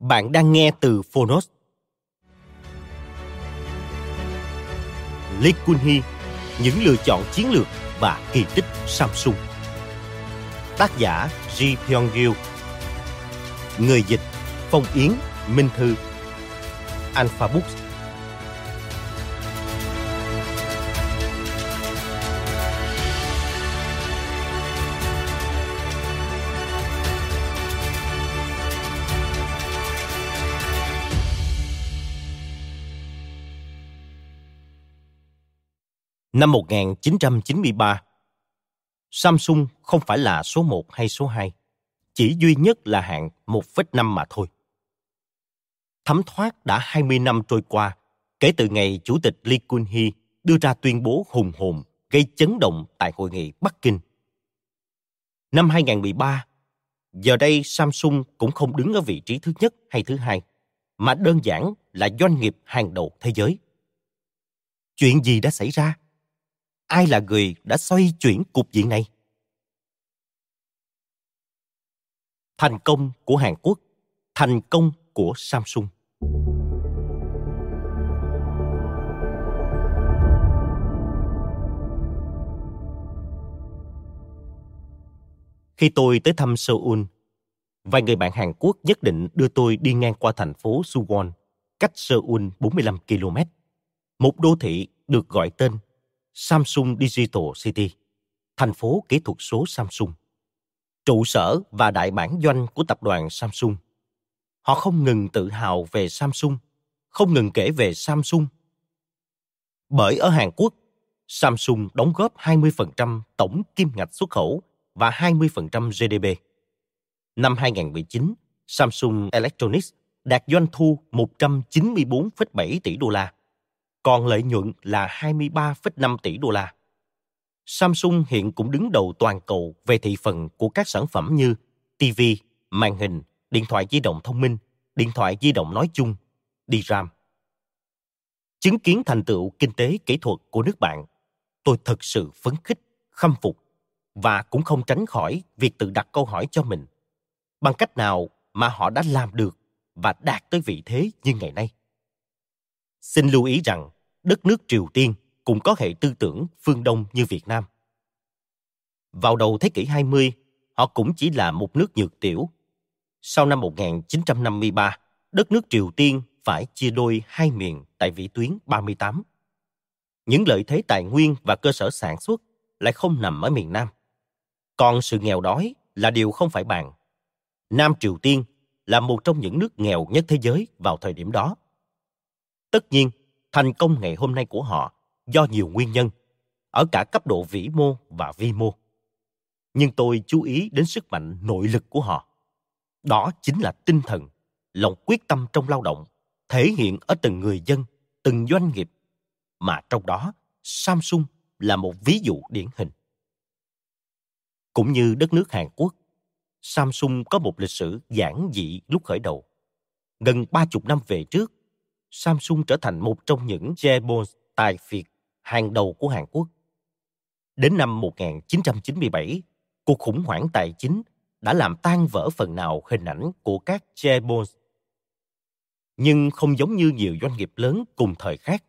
Bạn đang nghe từ Phonos. Lee Kun-hee, những lựa chọn chiến lược và kỳ tích Samsung. Tác giả Ji Pyong-gil. Người dịch Phong Yến, Minh Thư. Alpha Books. Năm 1993, Samsung không phải là số 1 hay số 2, chỉ duy nhất là hạng 1,5 mà thôi. Thấm thoát đã 20 năm trôi qua kể từ ngày Chủ tịch Lee Kun-hee đưa ra tuyên bố hùng hồn gây chấn động tại hội nghị Bắc Kinh. Năm 2013, giờ đây Samsung cũng không đứng ở vị trí thứ nhất hay thứ hai, mà đơn giản là doanh nghiệp hàng đầu thế giới. Chuyện gì đã xảy ra? Ai là người đã xoay chuyển cục diện này? Thành công của Hàn Quốc, thành công của Samsung. Khi tôi tới thăm Seoul, vài người bạn Hàn Quốc nhất định đưa tôi đi ngang qua thành phố Suwon, cách Seoul 45 km. Một đô thị được gọi tên Samsung Digital City, thành phố kỹ thuật số Samsung, trụ sở và đại bản doanh của tập đoàn Samsung. Họ không ngừng tự hào về Samsung, không ngừng kể về Samsung. Bởi ở Hàn Quốc, Samsung đóng góp 20% tổng kim ngạch xuất khẩu và 20% GDP. Năm 2019, Samsung Electronics đạt doanh thu 194,7 tỷ đô la, còn lợi nhuận là 23,5 tỷ đô la. Samsung hiện cũng đứng đầu toàn cầu về thị phần của các sản phẩm như TV, màn hình, điện thoại di động thông minh, điện thoại di động nói chung, DRAM. Chứng kiến thành tựu kinh tế kỹ thuật của nước bạn, tôi thật sự phấn khích, khâm phục và cũng không tránh khỏi việc tự đặt câu hỏi cho mình bằng cách nào mà họ đã làm được và đạt tới vị thế như ngày nay. Xin lưu ý rằng, đất nước Triều Tiên cũng có hệ tư tưởng phương Đông như Việt Nam. Vào đầu thế kỷ 20, họ cũng chỉ là một nước nhược tiểu. Sau năm 1953, đất nước Triều Tiên phải chia đôi hai miền tại vĩ tuyến 38. Những lợi thế tài nguyên và cơ sở sản xuất lại không nằm ở miền Nam. Còn sự nghèo đói là điều không phải bàn. Nam Triều Tiên là một trong những nước nghèo nhất thế giới vào thời điểm đó. Tất nhiên, thành công ngày hôm nay của họ do nhiều nguyên nhân, ở cả cấp độ vĩ mô và vi mô. Nhưng tôi chú ý đến sức mạnh nội lực của họ. Đó chính là tinh thần, lòng quyết tâm trong lao động, thể hiện ở từng người dân, từng doanh nghiệp, mà trong đó Samsung là một ví dụ điển hình. Cũng như đất nước Hàn Quốc, Samsung có một lịch sử giản dị lúc khởi đầu. Gần ba chục năm về trước, Samsung trở thành một trong những chaebol tài phiệt hàng đầu của Hàn Quốc. Đến năm 1997, cuộc khủng hoảng tài chính đã làm tan vỡ phần nào hình ảnh của các chaebol. Nhưng không giống như nhiều doanh nghiệp lớn cùng thời khác,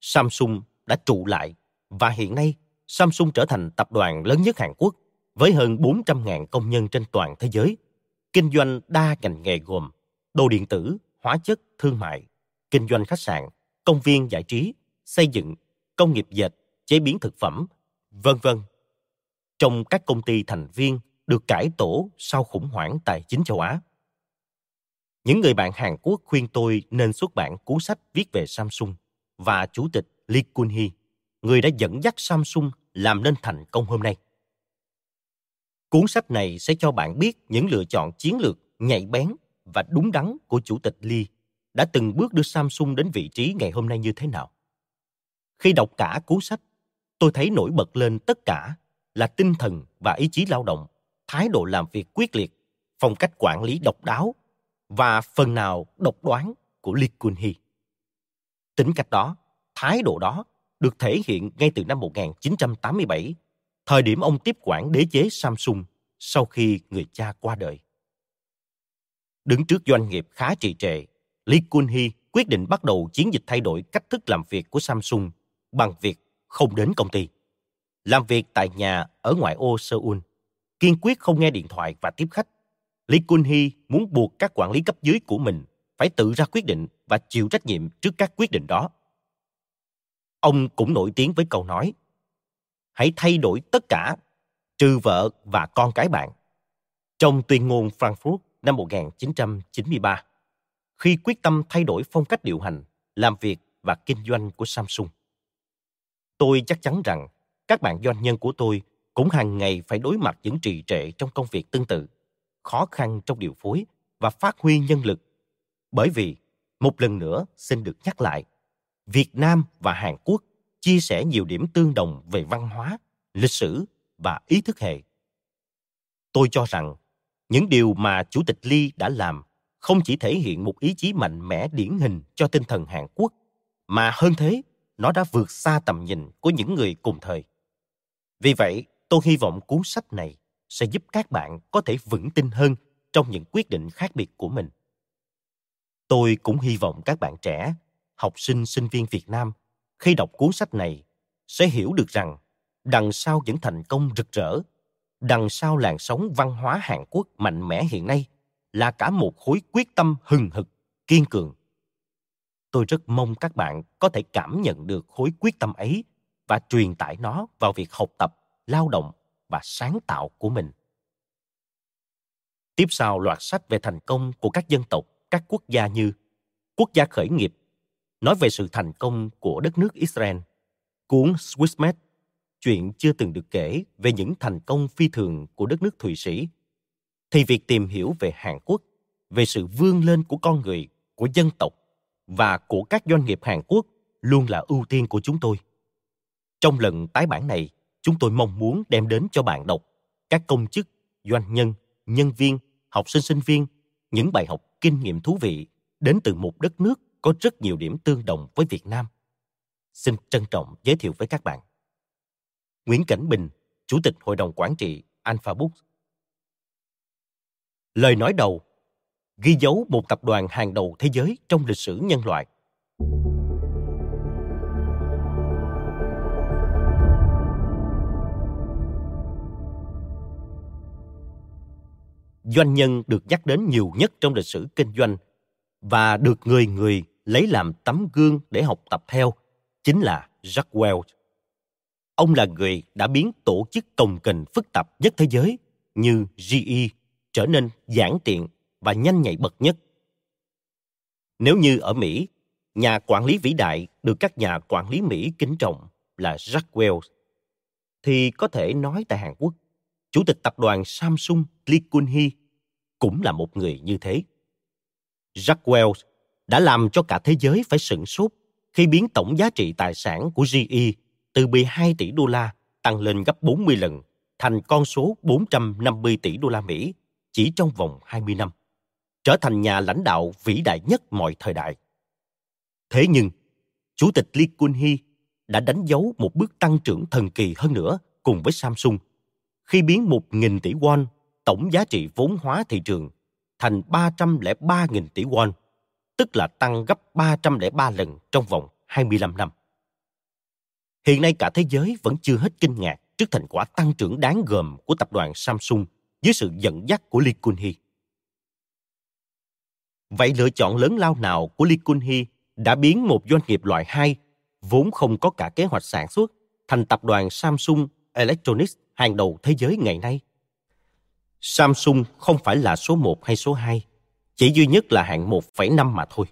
Samsung đã trụ lại và hiện nay Samsung trở thành tập đoàn lớn nhất Hàn Quốc với hơn 400.000 công nhân trên toàn thế giới, kinh doanh đa ngành nghề gồm đồ điện tử, hóa chất, thương mại, kinh doanh khách sạn, công viên giải trí, xây dựng, công nghiệp dệt, chế biến thực phẩm, vân vân. Trong các công ty thành viên được cải tổ sau khủng hoảng tài chính châu Á. Những người bạn Hàn Quốc khuyên tôi nên xuất bản cuốn sách viết về Samsung và chủ tịch Lee Kun-hee, người đã dẫn dắt Samsung làm nên thành công hôm nay. Cuốn sách này sẽ cho bạn biết những lựa chọn chiến lược nhạy bén và đúng đắn của chủ tịch Lee đã từng bước đưa Samsung đến vị trí ngày hôm nay như thế nào. Khi đọc cả cuốn sách, tôi thấy nổi bật lên tất cả là tinh thần và ý chí lao động, thái độ làm việc quyết liệt, phong cách quản lý độc đáo và phần nào độc đoán của Lee Kun-hee. Tính cách đó, thái độ đó được thể hiện ngay từ năm 1987, thời điểm ông tiếp quản đế chế Samsung sau khi người cha qua đời. Đứng trước doanh nghiệp khá trì trệ, Lee Kun-hee quyết định bắt đầu chiến dịch thay đổi cách thức làm việc của Samsung bằng việc không đến công ty. Làm việc tại nhà ở ngoại ô Seoul, kiên quyết không nghe điện thoại và tiếp khách. Lee Kun-hee muốn buộc các quản lý cấp dưới của mình phải tự ra quyết định và chịu trách nhiệm trước các quyết định đó. Ông cũng nổi tiếng với câu nói Hãy thay đổi tất cả, trừ vợ và con cái bạn. Trong tuyên ngôn Frankfurt năm 1993, khi quyết tâm thay đổi phong cách điều hành, làm việc và kinh doanh của Samsung. Tôi chắc chắn rằng các bạn doanh nhân của tôi cũng hàng ngày phải đối mặt những trì trệ trong công việc tương tự, khó khăn trong điều phối và phát huy nhân lực. Bởi vì, một lần nữa xin được nhắc lại, Việt Nam và Hàn Quốc chia sẻ nhiều điểm tương đồng về văn hóa, lịch sử và ý thức hệ. Tôi cho rằng những điều mà Chủ tịch Lee đã làm không chỉ thể hiện một ý chí mạnh mẽ điển hình cho tinh thần Hàn Quốc, mà hơn thế, nó đã vượt xa tầm nhìn của những người cùng thời. Vì vậy, tôi hy vọng cuốn sách này sẽ giúp các bạn có thể vững tin hơn trong những quyết định khác biệt của mình. Tôi cũng hy vọng các bạn trẻ, học sinh sinh viên Việt Nam khi đọc cuốn sách này sẽ hiểu được rằng đằng sau những thành công rực rỡ đằng sau làn sóng văn hóa hàn quốc mạnh mẽ hiện nay là cả một khối quyết tâm hừng hực kiên cường tôi rất mong các bạn có thể cảm nhận được khối quyết tâm ấy và truyền tải nó vào việc học tập lao động và sáng tạo của mình tiếp sau loạt sách về thành công của các dân tộc các quốc gia như quốc gia khởi nghiệp nói về sự thành công của đất nước Israel. Cuốn Swissmed, chuyện chưa từng được kể về những thành công phi thường của đất nước Thụy Sĩ, thì việc tìm hiểu về Hàn Quốc, về sự vươn lên của con người, của dân tộc và của các doanh nghiệp Hàn Quốc luôn là ưu tiên của chúng tôi. Trong lần tái bản này, chúng tôi mong muốn đem đến cho bạn đọc, các công chức, doanh nhân, nhân viên, học sinh sinh viên những bài học kinh nghiệm thú vị đến từ một đất nước có rất nhiều điểm tương đồng với Việt Nam. Xin trân trọng giới thiệu với các bạn. Nguyễn Cảnh Bình, Chủ tịch Hội đồng Quản trị Alpha Books. Lời nói đầu ghi dấu một tập đoàn hàng đầu thế giới trong lịch sử nhân loại. Doanh nhân được nhắc đến nhiều nhất trong lịch sử kinh doanh và được người người lấy làm tấm gương để học tập theo chính là Jack Welch. Ông là người đã biến tổ chức cồng kềnh phức tạp nhất thế giới như GE trở nên giản tiện và nhanh nhạy bậc nhất. Nếu như ở Mỹ, nhà quản lý vĩ đại được các nhà quản lý Mỹ kính trọng là Jack Welch, thì có thể nói tại Hàn Quốc, chủ tịch tập đoàn Samsung Lee Kun-hee cũng là một người như thế. Jack Welch đã làm cho cả thế giới phải sửng sốt khi biến tổng giá trị tài sản của GE từ 12 tỷ đô la tăng lên gấp 40 lần thành con số 450 tỷ đô la Mỹ chỉ trong vòng 20 năm, trở thành nhà lãnh đạo vĩ đại nhất mọi thời đại. Thế nhưng, Chủ tịch Lee Kun-hee đã đánh dấu một bước tăng trưởng thần kỳ hơn nữa cùng với Samsung khi biến 1.000 tỷ won tổng giá trị vốn hóa thị trường thành 303.000 tỷ won, tức là tăng gấp 303 lần trong vòng 25 năm. Hiện nay cả thế giới vẫn chưa hết kinh ngạc trước thành quả tăng trưởng đáng gờm của tập đoàn Samsung dưới sự dẫn dắt của Lee Kun-hee. Vậy lựa chọn lớn lao nào của Lee Kun-hee đã biến một doanh nghiệp loại 2 vốn không có cả kế hoạch sản xuất thành tập đoàn Samsung Electronics hàng đầu thế giới ngày nay? Samsung không phải là số 1 hay số 2, chỉ duy nhất là hạng 1,5 mà thôi.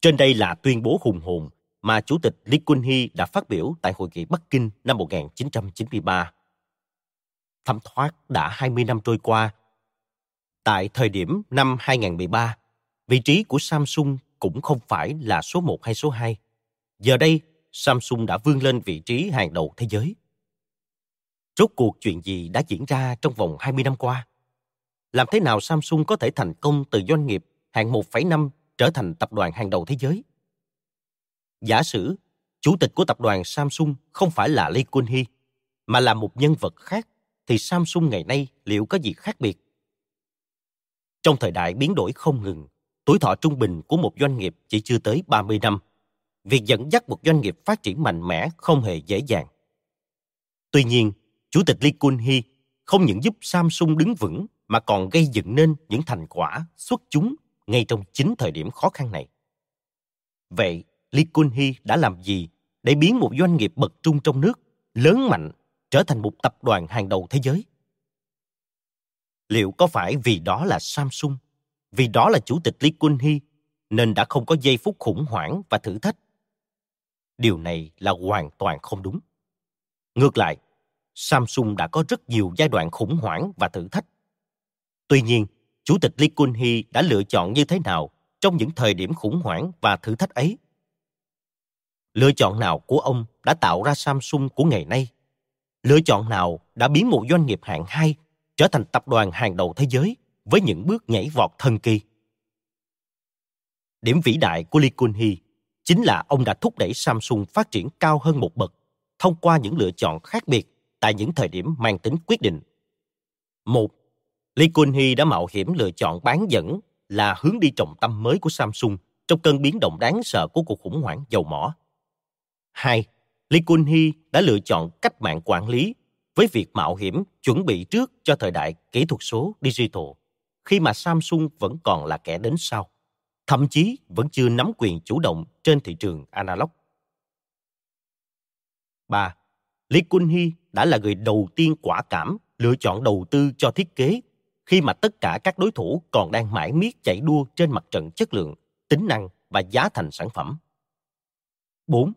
Trên đây là tuyên bố hùng hồn mà Chủ tịch Lee Kun-hee đã phát biểu tại Hội nghị Bắc Kinh năm 1993. Thấm thoát đã 20 năm trôi qua. Tại thời điểm năm 2013, vị trí của Samsung cũng không phải là số 1 hay số 2. Giờ đây, Samsung đã vươn lên vị trí hàng đầu thế giới. Rốt cuộc chuyện gì đã diễn ra trong vòng 20 năm qua? Làm thế nào Samsung có thể thành công từ doanh nghiệp hạng 1,5 trở thành tập đoàn hàng đầu thế giới? Giả sử, chủ tịch của tập đoàn Samsung không phải là Lee Kun-hee, mà là một nhân vật khác, thì Samsung ngày nay liệu có gì khác biệt? Trong thời đại biến đổi không ngừng, tuổi thọ trung bình của một doanh nghiệp chỉ chưa tới 30 năm. Việc dẫn dắt một doanh nghiệp phát triển mạnh mẽ không hề dễ dàng. Tuy nhiên, Chủ tịch Lee Kun-hee không những giúp Samsung đứng vững mà còn gây dựng nên những thành quả xuất chúng ngay trong chính thời điểm khó khăn này. Vậy, Lee Kun-hee đã làm gì để biến một doanh nghiệp bậc trung trong nước lớn mạnh trở thành một tập đoàn hàng đầu thế giới? Liệu có phải vì đó là Samsung, vì đó là chủ tịch Lee Kun-hee nên đã không có giây phút khủng hoảng và thử thách? Điều này là hoàn toàn không đúng. Ngược lại, Samsung đã có rất nhiều giai đoạn khủng hoảng và thử thách. Tuy nhiên, Chủ tịch Lee Kun-hee đã lựa chọn như thế nào trong những thời điểm khủng hoảng và thử thách ấy? Lựa chọn nào của ông đã tạo ra Samsung của ngày nay? Lựa chọn nào đã biến một doanh nghiệp hạng hai trở thành tập đoàn hàng đầu thế giới với những bước nhảy vọt thần kỳ? Điểm vĩ đại của Lee Kun-hee chính là ông đã thúc đẩy Samsung phát triển cao hơn một bậc thông qua những lựa chọn khác biệt tại những thời điểm mang tính quyết định. Một, Lee Kun-hee đã mạo hiểm lựa chọn bán dẫn là hướng đi trọng tâm mới của Samsung trong cơn biến động đáng sợ của cuộc khủng hoảng dầu mỏ. Hai, Lee Kun-hee đã lựa chọn cách mạng quản lý với việc mạo hiểm chuẩn bị trước cho thời đại kỹ thuật số digital, khi mà Samsung vẫn còn là kẻ đến sau, thậm chí vẫn chưa nắm quyền chủ động trên thị trường analog. 3. Lee Kun-hee đã là người đầu tiên quả cảm lựa chọn đầu tư cho thiết kế khi mà tất cả các đối thủ còn đang mãi miết chạy đua trên mặt trận chất lượng, tính năng và giá thành sản phẩm. 4.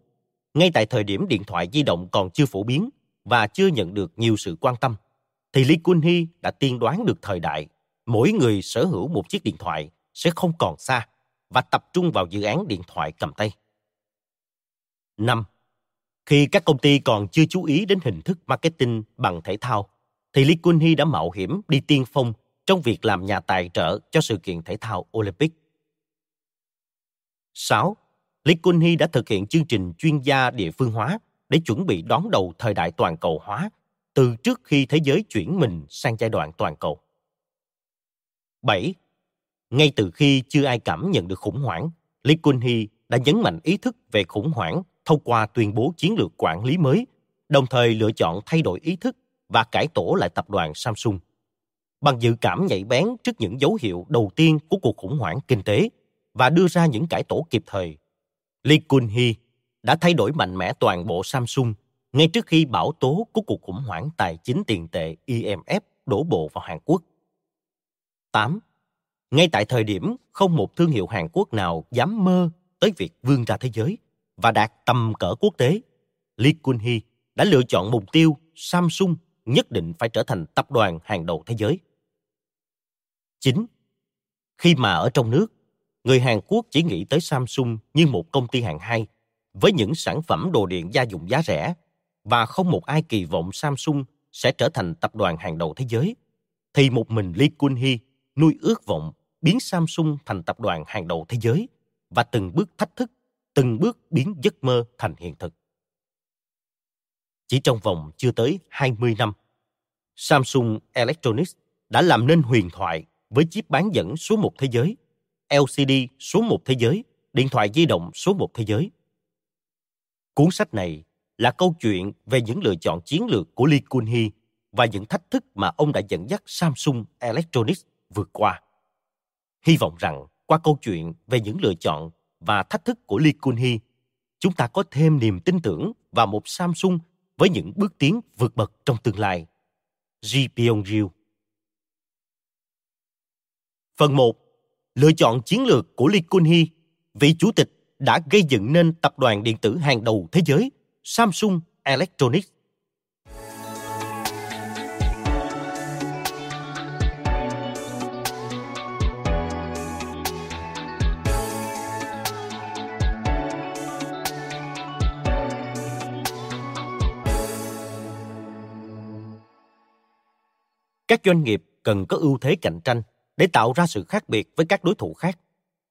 Ngay tại thời điểm điện thoại di động còn chưa phổ biến và chưa nhận được nhiều sự quan tâm, thì Lee Kun-hee đã tiên đoán được thời đại mỗi người sở hữu một chiếc điện thoại sẽ không còn xa và tập trung vào dự án điện thoại cầm tay. 5. Khi các công ty còn chưa chú ý đến hình thức marketing bằng thể thao, thì Lee Kun-hee đã mạo hiểm đi tiên phong trong việc làm nhà tài trợ cho sự kiện thể thao Olympic. 6. Lee Kun-hee đã thực hiện chương trình chuyên gia địa phương hóa để chuẩn bị đón đầu thời đại toàn cầu hóa từ trước khi thế giới chuyển mình sang giai đoạn toàn cầu. 7. Ngay từ khi chưa ai cảm nhận được khủng hoảng, Lee Kun-hee đã nhấn mạnh ý thức về khủng hoảng thông qua tuyên bố chiến lược quản lý mới, đồng thời lựa chọn thay đổi ý thức và cải tổ lại tập đoàn Samsung. Bằng dự cảm nhạy bén trước những dấu hiệu đầu tiên của cuộc khủng hoảng kinh tế và đưa ra những cải tổ kịp thời, Lee Kun-hee đã thay đổi mạnh mẽ toàn bộ Samsung ngay trước khi bão tố của cuộc khủng hoảng tài chính tiền tệ IMF đổ bộ vào Hàn Quốc. 8. Ngay tại thời điểm không một thương hiệu Hàn Quốc nào dám mơ tới việc vươn ra thế giới và đạt tầm cỡ quốc tế, Lee Kun-hee đã lựa chọn mục tiêu Samsung nhất định phải trở thành tập đoàn hàng đầu thế giới. 9. Khi mà ở trong nước, người Hàn Quốc chỉ nghĩ tới Samsung như một công ty hạng hai với những sản phẩm đồ điện gia dụng giá rẻ và không một ai kỳ vọng Samsung sẽ trở thành tập đoàn hàng đầu thế giới, thì một mình Lee Kun-hee nuôi ước vọng biến Samsung thành tập đoàn hàng đầu thế giới và từng bước thách thức, từng bước biến giấc mơ thành hiện thực. Chỉ trong vòng chưa tới 20 năm, Samsung Electronics đã làm nên huyền thoại với chip bán dẫn số một thế giới, LCD số một thế giới, điện thoại di động số một thế giới. Cuốn sách này là câu chuyện về những lựa chọn chiến lược của Lee Kun-hee và những thách thức mà ông đã dẫn dắt Samsung Electronics vượt qua. Hy vọng rằng qua câu chuyện về những lựa chọn và thách thức của Lee Kun-hee, chúng ta có thêm niềm tin tưởng vào một Samsung với những bước tiến vượt bậc trong tương lai. Ji Pyong-ryu Phần 1. Lựa chọn chiến lược của Lee Kun-hee, vị chủ tịch đã gây dựng nên tập đoàn điện tử hàng đầu thế giới Samsung Electronics. các doanh nghiệp cần có ưu thế cạnh tranh để tạo ra sự khác biệt với các đối thủ khác,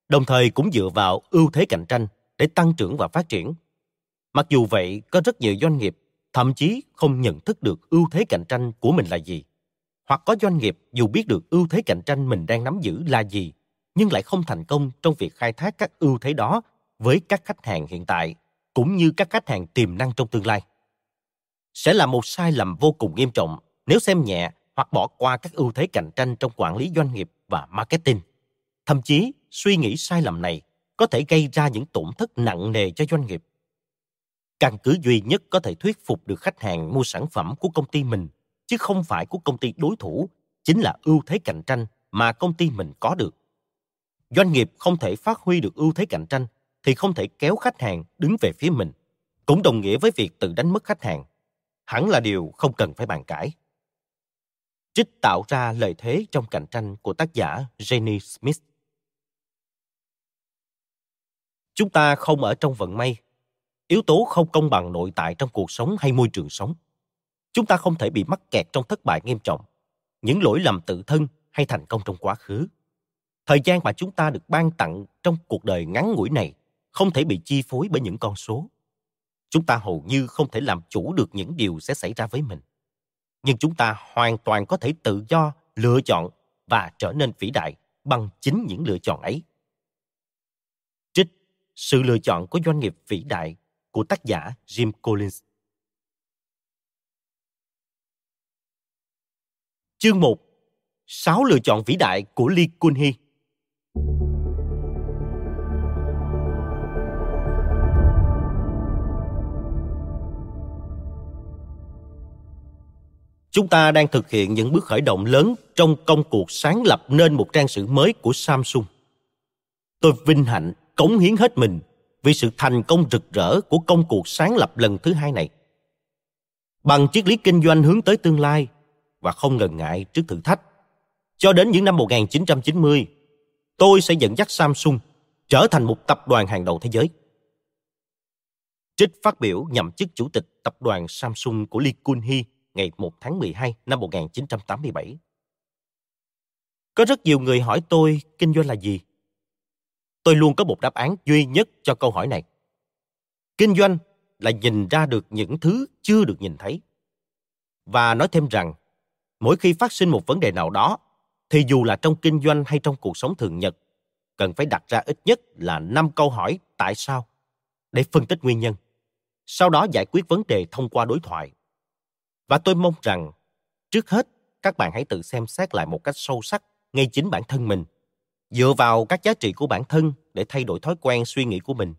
đồng thời cũng dựa vào ưu thế cạnh tranh để tăng trưởng và phát triển. Mặc dù vậy, có rất nhiều doanh nghiệp thậm chí không nhận thức được ưu thế cạnh tranh của mình là gì, hoặc có doanh nghiệp dù biết được ưu thế cạnh tranh mình đang nắm giữ là gì, nhưng lại không thành công trong việc khai thác các ưu thế đó với các khách hàng hiện tại cũng như các khách hàng tiềm năng trong tương lai. Sẽ là một sai lầm vô cùng nghiêm trọng nếu xem nhẹ hoặc bỏ qua các ưu thế cạnh tranh trong quản lý doanh nghiệp và marketing. Thậm chí, suy nghĩ sai lầm này có thể gây ra những tổn thất nặng nề cho doanh nghiệp. Căn cứ duy nhất có thể thuyết phục được khách hàng mua sản phẩm của công ty mình, chứ không phải của công ty đối thủ, chính là ưu thế cạnh tranh mà công ty mình có được. Doanh nghiệp không thể phát huy được ưu thế cạnh tranh thì không thể kéo khách hàng đứng về phía mình, cũng đồng nghĩa với việc tự đánh mất khách hàng. Hẳn là điều không cần phải bàn cãi trích tạo ra lợi thế trong cạnh tranh của tác giả jenny smith. Chúng ta không ở trong vận may. Yếu tố không công bằng nội tại trong cuộc sống hay môi trường sống. Chúng ta không thể bị mắc kẹt trong thất bại nghiêm trọng, những lỗi lầm tự thân hay thành công trong quá khứ. Thời gian mà chúng ta được ban tặng trong cuộc đời ngắn ngủi này không thể bị chi phối bởi những con số. Chúng ta hầu như không thể làm chủ được những điều sẽ xảy ra với mình nhưng chúng ta hoàn toàn có thể tự do lựa chọn và trở nên vĩ đại bằng chính những lựa chọn ấy. Trích, sự lựa chọn của doanh nghiệp vĩ đại của tác giả jim collins. Chương 1 Sáu lựa chọn vĩ đại của Lee Kun-hee Chúng ta đang thực hiện những bước khởi động lớn trong công cuộc sáng lập nên một trang sử mới của Samsung. Tôi vinh hạnh cống hiến hết mình vì sự thành công rực rỡ của công cuộc sáng lập lần thứ hai này. Bằng triết lý kinh doanh hướng tới tương lai và không ngần ngại trước thử thách, cho đến những năm 1990, tôi sẽ dẫn dắt Samsung trở thành một tập đoàn hàng đầu thế giới. Trích phát biểu nhậm chức chủ tịch tập đoàn Samsung của Lee Kun-hee ngày 1 tháng 12 năm 1987. Có rất nhiều người hỏi tôi kinh doanh là gì? Tôi luôn có một đáp án duy nhất cho câu hỏi này. Kinh doanh là nhìn ra được những thứ chưa được nhìn thấy. Và nói thêm rằng, mỗi khi phát sinh một vấn đề nào đó, thì dù là trong kinh doanh hay trong cuộc sống thường nhật, cần phải đặt ra ít nhất là 5 câu hỏi tại sao để phân tích nguyên nhân. Sau đó giải quyết vấn đề thông qua đối thoại và tôi mong rằng, trước hết, các bạn hãy tự xem xét lại một cách sâu sắc ngay chính bản thân mình, dựa vào các giá trị của bản thân để thay đổi thói quen suy nghĩ của mình.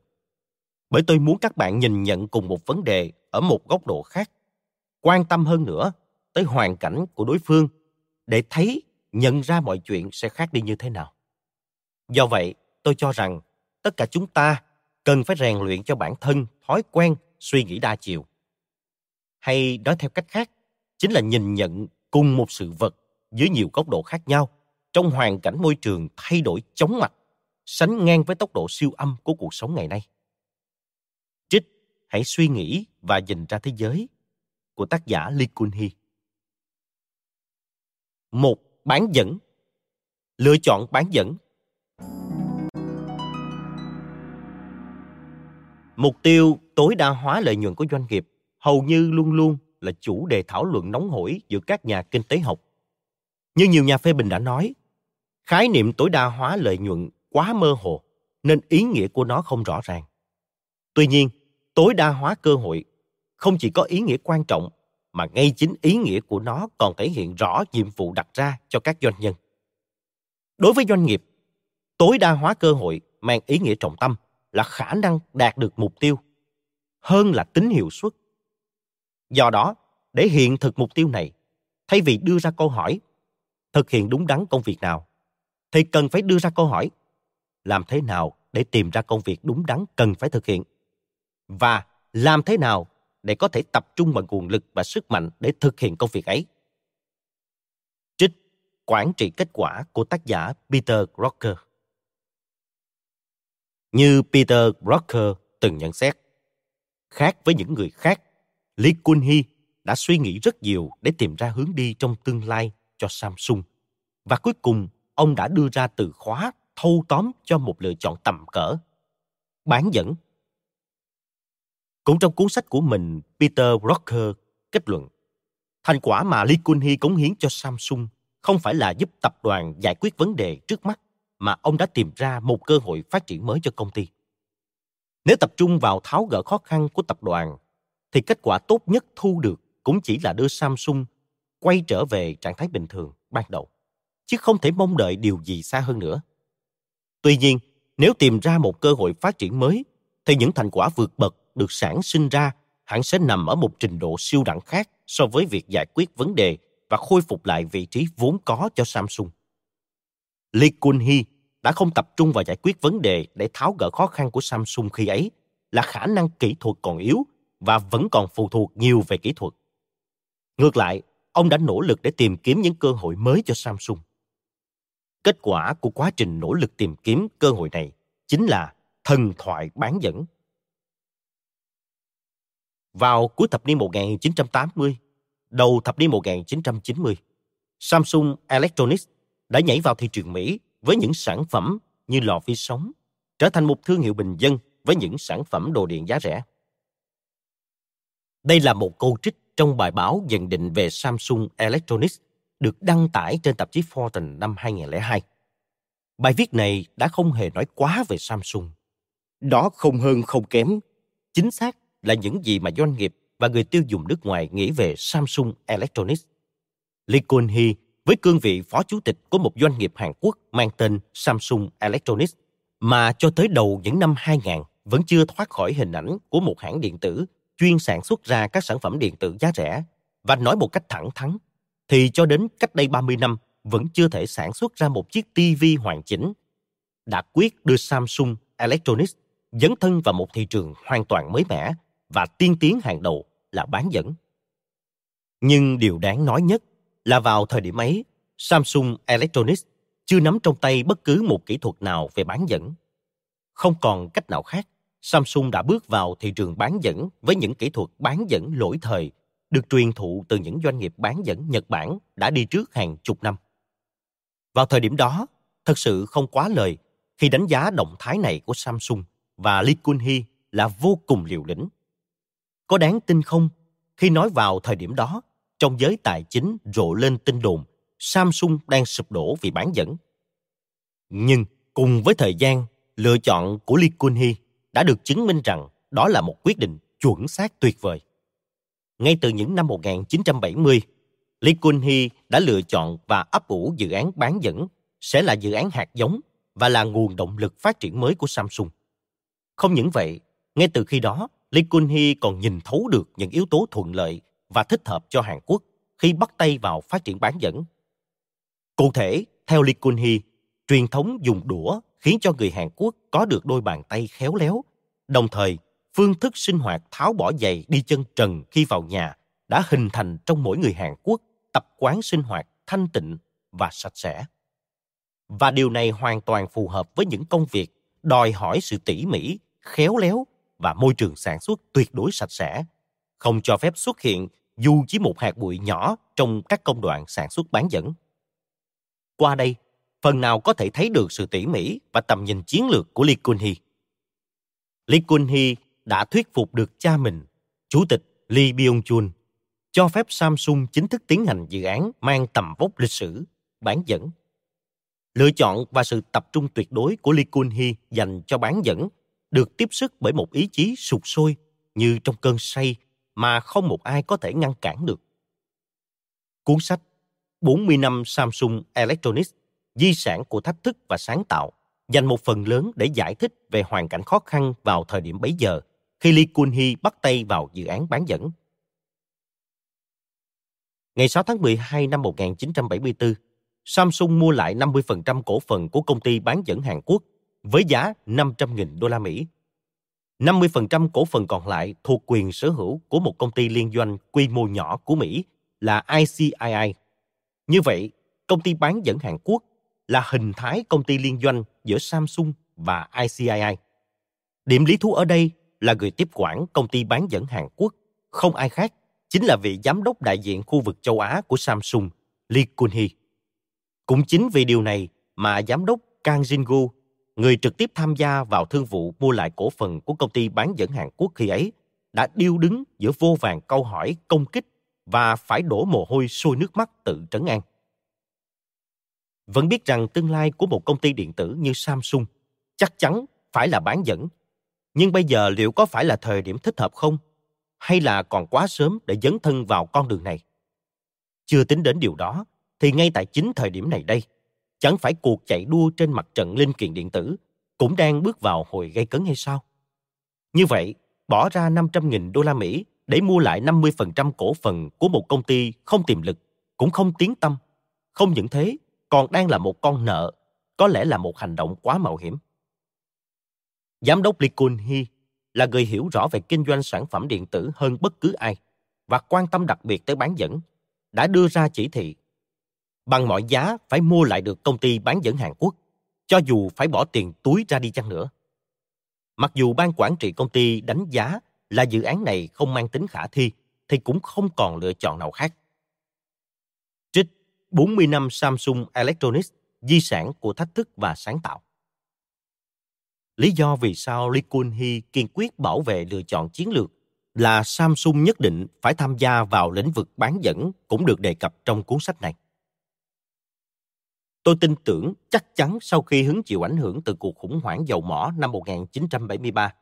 Bởi tôi muốn các bạn nhìn nhận cùng một vấn đề ở một góc độ khác, quan tâm hơn nữa tới hoàn cảnh của đối phương để thấy, nhận ra mọi chuyện sẽ khác đi như thế nào. Do vậy, tôi cho rằng tất cả chúng ta cần phải rèn luyện cho bản thân thói quen suy nghĩ đa chiều hay nói theo cách khác, chính là nhìn nhận cùng một sự vật dưới nhiều góc độ khác nhau, trong hoàn cảnh môi trường thay đổi chóng mặt, sánh ngang với tốc độ siêu âm của cuộc sống ngày nay. Trích, hãy suy nghĩ và nhìn ra thế giới của tác giả Lee Kun-hee. Một, bán dẫn. Lựa chọn bán dẫn. Mục tiêu tối đa hóa lợi nhuận của doanh nghiệp hầu như luôn luôn là chủ đề thảo luận nóng hổi giữa các nhà kinh tế học. Như nhiều nhà phê bình đã nói, khái niệm tối đa hóa lợi nhuận quá mơ hồ nên ý nghĩa của nó không rõ ràng. Tuy nhiên, tối đa hóa cơ hội không chỉ có ý nghĩa quan trọng mà ngay chính ý nghĩa của nó còn thể hiện rõ nhiệm vụ đặt ra cho các doanh nhân. Đối với doanh nghiệp, tối đa hóa cơ hội mang ý nghĩa trọng tâm là khả năng đạt được mục tiêu hơn là tính hiệu suất Do đó, để hiện thực mục tiêu này, thay vì đưa ra câu hỏi thực hiện đúng đắn công việc nào, thì cần phải đưa ra câu hỏi làm thế nào để tìm ra công việc đúng đắn cần phải thực hiện và làm thế nào để có thể tập trung bằng nguồn lực và sức mạnh để thực hiện công việc ấy. Trích Quản trị kết quả của tác giả Peter Drucker Như Peter Drucker từng nhận xét, khác với những người khác Lee Kun-hee đã suy nghĩ rất nhiều để tìm ra hướng đi trong tương lai cho Samsung. Và cuối cùng, ông đã đưa ra từ khóa thâu tóm cho một lựa chọn tầm cỡ. Bán dẫn. Cũng trong cuốn sách của mình, Peter Rocker kết luận, Thành quả mà Lee Kun-hee cống hiến cho Samsung không phải là giúp tập đoàn giải quyết vấn đề trước mắt, mà ông đã tìm ra một cơ hội phát triển mới cho công ty. Nếu tập trung vào tháo gỡ khó khăn của tập đoàn, thì kết quả tốt nhất thu được cũng chỉ là đưa Samsung quay trở về trạng thái bình thường ban đầu, chứ không thể mong đợi điều gì xa hơn nữa. Tuy nhiên, nếu tìm ra một cơ hội phát triển mới, thì những thành quả vượt bậc được sản sinh ra hẳn sẽ nằm ở một trình độ siêu đẳng khác so với việc giải quyết vấn đề và khôi phục lại vị trí vốn có cho Samsung. Lee Kun-hee đã không tập trung vào giải quyết vấn đề để tháo gỡ khó khăn của Samsung khi ấy là khả năng kỹ thuật còn yếu và vẫn còn phụ thuộc nhiều về kỹ thuật. Ngược lại, ông đã nỗ lực để tìm kiếm những cơ hội mới cho Samsung. Kết quả của quá trình nỗ lực tìm kiếm cơ hội này chính là thần thoại bán dẫn. Vào cuối thập niên 1980, đầu thập niên 1990, Samsung Electronics đã nhảy vào thị trường Mỹ với những sản phẩm như lò vi sóng, trở thành một thương hiệu bình dân với những sản phẩm đồ điện giá rẻ. Đây là một câu trích trong bài báo nhận định về Samsung Electronics được đăng tải trên tạp chí Fortune năm 2002. Bài viết này đã không hề nói quá về Samsung. Đó không hơn không kém, chính xác là những gì mà doanh nghiệp và người tiêu dùng nước ngoài nghĩ về Samsung Electronics. Lee Kun-hee với cương vị phó chủ tịch của một doanh nghiệp Hàn Quốc mang tên Samsung Electronics mà cho tới đầu những năm 2000 vẫn chưa thoát khỏi hình ảnh của một hãng điện tử chuyên sản xuất ra các sản phẩm điện tử giá rẻ và nói một cách thẳng thắn thì cho đến cách đây 30 năm vẫn chưa thể sản xuất ra một chiếc TV hoàn chỉnh. Đã quyết đưa Samsung Electronics dấn thân vào một thị trường hoàn toàn mới mẻ và tiên tiến hàng đầu là bán dẫn. Nhưng điều đáng nói nhất là vào thời điểm ấy, Samsung Electronics chưa nắm trong tay bất cứ một kỹ thuật nào về bán dẫn. Không còn cách nào khác, Samsung đã bước vào thị trường bán dẫn với những kỹ thuật bán dẫn lỗi thời được truyền thụ từ những doanh nghiệp bán dẫn Nhật Bản đã đi trước hàng chục năm. Vào thời điểm đó, thật sự không quá lời khi đánh giá động thái này của Samsung và Lee Kun-hee là vô cùng liều lĩnh. Có đáng tin không khi nói vào thời điểm đó, trong giới tài chính rộ lên tin đồn Samsung đang sụp đổ vì bán dẫn. Nhưng cùng với thời gian, lựa chọn của Lee Kun-hee đã được chứng minh rằng đó là một quyết định chuẩn xác tuyệt vời. Ngay từ những năm 1970, Lee Kun-hee đã lựa chọn và ấp ủ dự án bán dẫn sẽ là dự án hạt giống và là nguồn động lực phát triển mới của Samsung. Không những vậy, ngay từ khi đó, Lee Kun-hee còn nhìn thấu được những yếu tố thuận lợi và thích hợp cho Hàn Quốc khi bắt tay vào phát triển bán dẫn. Cụ thể, theo Lee Kun-hee, truyền thống dùng đũa khiến cho người Hàn Quốc có được đôi bàn tay khéo léo, đồng thời phương thức sinh hoạt tháo bỏ giày đi chân trần khi vào nhà đã hình thành trong mỗi người Hàn Quốc tập quán sinh hoạt thanh tịnh và sạch sẽ. Và điều này hoàn toàn phù hợp với những công việc đòi hỏi sự tỉ mỉ, khéo léo và môi trường sản xuất tuyệt đối sạch sẽ, không cho phép xuất hiện dù chỉ một hạt bụi nhỏ trong các công đoạn sản xuất bán dẫn. Qua đây, phần nào có thể thấy được sự tỉ mỉ và tầm nhìn chiến lược của Lee Kun-hee. Lee Kun-hee đã thuyết phục được cha mình, Chủ tịch Lee Byung-chul, cho phép Samsung chính thức tiến hành dự án mang tầm vóc lịch sử, bán dẫn. Lựa chọn và sự tập trung tuyệt đối của Lee Kun-hee dành cho bán dẫn được tiếp sức bởi một ý chí sụt sôi như trong cơn say mà không một ai có thể ngăn cản được. Cuốn sách 40 năm Samsung Electronics, di sản của thách thức và sáng tạo, dành một phần lớn để giải thích về hoàn cảnh khó khăn vào thời điểm bấy giờ khi Lee Kun-hee bắt tay vào dự án bán dẫn. Ngày 6 tháng 12 năm 1974, Samsung mua lại 50% cổ phần của công ty bán dẫn Hàn Quốc với giá 500.000 đô la Mỹ. 50% cổ phần còn lại thuộc quyền sở hữu của một công ty liên doanh quy mô nhỏ của Mỹ là ICII. Như vậy, công ty bán dẫn Hàn Quốc là hình thái công ty liên doanh giữa Samsung và ICII. Điểm lý thú ở đây là người tiếp quản công ty bán dẫn Hàn Quốc, không ai khác, chính là vị giám đốc đại diện khu vực châu Á của Samsung, Lee Kun-hee. Cũng chính vì điều này mà giám đốc Kang Jin-gu người trực tiếp tham gia vào thương vụ mua lại cổ phần của công ty bán dẫn Hàn Quốc khi ấy, đã điêu đứng giữa vô vàng câu hỏi công kích và phải đổ mồ hôi sôi nước mắt tự trấn an. Vẫn biết rằng tương lai của một công ty điện tử như Samsung chắc chắn phải là bán dẫn. Nhưng bây giờ liệu có phải là thời điểm thích hợp không? Hay là còn quá sớm để dấn thân vào con đường này? Chưa tính đến điều đó, thì ngay tại chính thời điểm này đây, chẳng phải cuộc chạy đua trên mặt trận linh kiện điện tử cũng đang bước vào hồi gây cấn hay sao? Như vậy, bỏ ra 500.000 đô la Mỹ để mua lại 50% cổ phần của một công ty không tiềm lực, cũng không tiến tâm. Không những thế, còn đang là một con nợ, có lẽ là một hành động quá mạo hiểm. Giám đốc Lee Kun Hee là người hiểu rõ về kinh doanh sản phẩm điện tử hơn bất cứ ai và quan tâm đặc biệt tới bán dẫn, đã đưa ra chỉ thị bằng mọi giá phải mua lại được công ty bán dẫn Hàn Quốc, cho dù phải bỏ tiền túi ra đi chăng nữa. Mặc dù ban quản trị công ty đánh giá là dự án này không mang tính khả thi, thì cũng không còn lựa chọn nào khác. 40 năm Samsung Electronics, di sản của thách thức và sáng tạo. Lý do vì sao Lee Kun Hee kiên quyết bảo vệ lựa chọn chiến lược là Samsung nhất định phải tham gia vào lĩnh vực bán dẫn cũng được đề cập trong cuốn sách này. Tôi tin tưởng chắc chắn sau khi hứng chịu ảnh hưởng từ cuộc khủng hoảng dầu mỏ năm 1973,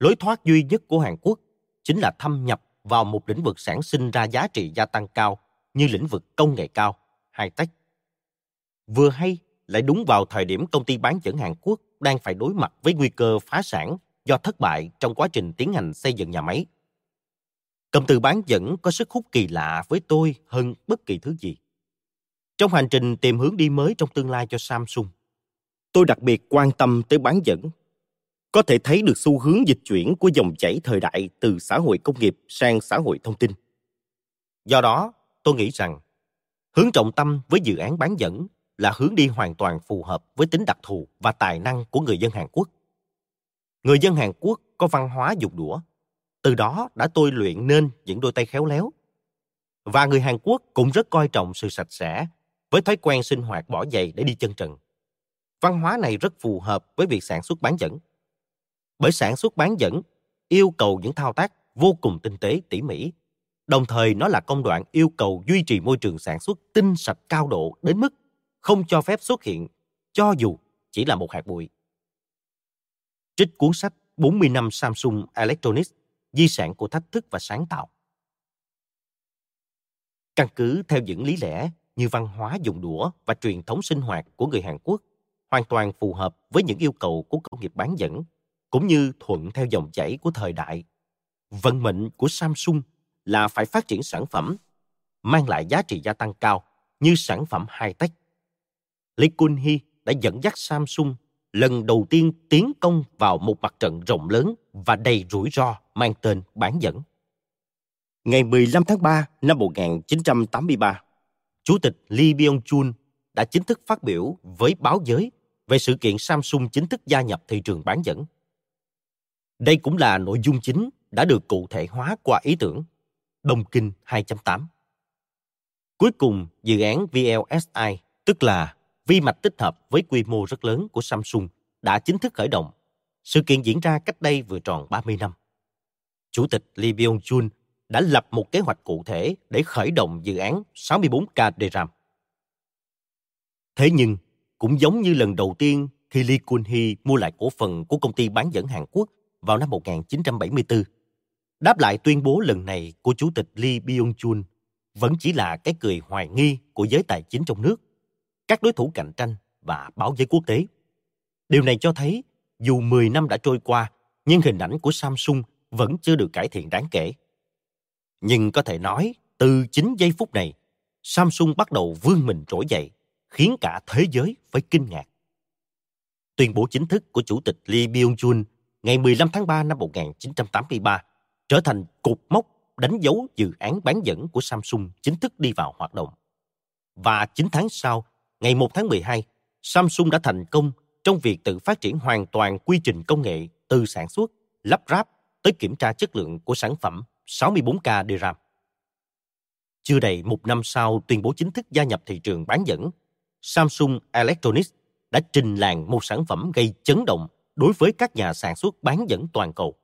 lối thoát duy nhất của Hàn Quốc chính là thâm nhập vào một lĩnh vực sản sinh ra giá trị gia tăng cao như lĩnh vực công nghệ cao, hai tách Vừa hay lại đúng vào thời điểm công ty bán dẫn Hàn Quốc đang phải đối mặt với nguy cơ phá sản do thất bại trong quá trình tiến hành xây dựng nhà máy. Cụm từ bán dẫn có sức hút kỳ lạ với tôi hơn bất kỳ thứ gì. Trong hành trình tìm hướng đi mới trong tương lai cho Samsung, tôi đặc biệt quan tâm tới bán dẫn. Có thể thấy được xu hướng dịch chuyển của dòng chảy thời đại từ xã hội công nghiệp sang xã hội thông tin. Do đó, tôi nghĩ rằng hướng trọng tâm với dự án bán dẫn là hướng đi hoàn toàn phù hợp với tính đặc thù và tài năng của người dân Hàn Quốc. Người dân Hàn Quốc có văn hóa dùng đũa, từ đó đã tôi luyện nên những đôi tay khéo léo. Và người Hàn Quốc cũng rất coi trọng sự sạch sẽ với thói quen sinh hoạt bỏ giày để đi chân trần. Văn hóa này rất phù hợp với việc sản xuất bán dẫn. Bởi sản xuất bán dẫn yêu cầu những thao tác vô cùng tinh tế tỉ mỉ, đồng thời nó là công đoạn yêu cầu duy trì môi trường sản xuất tinh sạch cao độ đến mức không cho phép xuất hiện cho dù chỉ là một hạt bụi. Trích cuốn sách 40 năm Samsung Electronics, di sản của thách thức và sáng tạo. Căn cứ theo những lý lẽ như văn hóa dùng đũa và truyền thống sinh hoạt của người Hàn Quốc hoàn toàn phù hợp với những yêu cầu của công nghiệp bán dẫn, cũng như thuận theo dòng chảy của thời đại. Vận mệnh của Samsung là phải phát triển sản phẩm mang lại giá trị gia tăng cao như sản phẩm high-tech. Lee Kun-hee đã dẫn dắt Samsung lần đầu tiên tiến công vào một mặt trận rộng lớn và đầy rủi ro mang tên bán dẫn. Ngày 15 tháng 3 năm 1983, Chủ tịch Lee Byung-chul đã chính thức phát biểu với báo giới về sự kiện Samsung chính thức gia nhập thị trường bán dẫn. Đây cũng là nội dung chính đã được cụ thể hóa qua ý tưởng Đông Kinh 2.8. Cuối cùng, dự án VLSI, tức là vi mạch tích hợp với quy mô rất lớn của Samsung, đã chính thức khởi động. Sự kiện diễn ra cách đây vừa tròn 30 năm. Chủ tịch Lee Byung-chul đã lập một kế hoạch cụ thể để khởi động dự án 64K DRAM. Thế nhưng, cũng giống như lần đầu tiên khi Lee Kun-hee mua lại cổ phần của công ty bán dẫn Hàn Quốc vào năm 1974, đáp lại tuyên bố lần này của Chủ tịch Lee Byung-chul vẫn chỉ là cái cười hoài nghi của giới tài chính trong nước, các đối thủ cạnh tranh và báo giới quốc tế. Điều này cho thấy dù 10 năm đã trôi qua, nhưng hình ảnh của Samsung vẫn chưa được cải thiện đáng kể. Nhưng có thể nói, từ chính giây phút này, Samsung bắt đầu vươn mình trỗi dậy, khiến cả thế giới phải kinh ngạc. Tuyên bố chính thức của Chủ tịch Lee Byung-chul ngày 15 tháng 3 năm 1983 trở thành cột mốc đánh dấu dự án bán dẫn của Samsung chính thức đi vào hoạt động. Và 9 tháng sau, ngày 1 tháng 12, Samsung đã thành công trong việc tự phát triển hoàn toàn quy trình công nghệ từ sản xuất, lắp ráp tới kiểm tra chất lượng của sản phẩm 64K DRAM. Chưa đầy một năm sau tuyên bố chính thức gia nhập thị trường bán dẫn, Samsung Electronics đã trình làng một sản phẩm gây chấn động đối với các nhà sản xuất bán dẫn toàn cầu.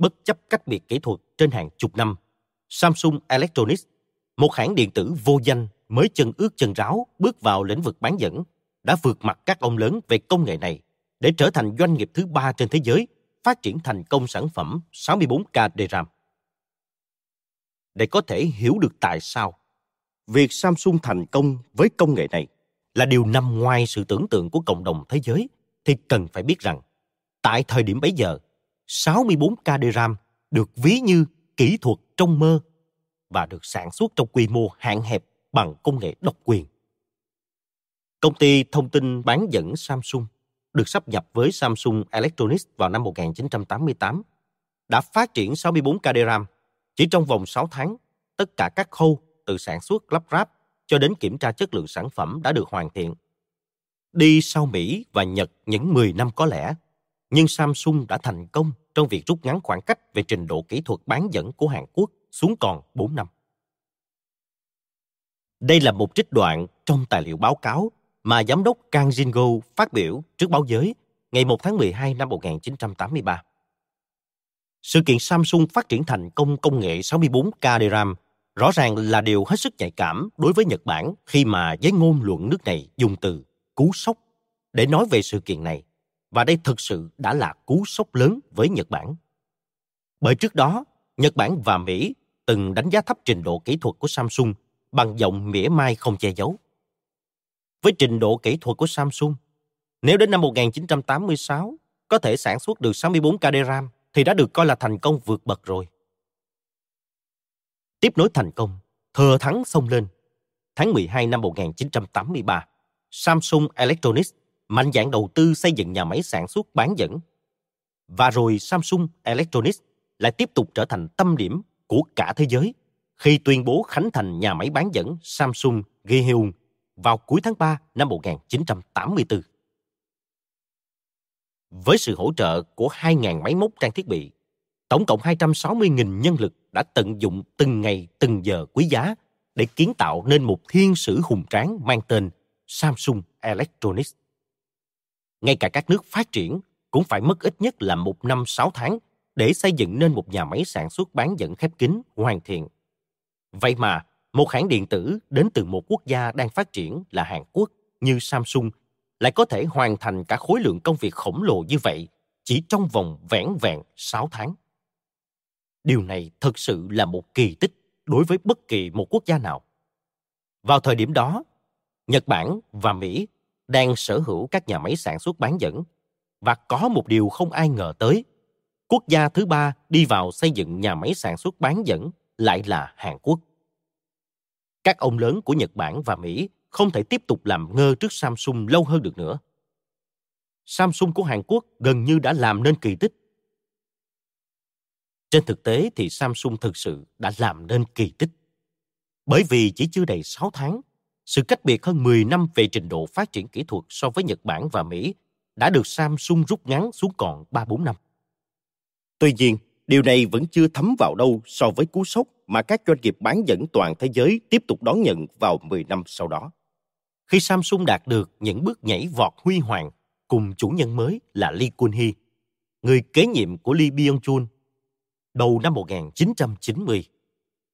Bất chấp cách biệt kỹ thuật trên hàng chục năm, Samsung Electronics, một hãng điện tử vô danh mới chân ướt chân ráo bước vào lĩnh vực bán dẫn, đã vượt mặt các ông lớn về công nghệ này để trở thành doanh nghiệp thứ ba trên thế giới phát triển thành công sản phẩm 64K DRAM. Để có thể hiểu được tại sao việc Samsung thành công với công nghệ này là điều nằm ngoài sự tưởng tượng của cộng đồng thế giới thì cần phải biết rằng tại thời điểm bấy giờ 64K RAM được ví như kỹ thuật trong mơ và được sản xuất trong quy mô hạn hẹp bằng công nghệ độc quyền. Công ty thông tin bán dẫn Samsung được sắp nhập với Samsung Electronics vào năm 1988 đã phát triển 64K RAM Chỉ trong vòng 6 tháng, tất cả các khâu từ sản xuất lắp ráp cho đến kiểm tra chất lượng sản phẩm đã được hoàn thiện. Đi sau Mỹ và Nhật những 10 năm có lẽ, nhưng Samsung đã thành công trong việc rút ngắn khoảng cách về trình độ kỹ thuật bán dẫn của Hàn Quốc xuống còn 4 năm. Đây là một trích đoạn trong tài liệu báo cáo mà giám đốc Kang Jin-go phát biểu trước báo giới ngày 1 tháng 12 năm 1983. Sự kiện Samsung phát triển thành công công nghệ 64K DRAM rõ ràng là điều hết sức nhạy cảm đối với Nhật Bản khi mà giới ngôn luận nước này dùng từ cú sốc để nói về sự kiện này. Và đây thực sự đã là cú sốc lớn với Nhật Bản. Bởi trước đó, Nhật Bản và Mỹ từng đánh giá thấp trình độ kỹ thuật của Samsung bằng giọng mỉa mai không che giấu. Với trình độ kỹ thuật của Samsung, nếu đến năm 1986 có thể sản xuất được 64K RAM thì đã được coi là thành công vượt bậc rồi. Tiếp nối thành công, thừa thắng xông lên. Tháng 12 năm 1983, Samsung Electronics mạnh dạng đầu tư xây dựng nhà máy sản xuất bán dẫn. Và rồi Samsung Electronics lại tiếp tục trở thành tâm điểm của cả thế giới khi tuyên bố khánh thành nhà máy bán dẫn Samsung Gyeong vào cuối tháng 3 năm 1984. Với sự hỗ trợ của 2.000 máy móc trang thiết bị, tổng cộng 260.000 nhân lực đã tận dụng từng ngày từng giờ quý giá để kiến tạo nên một thiên sử hùng tráng mang tên Samsung Electronics. Ngay cả các nước phát triển cũng phải mất ít nhất là một năm sáu tháng để xây dựng nên một nhà máy sản xuất bán dẫn khép kín hoàn thiện. Vậy mà, một hãng điện tử đến từ một quốc gia đang phát triển là Hàn Quốc như Samsung lại có thể hoàn thành cả khối lượng công việc khổng lồ như vậy chỉ trong vòng vẻn vẹn 6 tháng. Điều này thực sự là một kỳ tích đối với bất kỳ một quốc gia nào. Vào thời điểm đó, Nhật Bản và Mỹ đang sở hữu các nhà máy sản xuất bán dẫn và có một điều không ai ngờ tới. Quốc gia thứ ba đi vào xây dựng nhà máy sản xuất bán dẫn lại là Hàn Quốc. Các ông lớn của Nhật Bản và Mỹ không thể tiếp tục làm ngơ trước Samsung lâu hơn được nữa. Samsung của Hàn Quốc gần như đã làm nên kỳ tích. Trên thực tế thì Samsung thực sự đã làm nên kỳ tích. Bởi vì chỉ chưa đầy 6 tháng, sự cách biệt hơn 10 năm về trình độ phát triển kỹ thuật so với Nhật Bản và Mỹ đã được Samsung rút ngắn xuống còn 3-4 năm. Tuy nhiên, điều này vẫn chưa thấm vào đâu so với cú sốc mà các doanh nghiệp bán dẫn toàn thế giới tiếp tục đón nhận vào 10 năm sau đó. Khi Samsung đạt được những bước nhảy vọt huy hoàng cùng chủ nhân mới là Lee Kun-hee, người kế nhiệm của Lee Byung-chul, đầu năm 1990,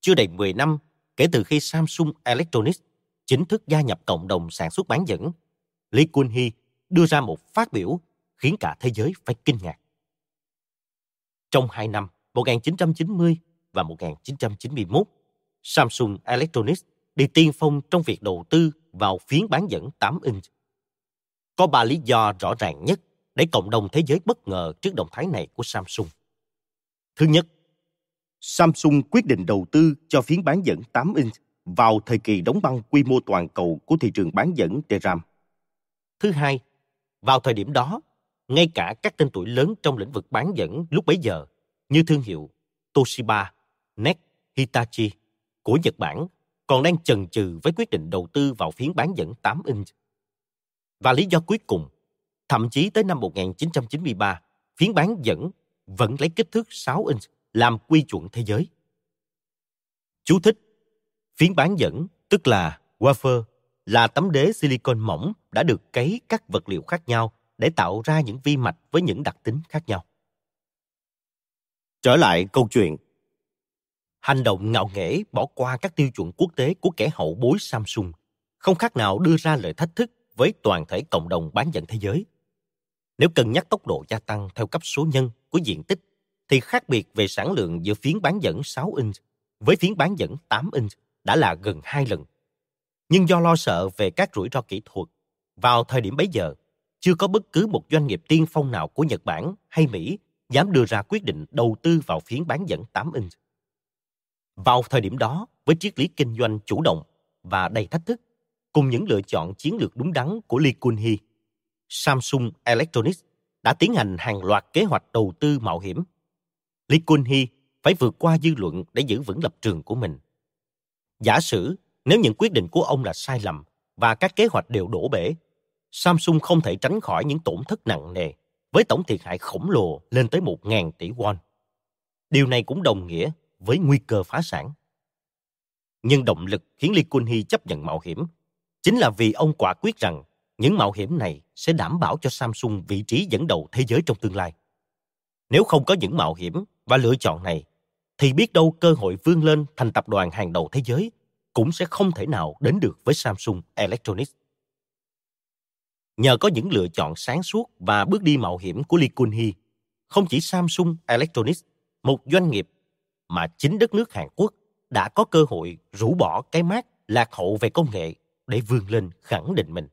chưa đầy 10 năm kể từ khi Samsung Electronics chính thức gia nhập cộng đồng sản xuất bán dẫn, Lee Kun-hee đưa ra một phát biểu khiến cả thế giới phải kinh ngạc. Trong hai năm 1990 và 1991, Samsung Electronics đi tiên phong trong việc đầu tư vào phiến bán dẫn 8 inch. Có ba lý do rõ ràng nhất để cộng đồng thế giới bất ngờ trước động thái này của Samsung. Thứ nhất, Samsung quyết định đầu tư cho phiến bán dẫn 8 inch vào thời kỳ đóng băng quy mô toàn cầu của thị trường bán dẫn DRAM. Thứ hai, vào thời điểm đó, ngay cả các tên tuổi lớn trong lĩnh vực bán dẫn lúc bấy giờ như thương hiệu Toshiba, NEC, Hitachi của Nhật Bản còn đang chần chừ với quyết định đầu tư vào phiến bán dẫn 8 inch. Và lý do cuối cùng, thậm chí tới năm 1993, phiến bán dẫn vẫn lấy kích thước 6 inch làm quy chuẩn thế giới. Chú thích Phiến bán dẫn, tức là wafer, là tấm đế silicon mỏng đã được cấy các vật liệu khác nhau để tạo ra những vi mạch với những đặc tính khác nhau. Trở lại câu chuyện. Hành động ngạo nghễ bỏ qua các tiêu chuẩn quốc tế của kẻ hậu bối Samsung không khác nào đưa ra lời thách thức với toàn thể cộng đồng bán dẫn thế giới. Nếu cân nhắc tốc độ gia tăng theo cấp số nhân của diện tích, thì khác biệt về sản lượng giữa phiến bán dẫn 6 inch với phiến bán dẫn 8 inch đã là gần hai lần. Nhưng do lo sợ về các rủi ro kỹ thuật, vào thời điểm bấy giờ, chưa có bất cứ một doanh nghiệp tiên phong nào của Nhật Bản hay Mỹ dám đưa ra quyết định đầu tư vào phiến bán dẫn 8 inch. Vào thời điểm đó, với triết lý kinh doanh chủ động và đầy thách thức, cùng những lựa chọn chiến lược đúng đắn của Lee Kun-hee, Samsung Electronics đã tiến hành hàng loạt kế hoạch đầu tư mạo hiểm. Lee Kun-hee phải vượt qua dư luận để giữ vững lập trường của mình. Giả sử nếu những quyết định của ông là sai lầm và các kế hoạch đều đổ bể, Samsung không thể tránh khỏi những tổn thất nặng nề với tổng thiệt hại khổng lồ lên tới 1.000 tỷ won. Điều này cũng đồng nghĩa với nguy cơ phá sản. Nhưng động lực khiến Lee Kun-hee chấp nhận mạo hiểm chính là vì ông quả quyết rằng những mạo hiểm này sẽ đảm bảo cho Samsung vị trí dẫn đầu thế giới trong tương lai. Nếu không có những mạo hiểm và lựa chọn này, thì biết đâu cơ hội vươn lên thành tập đoàn hàng đầu thế giới cũng sẽ không thể nào đến được với Samsung Electronics. Nhờ có những lựa chọn sáng suốt và bước đi mạo hiểm của Lee Kun-hee, không chỉ Samsung Electronics, một doanh nghiệp mà chính đất nước Hàn Quốc đã có cơ hội rũ bỏ cái mát lạc hậu về công nghệ để vươn lên khẳng định mình.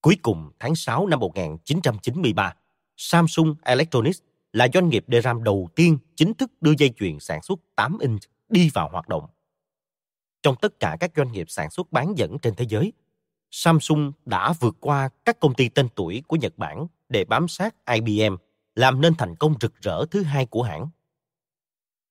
Cuối cùng tháng 6 năm 1993, Samsung Electronics là doanh nghiệp DRAM đầu tiên chính thức đưa dây chuyền sản xuất 8 inch đi vào hoạt động. Trong tất cả các doanh nghiệp sản xuất bán dẫn trên thế giới, Samsung đã vượt qua các công ty tên tuổi của Nhật Bản để bám sát IBM, làm nên thành công rực rỡ thứ hai của hãng.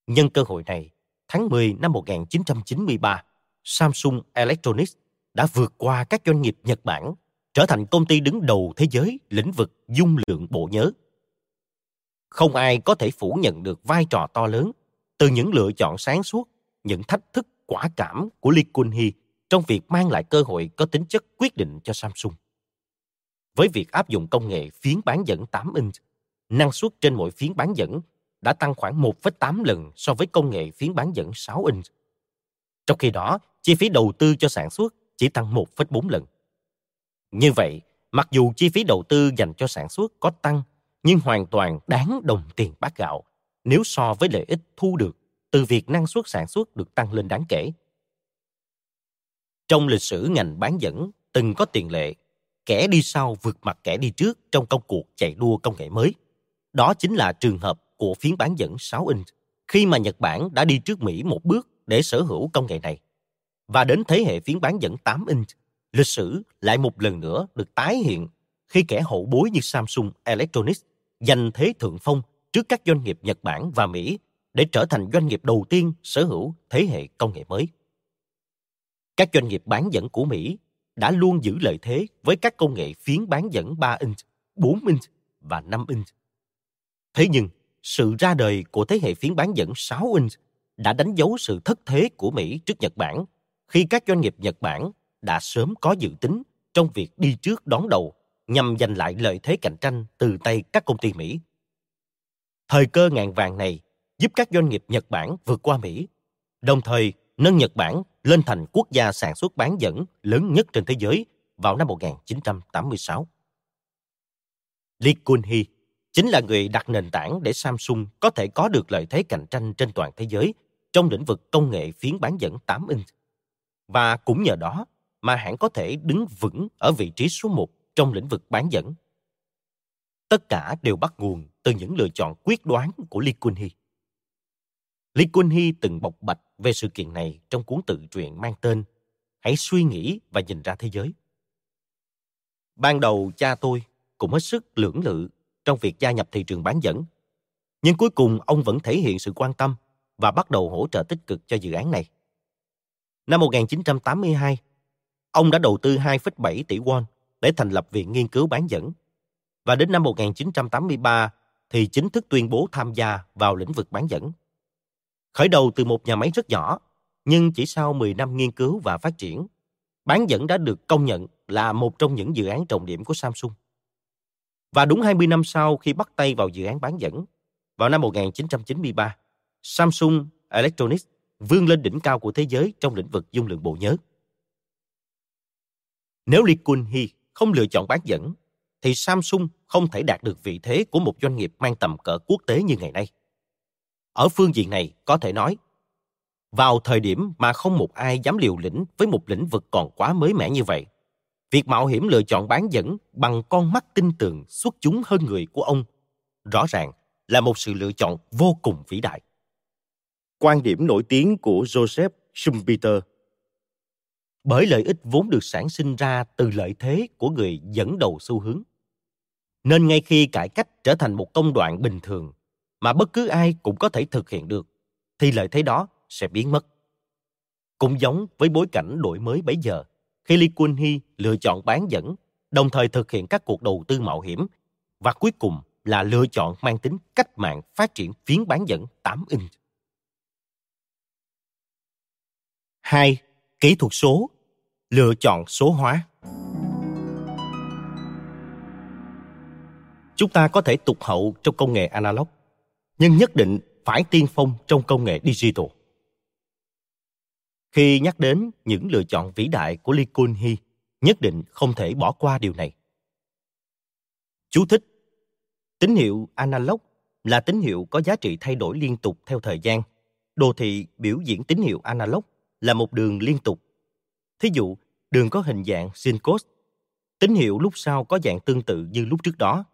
Nhân cơ hội này, tháng 10 năm 1993, Samsung Electronics đã vượt qua các doanh nghiệp Nhật Bản, trở thành công ty đứng đầu thế giới lĩnh vực dung lượng bộ nhớ. Không ai có thể phủ nhận được vai trò to lớn từ những lựa chọn sáng suốt, những thách thức quả cảm của Lee Kun-hee trong việc mang lại cơ hội có tính chất quyết định cho Samsung. Với việc áp dụng công nghệ phiến bán dẫn 8 inch, năng suất trên mỗi phiến bán dẫn đã tăng khoảng 1,8 lần so với công nghệ phiến bán dẫn 6 inch. Trong khi đó, chi phí đầu tư cho sản xuất chỉ tăng 1,4 lần. Như vậy, mặc dù chi phí đầu tư dành cho sản xuất có tăng, nhưng hoàn toàn đáng đồng tiền bát gạo nếu so với lợi ích thu được từ việc năng suất sản xuất được tăng lên đáng kể. Trong lịch sử ngành bán dẫn, từng có tiền lệ, kẻ đi sau vượt mặt kẻ đi trước trong công cuộc chạy đua công nghệ mới. Đó chính là trường hợp của phiến bán dẫn 6 inch, khi mà Nhật Bản đã đi trước Mỹ một bước để sở hữu công nghệ này. Và đến thế hệ phiến bán dẫn 8 inch, lịch sử lại một lần nữa được tái hiện khi kẻ hậu bối như Samsung Electronics giành thế thượng phong trước các doanh nghiệp Nhật Bản và Mỹ để trở thành doanh nghiệp đầu tiên sở hữu thế hệ công nghệ mới. Các doanh nghiệp bán dẫn của Mỹ đã luôn giữ lợi thế với các công nghệ phiến bán dẫn 3 inch, 4 inch và 5 inch. Thế nhưng, sự ra đời của thế hệ phiến bán dẫn 6 inch đã đánh dấu sự thất thế của Mỹ trước Nhật Bản khi các doanh nghiệp Nhật Bản đã sớm có dự tính trong việc đi trước đón đầu nhằm giành lại lợi thế cạnh tranh từ tay các công ty Mỹ. Thời cơ ngàn vàng này giúp các doanh nghiệp Nhật Bản vượt qua Mỹ, đồng thời nâng Nhật Bản lên thành quốc gia sản xuất bán dẫn lớn nhất trên thế giới vào năm 1986. Lee Kun-hee chính là người đặt nền tảng để Samsung có thể có được lợi thế cạnh tranh trên toàn thế giới trong lĩnh vực công nghệ phiến bán dẫn 8 inch. Và cũng nhờ đó mà hãng có thể đứng vững ở vị trí số 1 trong lĩnh vực bán dẫn. Tất cả đều bắt nguồn từ những lựa chọn quyết đoán của Lee Kun-hee. Lee Kun-hee từng bộc bạch về sự kiện này trong cuốn tự truyện mang tên Hãy suy nghĩ và nhìn ra thế giới. Ban đầu cha tôi cũng hết sức lưỡng lự trong việc gia nhập thị trường bán dẫn. Nhưng cuối cùng ông vẫn thể hiện sự quan tâm và bắt đầu hỗ trợ tích cực cho dự án này. Năm 1982, ông đã đầu tư 2,7 tỷ won để thành lập Viện Nghiên cứu Bán dẫn. Và đến năm 1983 thì chính thức tuyên bố tham gia vào lĩnh vực bán dẫn. Khởi đầu từ một nhà máy rất nhỏ, nhưng chỉ sau 10 năm nghiên cứu và phát triển, bán dẫn đã được công nhận là một trong những dự án trọng điểm của Samsung. Và đúng 20 năm sau khi bắt tay vào dự án bán dẫn, vào năm 1993, Samsung Electronics vươn lên đỉnh cao của thế giới trong lĩnh vực dung lượng bộ nhớ. Nếu Lee Kun-hee không lựa chọn bán dẫn, thì Samsung không thể đạt được vị thế của một doanh nghiệp mang tầm cỡ quốc tế như ngày nay. Ở phương diện này, có thể nói, vào thời điểm mà không một ai dám liều lĩnh với một lĩnh vực còn quá mới mẻ như vậy, việc mạo hiểm lựa chọn bán dẫn bằng con mắt tin tưởng xuất chúng hơn người của ông rõ ràng là một sự lựa chọn vô cùng vĩ đại. Quan điểm nổi tiếng của Joseph Schumpeter bởi lợi ích vốn được sản sinh ra từ lợi thế của người dẫn đầu xu hướng. Nên ngay khi cải cách trở thành một công đoạn bình thường mà bất cứ ai cũng có thể thực hiện được, thì lợi thế đó sẽ biến mất. Cũng giống với bối cảnh đổi mới bấy giờ, khi Lee Kun Hee lựa chọn bán dẫn, đồng thời thực hiện các cuộc đầu tư mạo hiểm, và cuối cùng là lựa chọn mang tính cách mạng phát triển phiến bán dẫn 8 inch. 2. Kỹ thuật số Lựa chọn số hóa Chúng ta có thể tụt hậu trong công nghệ analog, nhưng nhất định phải tiên phong trong công nghệ digital. Khi nhắc đến những lựa chọn vĩ đại của Lee Kun Hee, nhất định không thể bỏ qua điều này. Chú thích Tín hiệu analog là tín hiệu có giá trị thay đổi liên tục theo thời gian. Đồ thị biểu diễn tín hiệu analog là một đường liên tục. Thí dụ, đường có hình dạng sin cos. Tín hiệu lúc sau có dạng tương tự như lúc trước đó.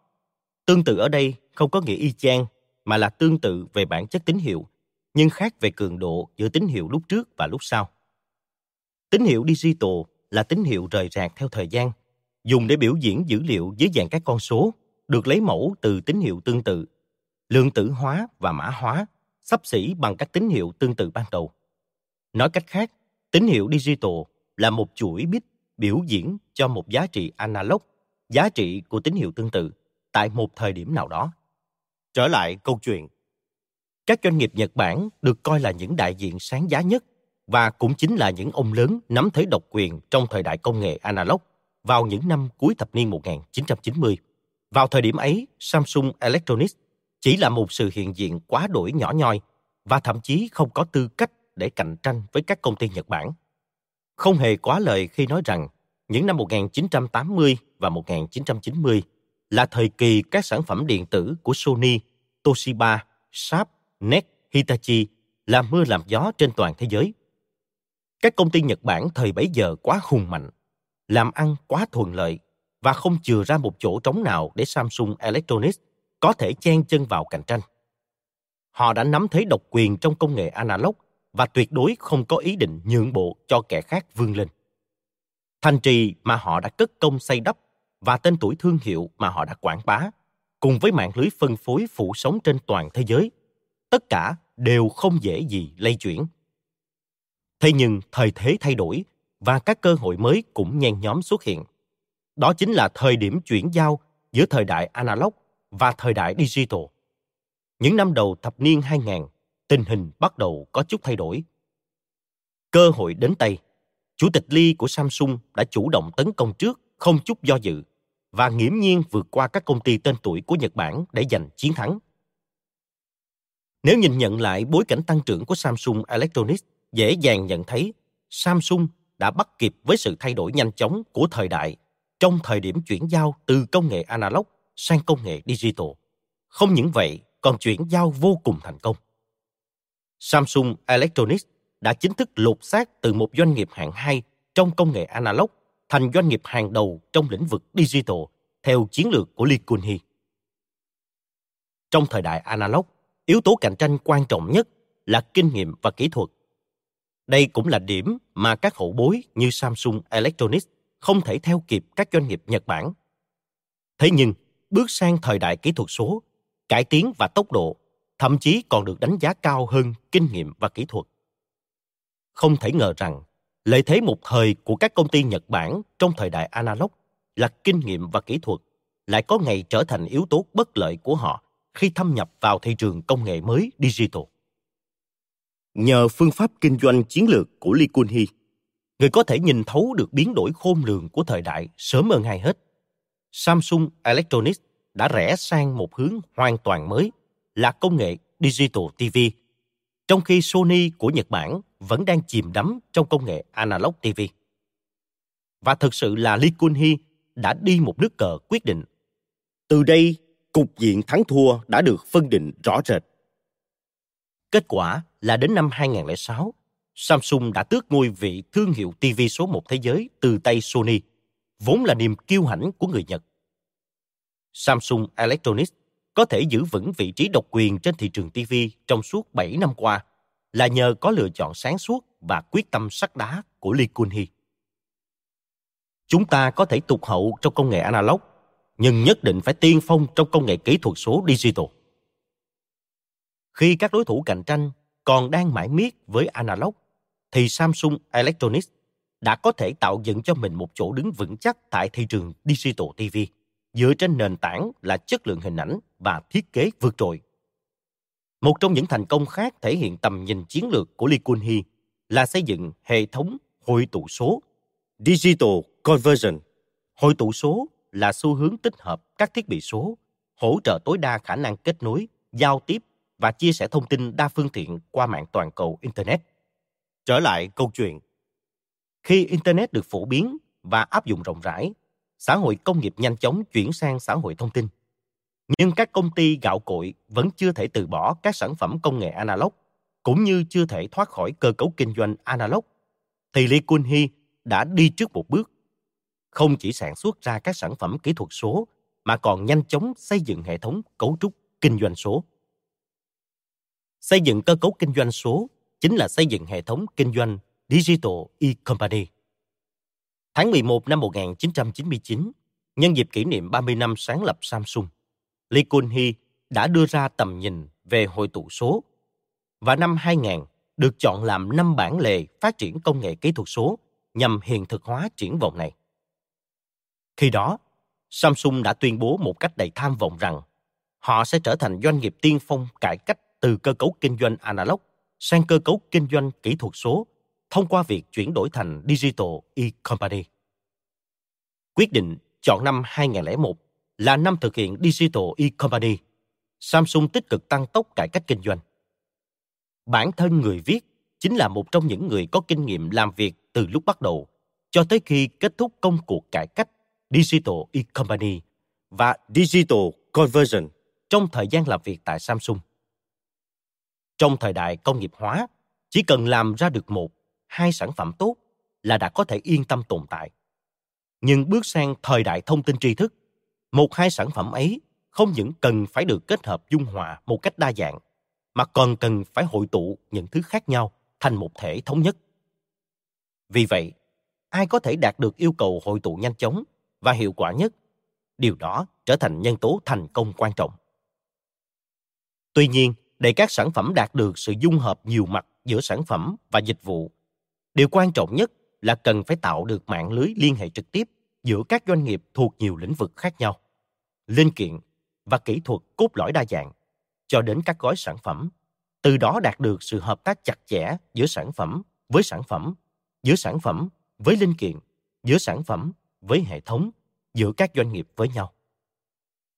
Tương tự ở đây không có nghĩa y chang, mà là tương tự về bản chất tín hiệu, nhưng khác về cường độ giữa tín hiệu lúc trước và lúc sau. Tín hiệu digital là tín hiệu rời rạc theo thời gian, dùng để biểu diễn dữ liệu dưới dạng các con số, được lấy mẫu từ tín hiệu tương tự, lượng tử hóa và mã hóa, sắp xỉ bằng các tín hiệu tương tự ban đầu. Nói cách khác, tín hiệu digital là một chuỗi bit biểu diễn cho một giá trị analog, giá trị của tín hiệu tương tự, tại một thời điểm nào đó. Trở lại câu chuyện. Các doanh nghiệp Nhật Bản được coi là những đại diện sáng giá nhất và cũng chính là những ông lớn nắm thế độc quyền trong thời đại công nghệ analog vào những năm cuối thập niên 1990. Vào thời điểm ấy, Samsung Electronics chỉ là một sự hiện diện quá đổi nhỏ nhoi và thậm chí không có tư cách để cạnh tranh với các công ty Nhật Bản. Không hề quá lời khi nói rằng những năm 1980 và 1990 là thời kỳ các sản phẩm điện tử của Sony, Toshiba, Sharp, nec Hitachi làm mưa làm gió trên toàn thế giới. Các công ty Nhật Bản thời bấy giờ quá hùng mạnh, làm ăn quá thuận lợi và không chừa ra một chỗ trống nào để Samsung Electronics có thể chen chân vào cạnh tranh. Họ đã nắm thấy độc quyền trong công nghệ analog và tuyệt đối không có ý định nhượng bộ cho kẻ khác vươn lên. Thành trì mà họ đã cất công xây đắp và tên tuổi thương hiệu mà họ đã quảng bá, cùng với mạng lưới phân phối phủ sóng trên toàn thế giới, tất cả đều không dễ gì lay chuyển. Thế nhưng thời thế thay đổi và các cơ hội mới cũng nhen nhóm xuất hiện. Đó chính là thời điểm chuyển giao giữa thời đại analog và thời đại digital. Những năm đầu thập niên 2000, tình hình bắt đầu có chút thay đổi. Cơ hội đến tay, Chủ tịch Lee của Samsung đã chủ động tấn công trước, không chút do dự, và nghiễm nhiên vượt qua các công ty tên tuổi của Nhật Bản để giành chiến thắng. Nếu nhìn nhận lại bối cảnh tăng trưởng của Samsung Electronics, dễ dàng nhận thấy Samsung đã bắt kịp với sự thay đổi nhanh chóng của thời đại trong thời điểm chuyển giao từ công nghệ analog sang công nghệ digital. Không những vậy, còn chuyển giao vô cùng thành công. Samsung Electronics đã chính thức lột xác từ một doanh nghiệp hạng 2 trong công nghệ analog thành doanh nghiệp hàng đầu trong lĩnh vực digital theo chiến lược của Lee Kun-hee. Trong thời đại analog, yếu tố cạnh tranh quan trọng nhất là kinh nghiệm và kỹ thuật. Đây cũng là điểm mà các hậu bối như Samsung Electronics không thể theo kịp các doanh nghiệp Nhật Bản. Thế nhưng, bước sang thời đại kỹ thuật số, cải tiến và tốc độ thậm chí còn được đánh giá cao hơn kinh nghiệm và kỹ thuật. Không thể ngờ rằng, lợi thế một thời của các công ty Nhật Bản trong thời đại analog là kinh nghiệm và kỹ thuật lại có ngày trở thành yếu tố bất lợi của họ khi thâm nhập vào thị trường công nghệ mới digital. Nhờ phương pháp kinh doanh chiến lược của Lee Kun-hee, người có thể nhìn thấu được biến đổi khôn lường của thời đại sớm hơn ai hết. Samsung Electronics đã rẽ sang một hướng hoàn toàn mới là công nghệ Digital TV. trong khi Sony của Nhật Bản vẫn đang chìm đắm trong công nghệ analog TV. Và thực sự là Lee Kun-hee đã đi một nước cờ quyết định. Từ đây, cục diện thắng thua đã được phân định rõ rệt. Kết quả là đến năm 2006, Samsung đã tước ngôi vị thương hiệu TV số một thế giới từ tay Sony, vốn là niềm kiêu hãnh của người Nhật. Samsung Electronics có thể giữ vững vị trí độc quyền trên thị trường TV trong suốt 7 năm qua là nhờ có lựa chọn sáng suốt và quyết tâm sắt đá của Lee Kun-hee. Chúng ta có thể tụt hậu trong công nghệ analog, nhưng nhất định phải tiên phong trong công nghệ kỹ thuật số digital. Khi các đối thủ cạnh tranh còn đang mãi miết với analog, thì Samsung Electronics đã có thể tạo dựng cho mình một chỗ đứng vững chắc tại thị trường digital TV dựa trên nền tảng là chất lượng hình ảnh và thiết kế vượt trội. Một trong những thành công khác thể hiện tầm nhìn chiến lược của Lee Kun-hee là xây dựng hệ thống hội tụ số Digital Conversion. Hội tụ số là xu hướng tích hợp các thiết bị số, hỗ trợ tối đa khả năng kết nối, giao tiếp và chia sẻ thông tin đa phương tiện qua mạng toàn cầu Internet. Trở lại câu chuyện. Khi Internet được phổ biến và áp dụng rộng rãi, xã hội công nghiệp nhanh chóng chuyển sang xã hội thông tin. Nhưng các công ty gạo cội vẫn chưa thể từ bỏ các sản phẩm công nghệ analog, cũng như chưa thể thoát khỏi cơ cấu kinh doanh analog. Thì Lee Kun-hee đã đi trước một bước. Không chỉ sản xuất ra các sản phẩm kỹ thuật số, mà còn nhanh chóng xây dựng hệ thống cấu trúc kinh doanh số. Xây dựng cơ cấu kinh doanh số chính là xây dựng hệ thống kinh doanh Digital E-Company. Tháng 11 năm 1999, nhân dịp kỷ niệm 30 năm sáng lập Samsung, Lee Kun-hee đã đưa ra tầm nhìn về hội tụ số. Và năm 2000 được chọn làm năm bản lề phát triển công nghệ kỹ thuật số nhằm hiện thực hóa triển vọng này. Khi đó, Samsung đã tuyên bố một cách đầy tham vọng rằng họ sẽ trở thành doanh nghiệp tiên phong cải cách từ cơ cấu kinh doanh analog sang cơ cấu kinh doanh kỹ thuật số thông qua việc chuyển đổi thành Digital E-Company. Quyết định chọn năm 2001 là năm thực hiện Digital E-Company. Samsung tích cực tăng tốc cải cách kinh doanh. Bản thân người viết chính là một trong những người có kinh nghiệm làm việc từ lúc bắt đầu cho tới khi kết thúc công cuộc cải cách Digital E-Company và Digital Conversion trong thời gian làm việc tại Samsung. Trong thời đại công nghiệp hóa, chỉ cần làm ra được một, hai sản phẩm tốt là đã có thể yên tâm tồn tại. Nhưng bước sang thời đại thông tin tri thức, một hai sản phẩm ấy không những cần phải được kết hợp dung hòa một cách đa dạng, mà còn cần phải hội tụ những thứ khác nhau thành một thể thống nhất. Vì vậy, ai có thể đạt được yêu cầu hội tụ nhanh chóng và hiệu quả nhất, điều đó trở thành nhân tố thành công quan trọng. Tuy nhiên, để các sản phẩm đạt được sự dung hợp nhiều mặt giữa sản phẩm và dịch vụ, điều quan trọng nhất là cần phải tạo được mạng lưới liên hệ trực tiếp giữa các doanh nghiệp thuộc nhiều lĩnh vực khác nhau, linh kiện và kỹ thuật cốt lõi đa dạng, cho đến các gói sản phẩm, từ đó đạt được sự hợp tác chặt chẽ giữa sản phẩm với sản phẩm giữa sản phẩm với linh kiện, giữa sản phẩm với hệ thống, giữa các doanh nghiệp với nhau.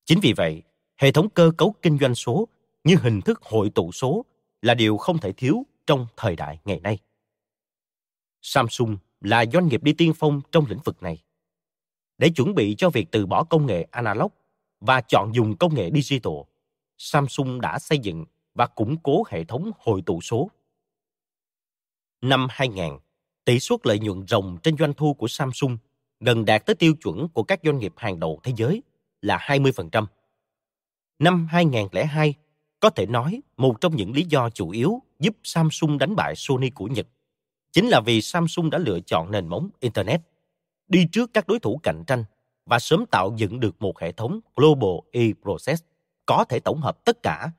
Chính vì vậy, hệ thống cơ cấu kinh doanh số như hình thức hội tụ số là điều không thể thiếu trong thời đại ngày nay. Samsung là doanh nghiệp đi tiên phong trong lĩnh vực này. Để chuẩn bị cho việc từ bỏ công nghệ analog và chọn dùng công nghệ digital, Samsung đã xây dựng và củng cố hệ thống hội tụ số. Năm 2000, tỷ suất lợi nhuận ròng trên doanh thu của Samsung gần đạt tới tiêu chuẩn của các doanh nghiệp hàng đầu thế giới là 20%. Năm 2002, có thể nói một trong những lý do chủ yếu giúp Samsung đánh bại Sony của Nhật chính là vì Samsung đã lựa chọn nền móng Internet, đi trước các đối thủ cạnh tranh và sớm tạo dựng được một hệ thống Global e-Process có thể tổng hợp tất cả,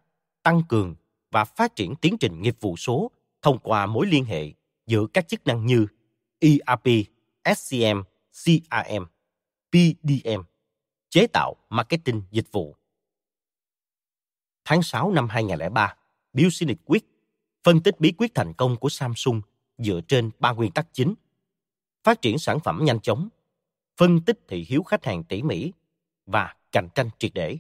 tăng cường và phát triển tiến trình nghiệp vụ số thông qua mối liên hệ giữa các chức năng như ERP, SCM, CRM, PDM, chế tạo, marketing, dịch vụ. Tháng 6 năm 2003, Business Week phân tích bí quyết thành công của Samsung dựa trên ba nguyên tắc chính. Phát triển sản phẩm nhanh chóng, phân tích thị hiếu khách hàng tỉ mỉ và cạnh tranh triệt để.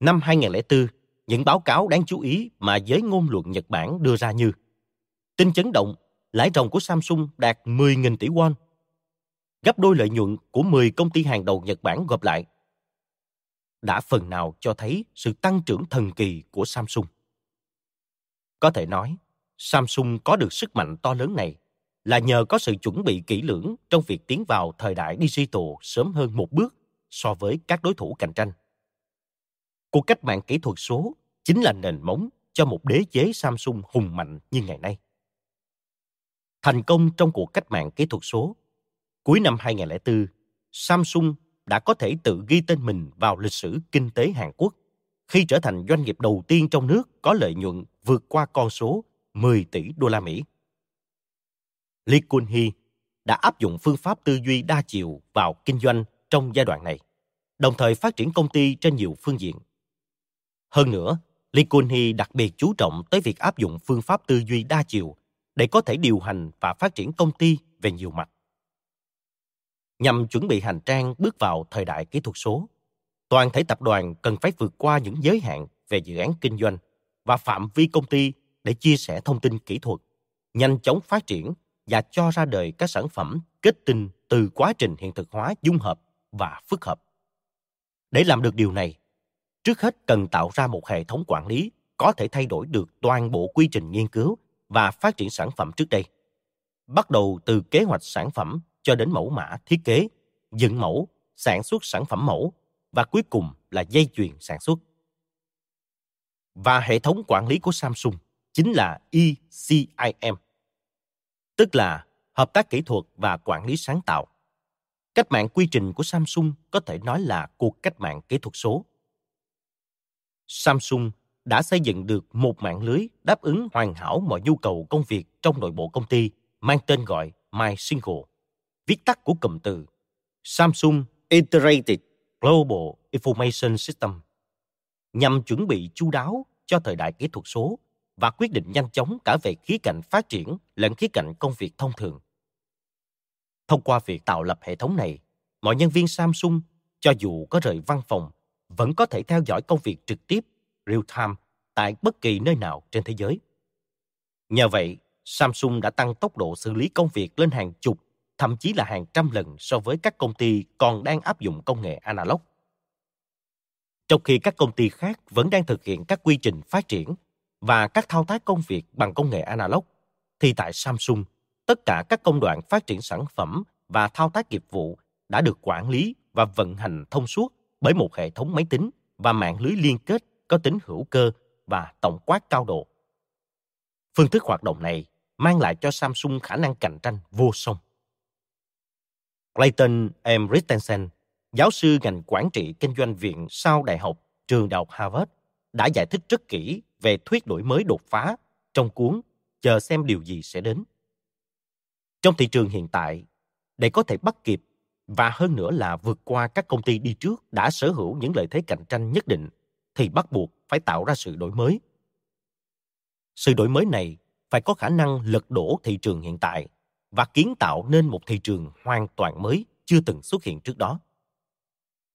Năm 2004, những báo cáo đáng chú ý mà giới ngôn luận Nhật Bản đưa ra như tin chấn động, lãi ròng của Samsung đạt 10.000 tỷ won, gấp đôi lợi nhuận của 10 công ty hàng đầu Nhật Bản gộp lại. Đã phần nào cho thấy sự tăng trưởng thần kỳ của Samsung. Có thể nói, Samsung có được sức mạnh to lớn này là nhờ có sự chuẩn bị kỹ lưỡng trong việc tiến vào thời đại digital sớm hơn một bước so với các đối thủ cạnh tranh. Cuộc cách mạng kỹ thuật số chính là nền móng cho một đế chế Samsung hùng mạnh như ngày nay. Thành công trong cuộc cách mạng kỹ thuật số, cuối năm 2004, Samsung đã có thể tự ghi tên mình vào lịch sử kinh tế Hàn Quốc khi trở thành doanh nghiệp đầu tiên trong nước có lợi nhuận vượt qua con số 10 tỷ đô la Mỹ. Lee Kun-hee đã áp dụng phương pháp tư duy đa chiều vào kinh doanh trong giai đoạn này, đồng thời phát triển công ty trên nhiều phương diện. Hơn nữa, Lee Kun-hee đặc biệt chú trọng tới việc áp dụng phương pháp tư duy đa chiều để có thể điều hành và phát triển công ty về nhiều mặt. Nhằm chuẩn bị hành trang bước vào thời đại kỹ thuật số, toàn thể tập đoàn cần phải vượt qua những giới hạn về dự án kinh doanh và phạm vi công ty để chia sẻ thông tin kỹ thuật, nhanh chóng phát triển và cho ra đời các sản phẩm kết tinh từ quá trình hiện thực hóa dung hợp và phức hợp. Để làm được điều này, trước hết cần tạo ra một hệ thống quản lý có thể thay đổi được toàn bộ quy trình nghiên cứu và phát triển sản phẩm trước đây. Bắt đầu từ kế hoạch sản phẩm cho đến mẫu mã thiết kế, dựng mẫu, sản xuất sản phẩm mẫu và cuối cùng là dây chuyền sản xuất. Và hệ thống quản lý của Samsung chính là ECIM, tức là hợp tác kỹ thuật và quản lý sáng tạo. Cách mạng quy trình của Samsung có thể nói là cuộc cách mạng kỹ thuật số. Samsung đã xây dựng được một mạng lưới đáp ứng hoàn hảo mọi nhu cầu công việc trong nội bộ công ty mang tên gọi My Single. viết tắt của cụm từ Samsung Integrated Global Information System, nhằm chuẩn bị chu đáo cho thời đại kỹ thuật số và quyết định nhanh chóng cả về khía cạnh phát triển lẫn khía cạnh công việc thông thường. Thông qua việc tạo lập hệ thống này, mọi nhân viên Samsung, cho dù có rời văn phòng, vẫn có thể theo dõi công việc trực tiếp, real time, tại bất kỳ nơi nào trên thế giới. Nhờ vậy, Samsung đã tăng tốc độ xử lý công việc lên hàng chục, thậm chí là hàng trăm lần so với các công ty còn đang áp dụng công nghệ analog. Trong khi các công ty khác vẫn đang thực hiện các quy trình phát triển và các thao tác công việc bằng công nghệ analog, thì tại Samsung, tất cả các công đoạn phát triển sản phẩm và thao tác nghiệp vụ đã được quản lý và vận hành thông suốt bởi một hệ thống máy tính và mạng lưới liên kết có tính hữu cơ và tổng quát cao độ. Phương thức hoạt động này mang lại cho Samsung khả năng cạnh tranh vô song. Clayton M. Christensen, giáo sư ngành quản trị kinh doanh viện sau đại học trường đại học Harvard, đã giải thích rất kỹ về thuyết đổi mới đột phá trong cuốn Chờ xem điều gì sẽ đến. Trong thị trường hiện tại, để có thể bắt kịp và hơn nữa là vượt qua các công ty đi trước đã sở hữu những lợi thế cạnh tranh nhất định thì bắt buộc phải tạo ra sự đổi mới. Sự đổi mới này phải có khả năng lật đổ thị trường hiện tại và kiến tạo nên một thị trường hoàn toàn mới chưa từng xuất hiện trước đó.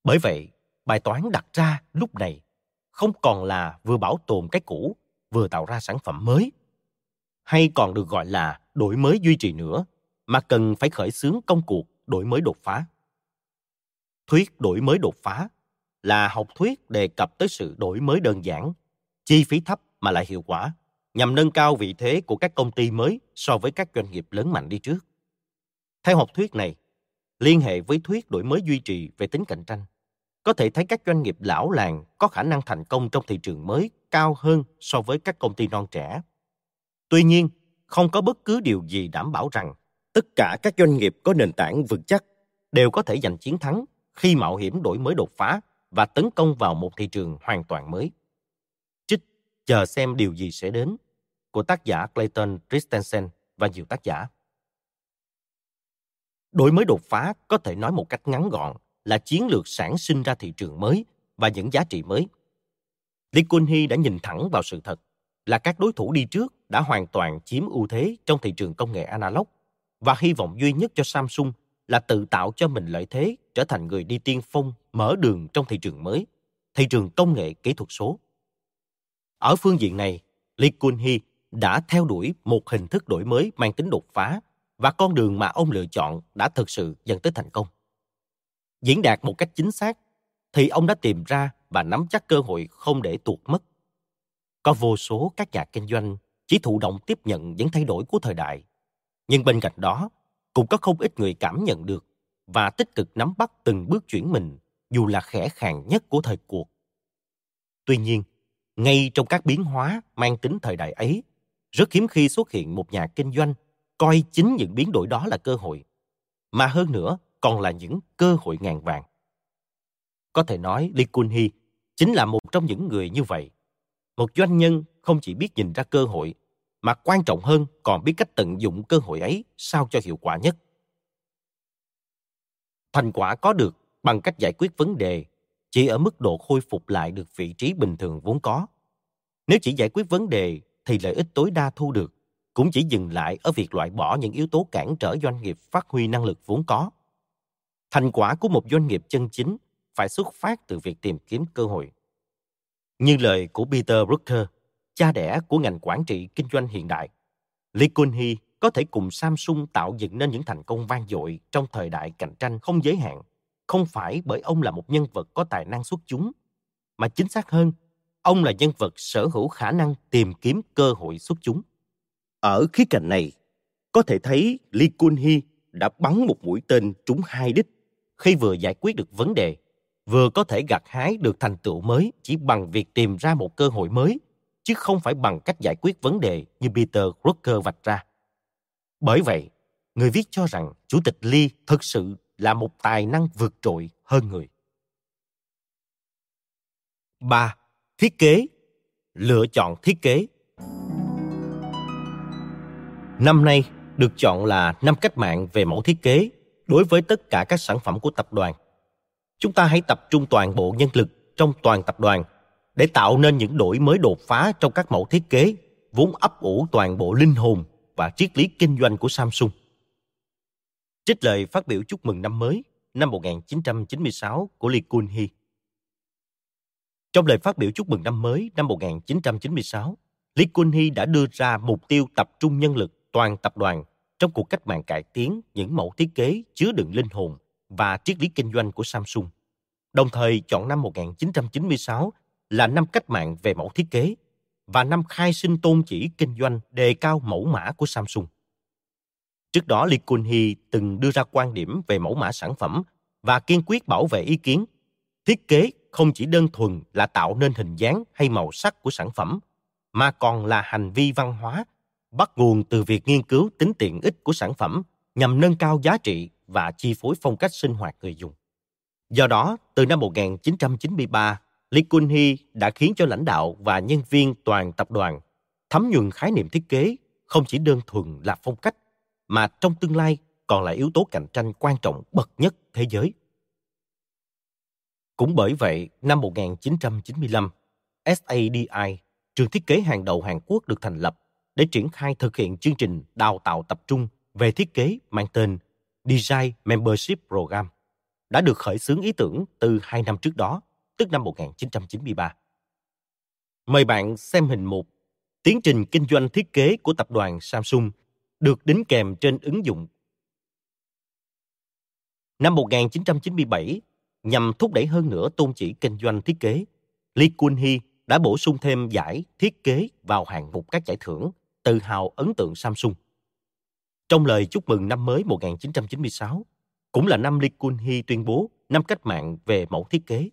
Bởi vậy, bài toán đặt ra lúc này không còn là vừa bảo tồn cái cũ, vừa tạo ra sản phẩm mới, hay còn được gọi là đổi mới duy trì nữa, mà cần phải khởi xướng công cuộc đổi mới đột phá. Thuyết đổi mới đột phá là học thuyết đề cập tới sự đổi mới đơn giản, chi phí thấp mà lại hiệu quả, nhằm nâng cao vị thế của các công ty mới so với các doanh nghiệp lớn mạnh đi trước. Theo học thuyết này, liên hệ với thuyết đổi mới duy trì về tính cạnh tranh, có thể thấy các doanh nghiệp lão làng có khả năng thành công trong thị trường mới cao hơn so với các công ty non trẻ. Tuy nhiên, không có bất cứ điều gì đảm bảo rằng tất cả các doanh nghiệp có nền tảng vững chắc đều có thể giành chiến thắng khi mạo hiểm đổi mới đột phá và tấn công vào một thị trường hoàn toàn mới. Trích chờ xem điều gì sẽ đến của tác giả Clayton Christensen và nhiều tác giả. Đổi mới đột phá có thể nói một cách ngắn gọn là chiến lược sản sinh ra thị trường mới và những giá trị mới. Lee Kun-hee đã nhìn thẳng vào sự thật là các đối thủ đi trước đã hoàn toàn chiếm ưu thế trong thị trường công nghệ analog và hy vọng duy nhất cho Samsung là tự tạo cho mình lợi thế trở thành người đi tiên phong mở đường trong thị trường mới, thị trường công nghệ kỹ thuật số. Ở phương diện này, Lee Kun-hee đã theo đuổi một hình thức đổi mới mang tính đột phá và con đường mà ông lựa chọn đã thực sự dẫn tới thành công. Diễn đạt một cách chính xác thì ông đã tìm ra và nắm chắc cơ hội không để tuột mất. Có vô số các nhà kinh doanh chỉ thụ động tiếp nhận những thay đổi của thời đại. Nhưng bên cạnh đó, cũng có không ít người cảm nhận được và tích cực nắm bắt từng bước chuyển mình dù là khẽ khàng nhất của thời cuộc. Tuy nhiên, ngay trong các biến hóa mang tính thời đại ấy, rất hiếm khi xuất hiện một nhà kinh doanh coi chính những biến đổi đó là cơ hội, mà hơn nữa còn là những cơ hội ngàn vàng. Có thể nói Lee Kun Hee chính là một trong những người như vậy. Một doanh nhân không chỉ biết nhìn ra cơ hội, mà quan trọng hơn còn biết cách tận dụng cơ hội ấy sao cho hiệu quả nhất. Thành quả có được bằng cách giải quyết vấn đề chỉ ở mức độ khôi phục lại được vị trí bình thường vốn có. Nếu chỉ giải quyết vấn đề thì lợi ích tối đa thu được cũng chỉ dừng lại ở việc loại bỏ những yếu tố cản trở doanh nghiệp phát huy năng lực vốn có. Thành quả của một doanh nghiệp chân chính phải xuất phát từ việc tìm kiếm cơ hội. Như lời của Peter Drucker, cha đẻ của ngành quản trị kinh doanh hiện đại, Lee Kun-hee có thể cùng Samsung tạo dựng nên những thành công vang dội trong thời đại cạnh tranh không giới hạn, không phải bởi ông là một nhân vật có tài năng xuất chúng, mà chính xác hơn, ông là nhân vật sở hữu khả năng tìm kiếm cơ hội xuất chúng. Ở khía cạnh này, có thể thấy Lee Kun-hee đã bắn một mũi tên trúng hai đích khi vừa giải quyết được vấn đề, vừa có thể gặt hái được thành tựu mới chỉ bằng việc tìm ra một cơ hội mới, chứ không phải bằng cách giải quyết vấn đề như Peter Drucker vạch ra. Bởi vậy, người viết cho rằng Chủ tịch Lee thực sự là một tài năng vượt trội hơn người. 3. Thiết kế Lựa chọn thiết kế Năm nay được chọn là năm cách mạng về mẫu thiết kế đối với tất cả các sản phẩm của tập đoàn. Chúng ta hãy tập trung toàn bộ nhân lực trong toàn tập đoàn để tạo nên những đổi mới đột phá trong các mẫu thiết kế vốn ấp ủ toàn bộ linh hồn và triết lý kinh doanh của Samsung. Trích lời phát biểu chúc mừng năm mới năm 1996 của Lee Kun-hee. Trong lời phát biểu chúc mừng năm mới năm 1996, Lee Kun-hee đã đưa ra mục tiêu tập trung nhân lực toàn tập đoàn trong cuộc cách mạng cải tiến những mẫu thiết kế chứa đựng linh hồn và triết lý kinh doanh của Samsung. Đồng thời chọn năm 1996 là năm cách mạng về mẫu thiết kế và năm khai sinh tôn chỉ kinh doanh đề cao mẫu mã của Samsung. Trước đó, Lee Kun-hee từng đưa ra quan điểm về mẫu mã sản phẩm và kiên quyết bảo vệ ý kiến. Thiết kế không chỉ đơn thuần là tạo nên hình dáng hay màu sắc của sản phẩm, mà còn là hành vi văn hóa bắt nguồn từ việc nghiên cứu tính tiện ích của sản phẩm nhằm nâng cao giá trị và chi phối phong cách sinh hoạt người dùng. Do đó, từ năm 1993, Lee Kun-hee đã khiến cho lãnh đạo và nhân viên toàn tập đoàn thấm nhuần khái niệm thiết kế không chỉ đơn thuần là phong cách, mà trong tương lai còn là yếu tố cạnh tranh quan trọng bậc nhất thế giới. Cũng bởi vậy, năm 1995, SADI, trường thiết kế hàng đầu Hàn Quốc được thành lập để triển khai thực hiện chương trình đào tạo tập trung về thiết kế mang tên Design Membership Program đã được khởi xướng ý tưởng từ hai năm trước đó, tức năm 1993. Mời bạn xem hình một tiến trình kinh doanh thiết kế của tập đoàn Samsung được đính kèm trên ứng dụng. Năm 1997, nhằm thúc đẩy hơn nữa tôn chỉ kinh doanh thiết kế, Lee Kun-hee đã bổ sung thêm giải thiết kế vào hạng mục các giải thưởng tự hào ấn tượng Samsung. Trong lời chúc mừng năm mới 1996, cũng là năm Lee Kun-hee tuyên bố năm cách mạng về mẫu thiết kế.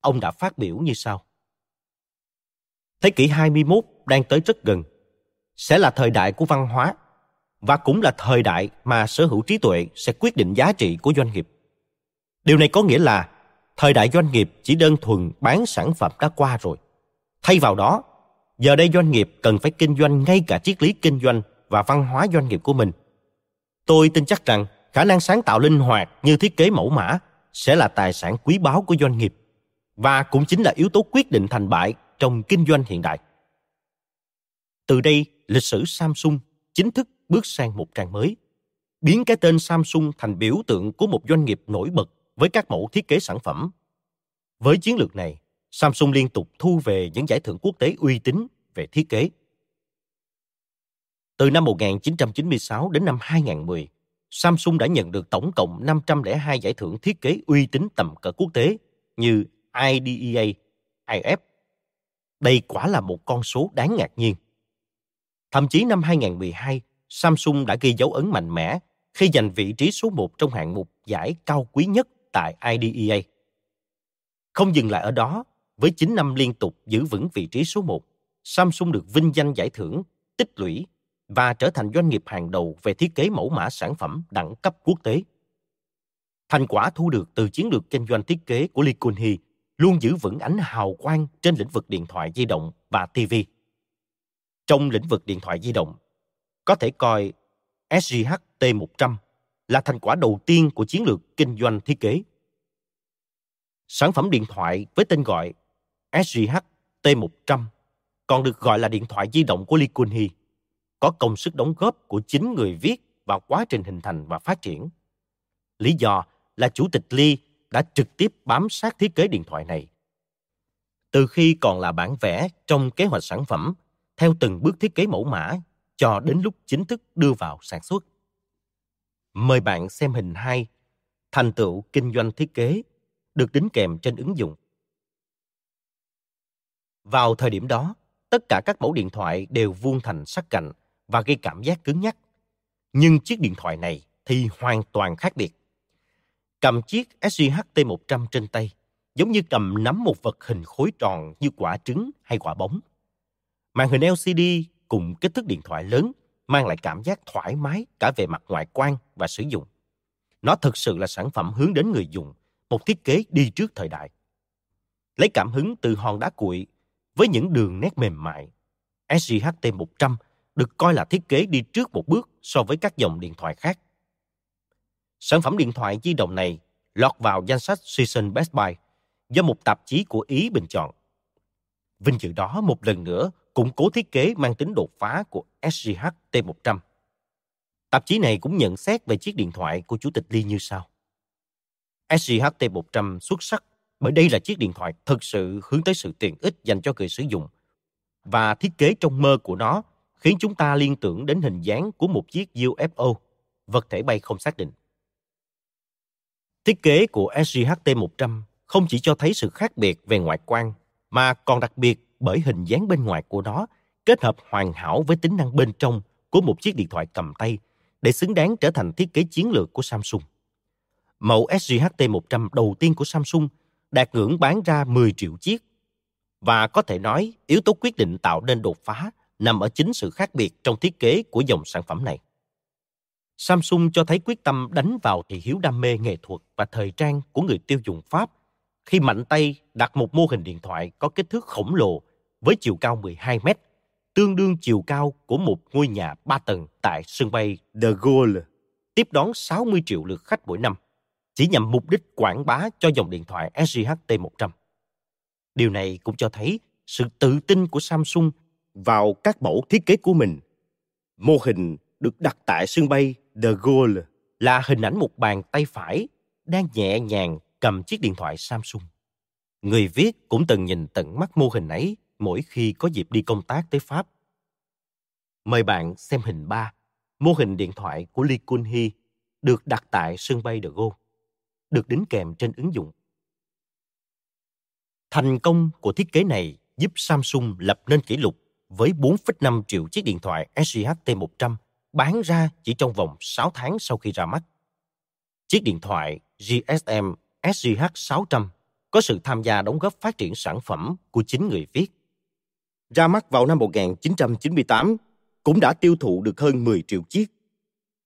Ông đã phát biểu như sau. Thế kỷ 21 đang tới rất gần, sẽ là thời đại của văn hóa và cũng là thời đại mà sở hữu trí tuệ sẽ quyết định giá trị của doanh nghiệp. Điều này có nghĩa là thời đại doanh nghiệp chỉ đơn thuần bán sản phẩm đã qua rồi. Thay vào đó, Giờ đây doanh nghiệp cần phải kinh doanh ngay cả triết lý kinh doanh và văn hóa doanh nghiệp của mình. Tôi tin chắc rằng khả năng sáng tạo linh hoạt như thiết kế mẫu mã sẽ là tài sản quý báu của doanh nghiệp và cũng chính là yếu tố quyết định thành bại trong kinh doanh hiện đại. Từ đây, lịch sử Samsung chính thức bước sang một trang mới, biến cái tên Samsung thành biểu tượng của một doanh nghiệp nổi bật với các mẫu thiết kế sản phẩm. Với chiến lược này, Samsung liên tục thu về những giải thưởng quốc tế uy tín về thiết kế. Từ năm 1996 đến năm 2010, Samsung đã nhận được tổng cộng 502 giải thưởng thiết kế uy tín tầm cỡ quốc tế như IDEA, IF. Đây quả là một con số đáng ngạc nhiên. Thậm chí năm 2012, Samsung đã ghi dấu ấn mạnh mẽ khi giành vị trí số 1 trong hạng mục giải cao quý nhất tại IDEA. Không dừng lại ở đó, với 9 năm liên tục giữ vững vị trí số 1, Samsung được vinh danh giải thưởng, tích lũy và trở thành doanh nghiệp hàng đầu về thiết kế mẫu mã sản phẩm đẳng cấp quốc tế. Thành quả thu được từ chiến lược kinh doanh thiết kế của Lee Kun-hee luôn giữ vững ánh hào quang trên lĩnh vực điện thoại di động và TV. Trong lĩnh vực điện thoại di động, có thể coi SGH T100 là thành quả đầu tiên của chiến lược kinh doanh thiết kế. Sản phẩm điện thoại với tên gọi SGH T100 còn được gọi là điện thoại di động của Lee Kun-hee có công sức đóng góp của chính người viết vào quá trình hình thành và phát triển. Lý do là Chủ tịch Lee đã trực tiếp bám sát thiết kế điện thoại này. Từ khi còn là bản vẽ trong kế hoạch sản phẩm, theo từng bước thiết kế mẫu mã, cho đến lúc chính thức đưa vào sản xuất. Mời bạn xem hình 2, thành tựu kinh doanh thiết kế, được đính kèm trên ứng dụng. Vào thời điểm đó, tất cả các mẫu điện thoại đều vuông thành sắc cạnh và gây cảm giác cứng nhắc. Nhưng chiếc điện thoại này thì hoàn toàn khác biệt. Cầm chiếc SGHT100 trên tay, giống như cầm nắm một vật hình khối tròn như quả trứng hay quả bóng. Màn hình LCD cùng kích thước điện thoại lớn mang lại cảm giác thoải mái cả về mặt ngoại quan và sử dụng. Nó thực sự là sản phẩm hướng đến người dùng, một thiết kế đi trước thời đại. Lấy cảm hứng từ hòn đá cuội với những đường nét mềm mại, SGHT 100 được coi là thiết kế đi trước một bước so với các dòng điện thoại khác. Sản phẩm điện thoại di động này lọt vào danh sách Season Best Buy do một tạp chí của Ý bình chọn. Vinh dự đó một lần nữa củng cố thiết kế mang tính đột phá của SGH T100. Tạp chí này cũng nhận xét về chiếc điện thoại của Chủ tịch Lee như sau. SGH T100 xuất sắc bởi đây là chiếc điện thoại thực sự hướng tới sự tiện ích dành cho người sử dụng và thiết kế trong mơ của nó khiến chúng ta liên tưởng đến hình dáng của một chiếc UFO, vật thể bay không xác định. Thiết kế của SGHT-100 không chỉ cho thấy sự khác biệt về ngoại quan, mà còn đặc biệt bởi hình dáng bên ngoài của nó kết hợp hoàn hảo với tính năng bên trong của một chiếc điện thoại cầm tay để xứng đáng trở thành thiết kế chiến lược của Samsung. Mẫu SGHT-100 đầu tiên của Samsung đạt ngưỡng bán ra 10 triệu chiếc. Và có thể nói, yếu tố quyết định tạo nên đột phá nằm ở chính sự khác biệt trong thiết kế của dòng sản phẩm này. Samsung cho thấy quyết tâm đánh vào thị hiếu đam mê nghệ thuật và thời trang của người tiêu dùng Pháp khi mạnh tay đặt một mô hình điện thoại có kích thước khổng lồ với chiều cao 12 mét, tương đương chiều cao của một ngôi nhà 3 tầng tại sân bay De Gaulle, tiếp đón 60 triệu lượt khách mỗi năm, chỉ nhằm mục đích quảng bá cho dòng điện thoại SGH T100. Điều này cũng cho thấy sự tự tin của Samsung vào các mẫu thiết kế của mình. Mô hình được đặt tại sân bay The Gaulle là hình ảnh một bàn tay phải đang nhẹ nhàng cầm chiếc điện thoại Samsung. Người viết cũng từng nhìn tận mắt mô hình ấy mỗi khi có dịp đi công tác tới Pháp. Mời bạn xem hình 3, mô hình điện thoại của Lee Kun-hee được đặt tại sân bay De Gaulle, được đính kèm trên ứng dụng. Thành công của thiết kế này giúp Samsung lập nên kỷ lục với 4,5 triệu chiếc điện thoại SGH T100 bán ra chỉ trong vòng 6 tháng sau khi ra mắt. Chiếc điện thoại GSM SGH 600 có sự tham gia đóng góp phát triển sản phẩm của chính người viết. Ra mắt vào năm 1998, cũng đã tiêu thụ được hơn 10 triệu chiếc.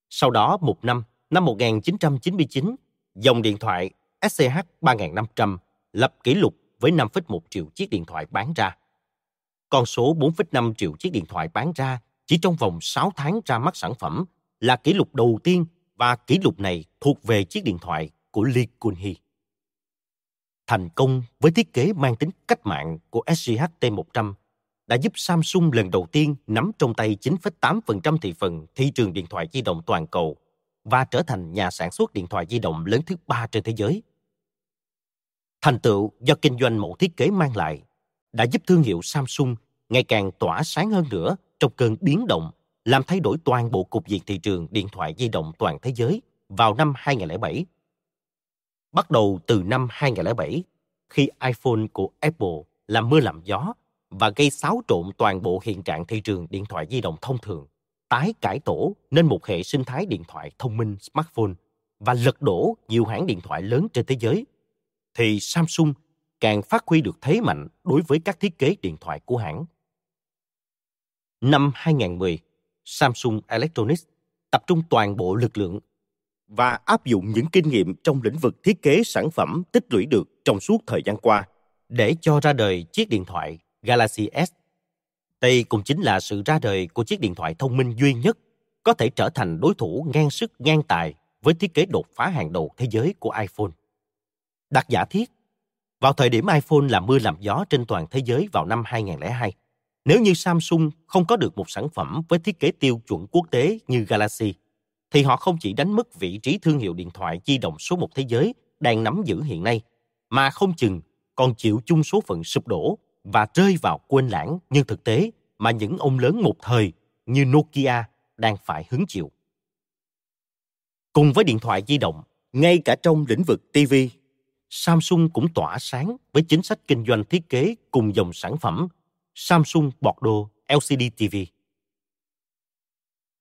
Sau đó một năm, năm 1999, dòng điện thoại SCH 3500 lập kỷ lục với 5,1 triệu chiếc điện thoại bán ra. Con số 4,5 triệu chiếc điện thoại bán ra chỉ trong vòng 6 tháng ra mắt sản phẩm là kỷ lục đầu tiên và kỷ lục này thuộc về chiếc điện thoại của Lee Kun-hee. Thành công với thiết kế mang tính cách mạng của SGH T100 đã giúp Samsung lần đầu tiên nắm trong tay 9,8% thị phần thị trường điện thoại di động toàn cầu và trở thành nhà sản xuất điện thoại di động lớn thứ ba trên thế giới. Thành tựu do kinh doanh mẫu thiết kế mang lại đã giúp thương hiệu Samsung ngày càng tỏa sáng hơn nữa trong cơn biến động làm thay đổi toàn bộ cục diện thị trường điện thoại di động toàn thế giới vào năm 2007. Bắt đầu từ năm 2007, khi iPhone của Apple làm mưa làm gió và gây xáo trộn toàn bộ hiện trạng thị trường điện thoại di động thông thường, tái cải tổ nên một hệ sinh thái điện thoại thông minh smartphone và lật đổ nhiều hãng điện thoại lớn trên thế giới, thì Samsung càng phát huy được thế mạnh đối với các thiết kế điện thoại của hãng. Năm 2010, Samsung Electronics tập trung toàn bộ lực lượng và áp dụng những kinh nghiệm trong lĩnh vực thiết kế sản phẩm tích lũy được trong suốt thời gian qua để cho ra đời chiếc điện thoại Galaxy S. Đây cũng chính là sự ra đời của chiếc điện thoại thông minh duy nhất có thể trở thành đối thủ ngang sức ngang tài với thiết kế đột phá hàng đầu thế giới của iPhone. Đặt giả thiết, vào thời điểm iPhone làm mưa làm gió trên toàn thế giới vào năm 2002, nếu như Samsung không có được một sản phẩm với thiết kế tiêu chuẩn quốc tế như Galaxy, thì họ không chỉ đánh mất vị trí thương hiệu điện thoại di động số một thế giới đang nắm giữ hiện nay, mà không chừng còn chịu chung số phận sụp đổ và rơi vào quên lãng như thực tế mà những ông lớn một thời như Nokia đang phải hứng chịu. Cùng với điện thoại di động, ngay cả trong lĩnh vực TV, Samsung cũng tỏa sáng với chính sách kinh doanh thiết kế cùng dòng sản phẩm Samsung Bordeaux LCD TV.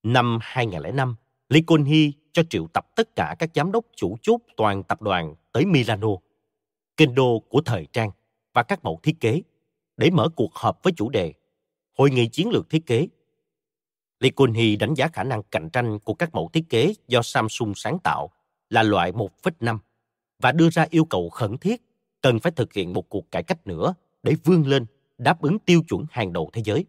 Năm 2005, Lee Kun Hee cho triệu tập tất cả các giám đốc chủ chốt toàn tập đoàn tới Milano, kinh đô của thời trang và các mẫu thiết kế, để mở cuộc họp với chủ đề Hội nghị chiến lược thiết kế. Lee Kun Hee đánh giá khả năng cạnh tranh của các mẫu thiết kế do Samsung sáng tạo là loại 1,5 và đưa ra yêu cầu khẩn thiết cần phải thực hiện một cuộc cải cách nữa để vươn lên đáp ứng tiêu chuẩn hàng đầu thế giới.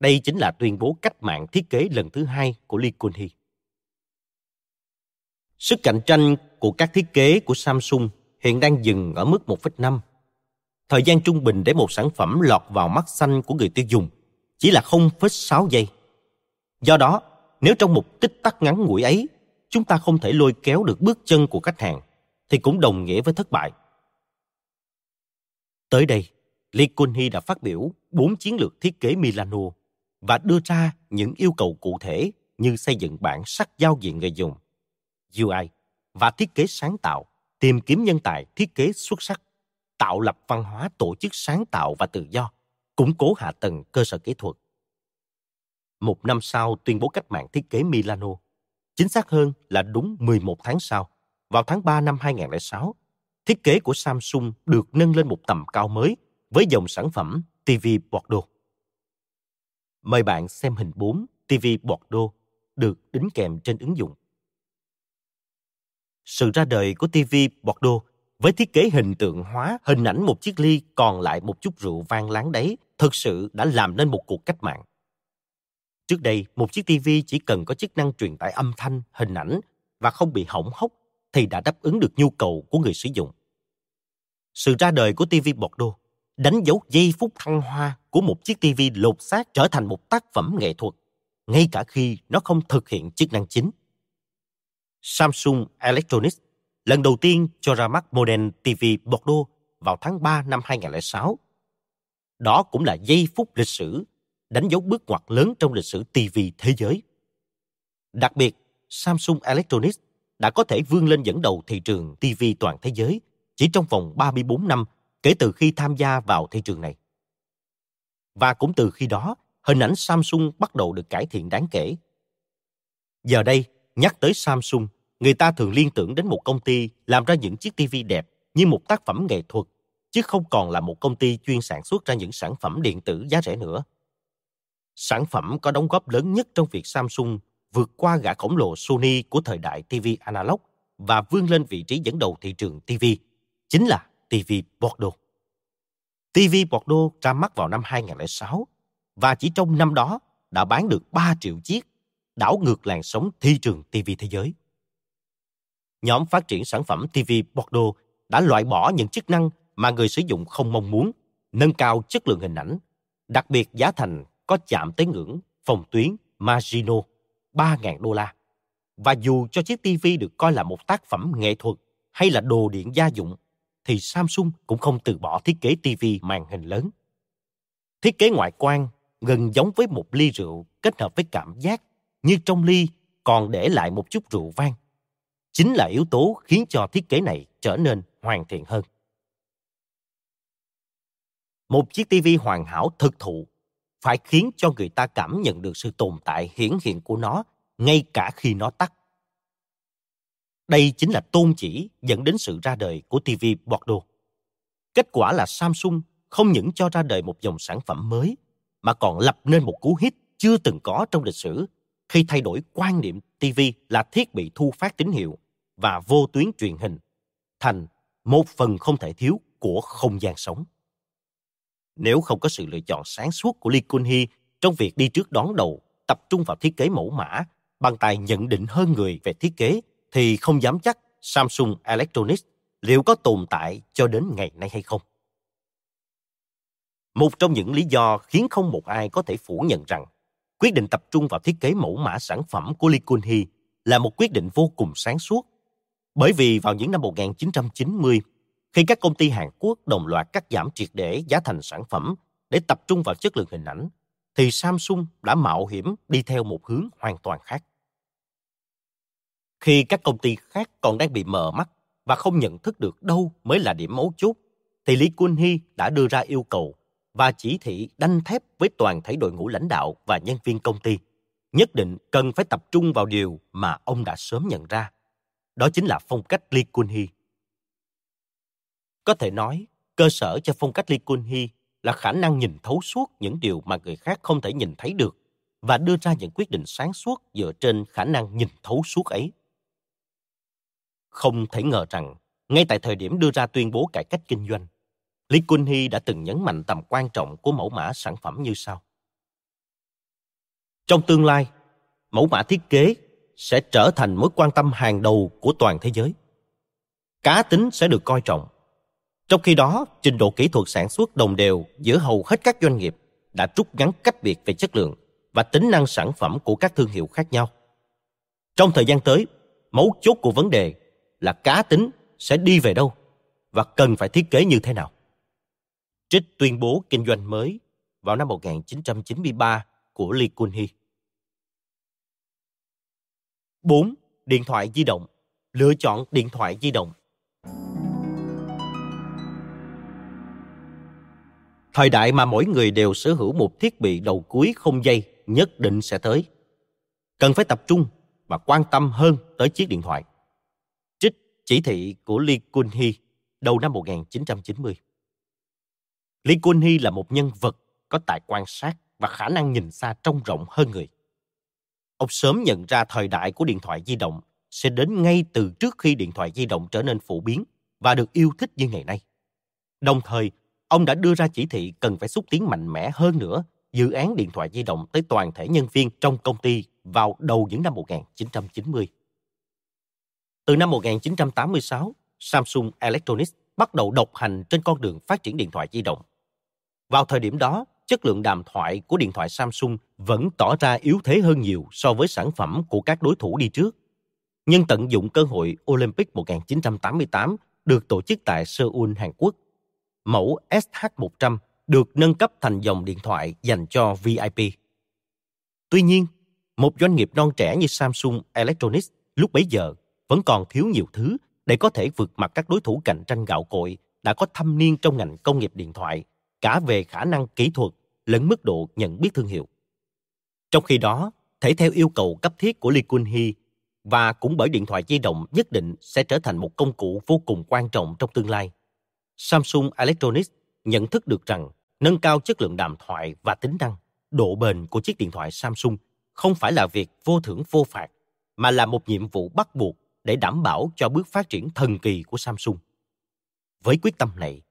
Đây chính là tuyên bố cách mạng thiết kế lần thứ hai của Lee Kun-hee. Sức cạnh tranh của các thiết kế của Samsung hiện đang dừng ở mức 1,5. Thời gian trung bình để một sản phẩm lọt vào mắt xanh của người tiêu dùng chỉ là 0,6 giây. Do đó, nếu trong một tích tắc ngắn ngủi ấy, chúng ta không thể lôi kéo được bước chân của khách hàng, thì cũng đồng nghĩa với thất bại. Tới đây, Lee Kun-hee đã phát biểu bốn chiến lược thiết kế Milano và đưa ra những yêu cầu cụ thể như xây dựng bản sắc giao diện người dùng, UI và thiết kế sáng tạo, tìm kiếm nhân tài thiết kế xuất sắc, tạo lập văn hóa tổ chức sáng tạo và tự do, củng cố hạ tầng cơ sở kỹ thuật. Một năm sau tuyên bố cách mạng thiết kế Milano, chính xác hơn là đúng 11 tháng sau, vào tháng 3 năm 2006, thiết kế của Samsung được nâng lên một tầm cao mới với dòng sản phẩm TV Bordeaux. Mời bạn xem hình 4 TV Bordeaux được đính kèm trên ứng dụng. Sự ra đời của TV Bordeaux với thiết kế hình tượng hóa hình ảnh một chiếc ly còn lại một chút rượu vang láng đấy thực sự đã làm nên một cuộc cách mạng. Trước đây, một chiếc TV chỉ cần có chức năng truyền tải âm thanh, hình ảnh và không bị hỏng hóc thì đã đáp ứng được nhu cầu của người sử dụng. Sự ra đời của TV Bordeaux đánh dấu giây phút thăng hoa của một chiếc TV lột xác trở thành một tác phẩm nghệ thuật, ngay cả khi nó không thực hiện chức năng chính. Samsung Electronics lần đầu tiên cho ra mắt model TV Bordeaux vào tháng 3 năm 2006. Đó cũng là giây phút lịch sử, đánh dấu bước ngoặt lớn trong lịch sử TV thế giới. Đặc biệt, Samsung Electronics đã có thể vươn lên dẫn đầu thị trường TV toàn thế giới chỉ trong vòng 34 năm kể từ khi tham gia vào thị trường này. Và cũng từ khi đó, hình ảnh Samsung bắt đầu được cải thiện đáng kể. Giờ đây, nhắc tới Samsung, người ta thường liên tưởng đến một công ty làm ra những chiếc tivi đẹp như một tác phẩm nghệ thuật, chứ không còn là một công ty chuyên sản xuất ra những sản phẩm điện tử giá rẻ nữa. Sản phẩm có đóng góp lớn nhất trong việc Samsung vượt qua gã khổng lồ Sony của thời đại TV analog và vươn lên vị trí dẫn đầu thị trường TV, chính là TV Bordeaux. TV Bordeaux ra mắt vào năm 2006 và chỉ trong năm đó đã bán được 3 triệu chiếc, đảo ngược làn sóng thị trường TV thế giới. Nhóm phát triển sản phẩm TV Bordeaux đã loại bỏ những chức năng mà người sử dụng không mong muốn, nâng cao chất lượng hình ảnh, đặc biệt giá thành có chạm tới ngưỡng phòng tuyến Magino 3.000 đô la. Và dù cho chiếc TV được coi là một tác phẩm nghệ thuật hay là đồ điện gia dụng, thì Samsung cũng không từ bỏ thiết kế TV màn hình lớn. Thiết kế ngoại quan gần giống với một ly rượu kết hợp với cảm giác như trong ly còn để lại một chút rượu vang. Chính là yếu tố khiến cho thiết kế này trở nên hoàn thiện hơn. Một chiếc TV hoàn hảo thực thụ phải khiến cho người ta cảm nhận được sự tồn tại hiển hiện của nó ngay cả khi nó tắt. Đây chính là tôn chỉ dẫn đến sự ra đời của TV Bordeaux. Kết quả là Samsung không những cho ra đời một dòng sản phẩm mới, mà còn lập nên một cú hit chưa từng có trong lịch sử khi thay đổi quan niệm TV là thiết bị thu phát tín hiệu và vô tuyến truyền hình thành một phần không thể thiếu của không gian sống. Nếu không có sự lựa chọn sáng suốt của Lee Kun-hee trong việc đi trước đón đầu, tập trung vào thiết kế mẫu mã, bằng tài nhận định hơn người về thiết kế, thì không dám chắc Samsung Electronics liệu có tồn tại cho đến ngày nay hay không. Một trong những lý do khiến không một ai có thể phủ nhận rằng quyết định tập trung vào thiết kế mẫu mã sản phẩm của Lee Kun-hee là một quyết định vô cùng sáng suốt. Bởi vì vào những năm 1990, khi các công ty Hàn Quốc đồng loạt cắt giảm triệt để giá thành sản phẩm để tập trung vào chất lượng hình ảnh, thì Samsung đã mạo hiểm đi theo một hướng hoàn toàn khác. Khi các công ty khác còn đang bị mờ mắt và không nhận thức được đâu mới là điểm mấu chốt, thì Lee Kun-hee đã đưa ra yêu cầu và chỉ thị đanh thép với toàn thể đội ngũ lãnh đạo và nhân viên công ty, nhất định cần phải tập trung vào điều mà ông đã sớm nhận ra. Đó chính là phong cách Lee Kun-hee. Có thể nói, cơ sở cho phong cách Lee Kun-hee là khả năng nhìn thấu suốt những điều mà người khác không thể nhìn thấy được và đưa ra những quyết định sáng suốt dựa trên khả năng nhìn thấu suốt ấy. Không thể ngờ rằng, ngay tại thời điểm đưa ra tuyên bố cải cách kinh doanh, Lý Quân Hy đã từng nhấn mạnh tầm quan trọng của mẫu mã sản phẩm như sau. Trong tương lai, mẫu mã thiết kế sẽ trở thành mối quan tâm hàng đầu của toàn thế giới. Cá tính sẽ được coi trọng. Trong khi đó, trình độ kỹ thuật sản xuất đồng đều giữa hầu hết các doanh nghiệp đã rút ngắn cách biệt về chất lượng và tính năng sản phẩm của các thương hiệu khác nhau. Trong thời gian tới, mấu chốt của vấn đề là cá tính sẽ đi về đâu và cần phải thiết kế như thế nào. Trích tuyên bố kinh doanh mới vào năm 1993 của Lee Kun-hee. 4. Điện thoại di động. Lựa chọn điện thoại di động. Thời đại mà mỗi người đều sở hữu một thiết bị đầu cuối không dây nhất định sẽ tới. Cần phải tập trung và quan tâm hơn tới chiếc điện thoại. Trích chỉ thị của Lee Kun-hee đầu năm 1990. Lee Kun-hee là một nhân vật có tài quan sát và khả năng nhìn xa trông rộng hơn người. Ông sớm nhận ra thời đại của điện thoại di động sẽ đến ngay từ trước khi điện thoại di động trở nên phổ biến và được yêu thích như ngày nay. Đồng thời, ông đã đưa ra chỉ thị cần phải xúc tiến mạnh mẽ hơn nữa dự án điện thoại di động tới toàn thể nhân viên trong công ty vào đầu những năm 1990. Từ năm 1986, Samsung Electronics bắt đầu độc hành trên con đường phát triển điện thoại di động. Vào thời điểm đó, chất lượng đàm thoại của điện thoại Samsung vẫn tỏ ra yếu thế hơn nhiều so với sản phẩm của các đối thủ đi trước. Nhưng tận dụng cơ hội Olympic 1988 được tổ chức tại Seoul, Hàn Quốc, mẫu SH100 được nâng cấp thành dòng điện thoại dành cho VIP. Tuy nhiên, một doanh nghiệp non trẻ như Samsung Electronics lúc bấy giờ vẫn còn thiếu nhiều thứ để có thể vượt mặt các đối thủ cạnh tranh gạo cội đã có thâm niên trong ngành công nghiệp điện thoại cả về khả năng kỹ thuật lẫn mức độ nhận biết thương hiệu. Trong khi đó, thể theo yêu cầu cấp thiết của Lee Kun-hee và cũng bởi điện thoại di động nhất định sẽ trở thành một công cụ vô cùng quan trọng trong tương lai. Samsung Electronics nhận thức được rằng nâng cao chất lượng đàm thoại và tính năng, độ bền của chiếc điện thoại Samsung không phải là việc vô thưởng vô phạt, mà là một nhiệm vụ bắt buộc để đảm bảo cho bước phát triển thần kỳ của Samsung. Với quyết tâm này,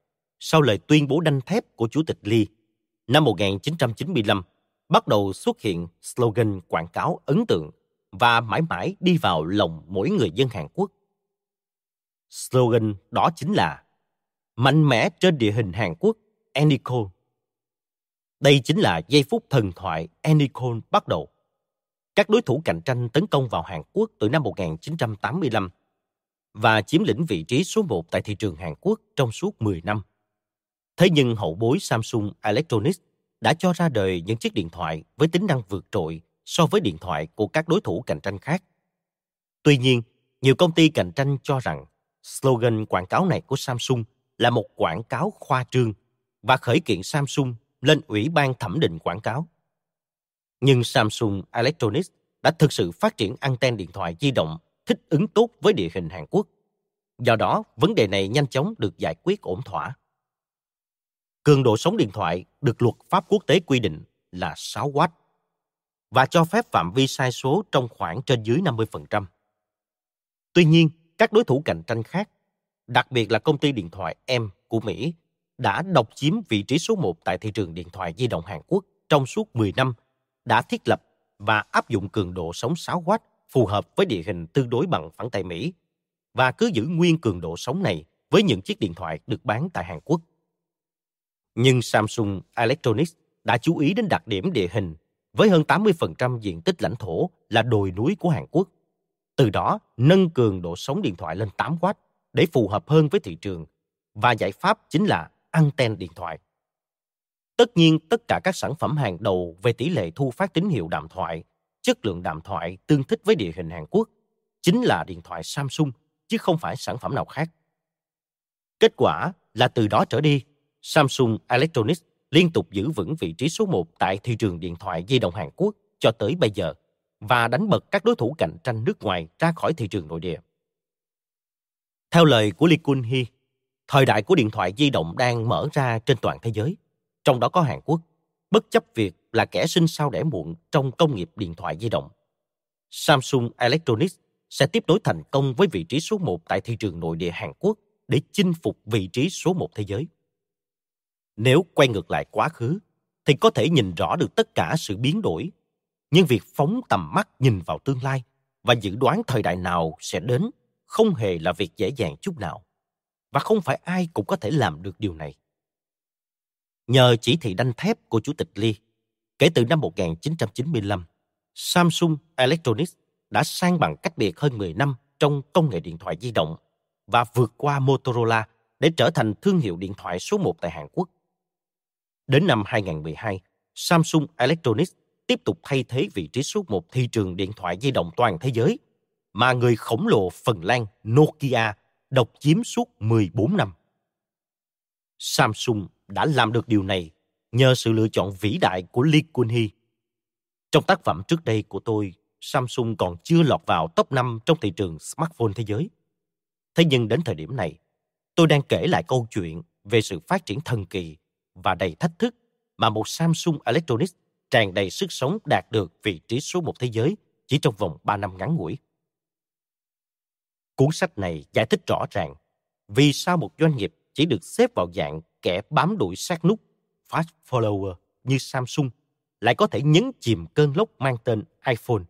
sau lời tuyên bố đanh thép của Chủ tịch Lee, năm 1995 bắt đầu xuất hiện slogan quảng cáo ấn tượng và mãi mãi đi vào lòng mỗi người dân Hàn Quốc. Slogan đó chính là Mạnh mẽ trên địa hình Hàn Quốc, Enicol. Đây chính là giây phút thần thoại Enicol bắt đầu. Các đối thủ cạnh tranh tấn công vào Hàn Quốc từ năm 1985. và chiếm lĩnh vị trí số 1 tại thị trường Hàn Quốc trong suốt 10 năm. Thế nhưng hậu bối Samsung Electronics đã cho ra đời những chiếc điện thoại với tính năng vượt trội so với điện thoại của các đối thủ cạnh tranh khác. Tuy nhiên, nhiều công ty cạnh tranh cho rằng slogan quảng cáo này của Samsung là một quảng cáo khoa trương và khởi kiện Samsung lên Ủy ban thẩm định quảng cáo. Nhưng Samsung Electronics đã thực sự phát triển anten điện thoại di động thích ứng tốt với địa hình Hàn Quốc. Do đó, vấn đề này nhanh chóng được giải quyết ổn thỏa. Cường độ sóng điện thoại được luật pháp quốc tế quy định là 6 W và cho phép phạm vi sai số trong khoảng trên dưới 50%. Tuy nhiên, các đối thủ cạnh tranh khác, đặc biệt là công ty điện thoại M của Mỹ, đã độc chiếm vị trí số 1 tại thị trường điện thoại di động Hàn Quốc trong suốt 10 năm, đã thiết lập và áp dụng cường độ sóng 6W phù hợp với địa hình tương đối bằng phẳng tại Mỹ và cứ giữ nguyên cường độ sóng này với những chiếc điện thoại được bán tại Hàn Quốc. Nhưng Samsung Electronics đã chú ý đến đặc điểm địa hình với hơn 80% diện tích lãnh thổ là đồi núi của Hàn Quốc. Từ đó, nâng cường độ sóng điện thoại lên 8W để phù hợp hơn với thị trường và giải pháp chính là anten điện thoại. Tất nhiên, tất cả các sản phẩm hàng đầu về tỷ lệ thu phát tín hiệu đàm thoại, chất lượng đàm thoại tương thích với địa hình Hàn Quốc chính là điện thoại Samsung chứ không phải sản phẩm nào khác. Kết quả là từ đó trở đi, Samsung Electronics liên tục giữ vững vị trí số 1 tại thị trường điện thoại di động Hàn Quốc cho tới bây giờ và đánh bật các đối thủ cạnh tranh nước ngoài ra khỏi thị trường nội địa. Theo lời của Lee Kun Hee, thời đại của điện thoại di động đang mở ra trên toàn thế giới, trong đó có Hàn Quốc, bất chấp việc là kẻ sinh sau đẻ muộn trong công nghiệp điện thoại di động. Samsung Electronics sẽ tiếp nối thành công với vị trí số 1 tại thị trường nội địa Hàn Quốc để chinh phục vị trí số 1 thế giới. Nếu quay ngược lại quá khứ, thì có thể nhìn rõ được tất cả sự biến đổi. Nhưng việc phóng tầm mắt nhìn vào tương lai và dự đoán thời đại nào sẽ đến không hề là việc dễ dàng chút nào. Và không phải ai cũng có thể làm được điều này. Nhờ chỉ thị đanh thép của Chủ tịch Lee, kể từ năm 1995, Samsung Electronics đã sang bằng cách biệt hơn 10 năm trong công nghệ điện thoại di động và vượt qua Motorola để trở thành thương hiệu điện thoại số 1 tại Hàn Quốc. Đến năm 2012, Samsung Electronics tiếp tục thay thế vị trí số một thị trường điện thoại di động toàn thế giới mà người khổng lồ Phần Lan Nokia độc chiếm suốt 14 năm. Samsung đã làm được điều này nhờ sự lựa chọn vĩ đại của Lee Kun-hee. Trong tác phẩm trước đây của tôi, Samsung còn chưa lọt vào top 5 trong thị trường smartphone thế giới. Thế nhưng đến thời điểm này, tôi đang kể lại câu chuyện về sự phát triển thần kỳ và đầy thách thức mà một Samsung Electronics tràn đầy sức sống đạt được vị trí số một thế giới chỉ trong vòng 3 năm ngắn ngủi. Cuốn sách này giải thích rõ ràng vì sao một doanh nghiệp chỉ được xếp vào dạng kẻ bám đuổi sát nút fast follower như Samsung lại có thể nhấn chìm cơn lốc mang tên iPhone,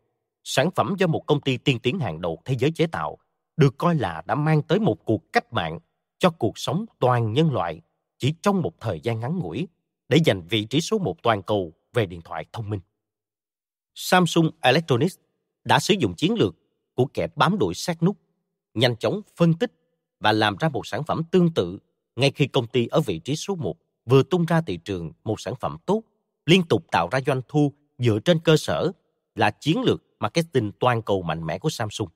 sản phẩm do một công ty tiên tiến hàng đầu thế giới chế tạo, được coi là đã mang tới một cuộc cách mạng cho cuộc sống toàn nhân loại chỉ trong một thời gian ngắn ngủi để giành vị trí số một toàn cầu về điện thoại thông minh. Samsung Electronics đã sử dụng chiến lược của kẻ bám đuổi sát nút, nhanh chóng phân tích và làm ra một sản phẩm tương tự ngay khi công ty ở vị trí số 1 vừa tung ra thị trường một sản phẩm tốt, liên tục tạo ra doanh thu dựa trên cơ sở là chiến lược marketing toàn cầu mạnh mẽ của Samsung.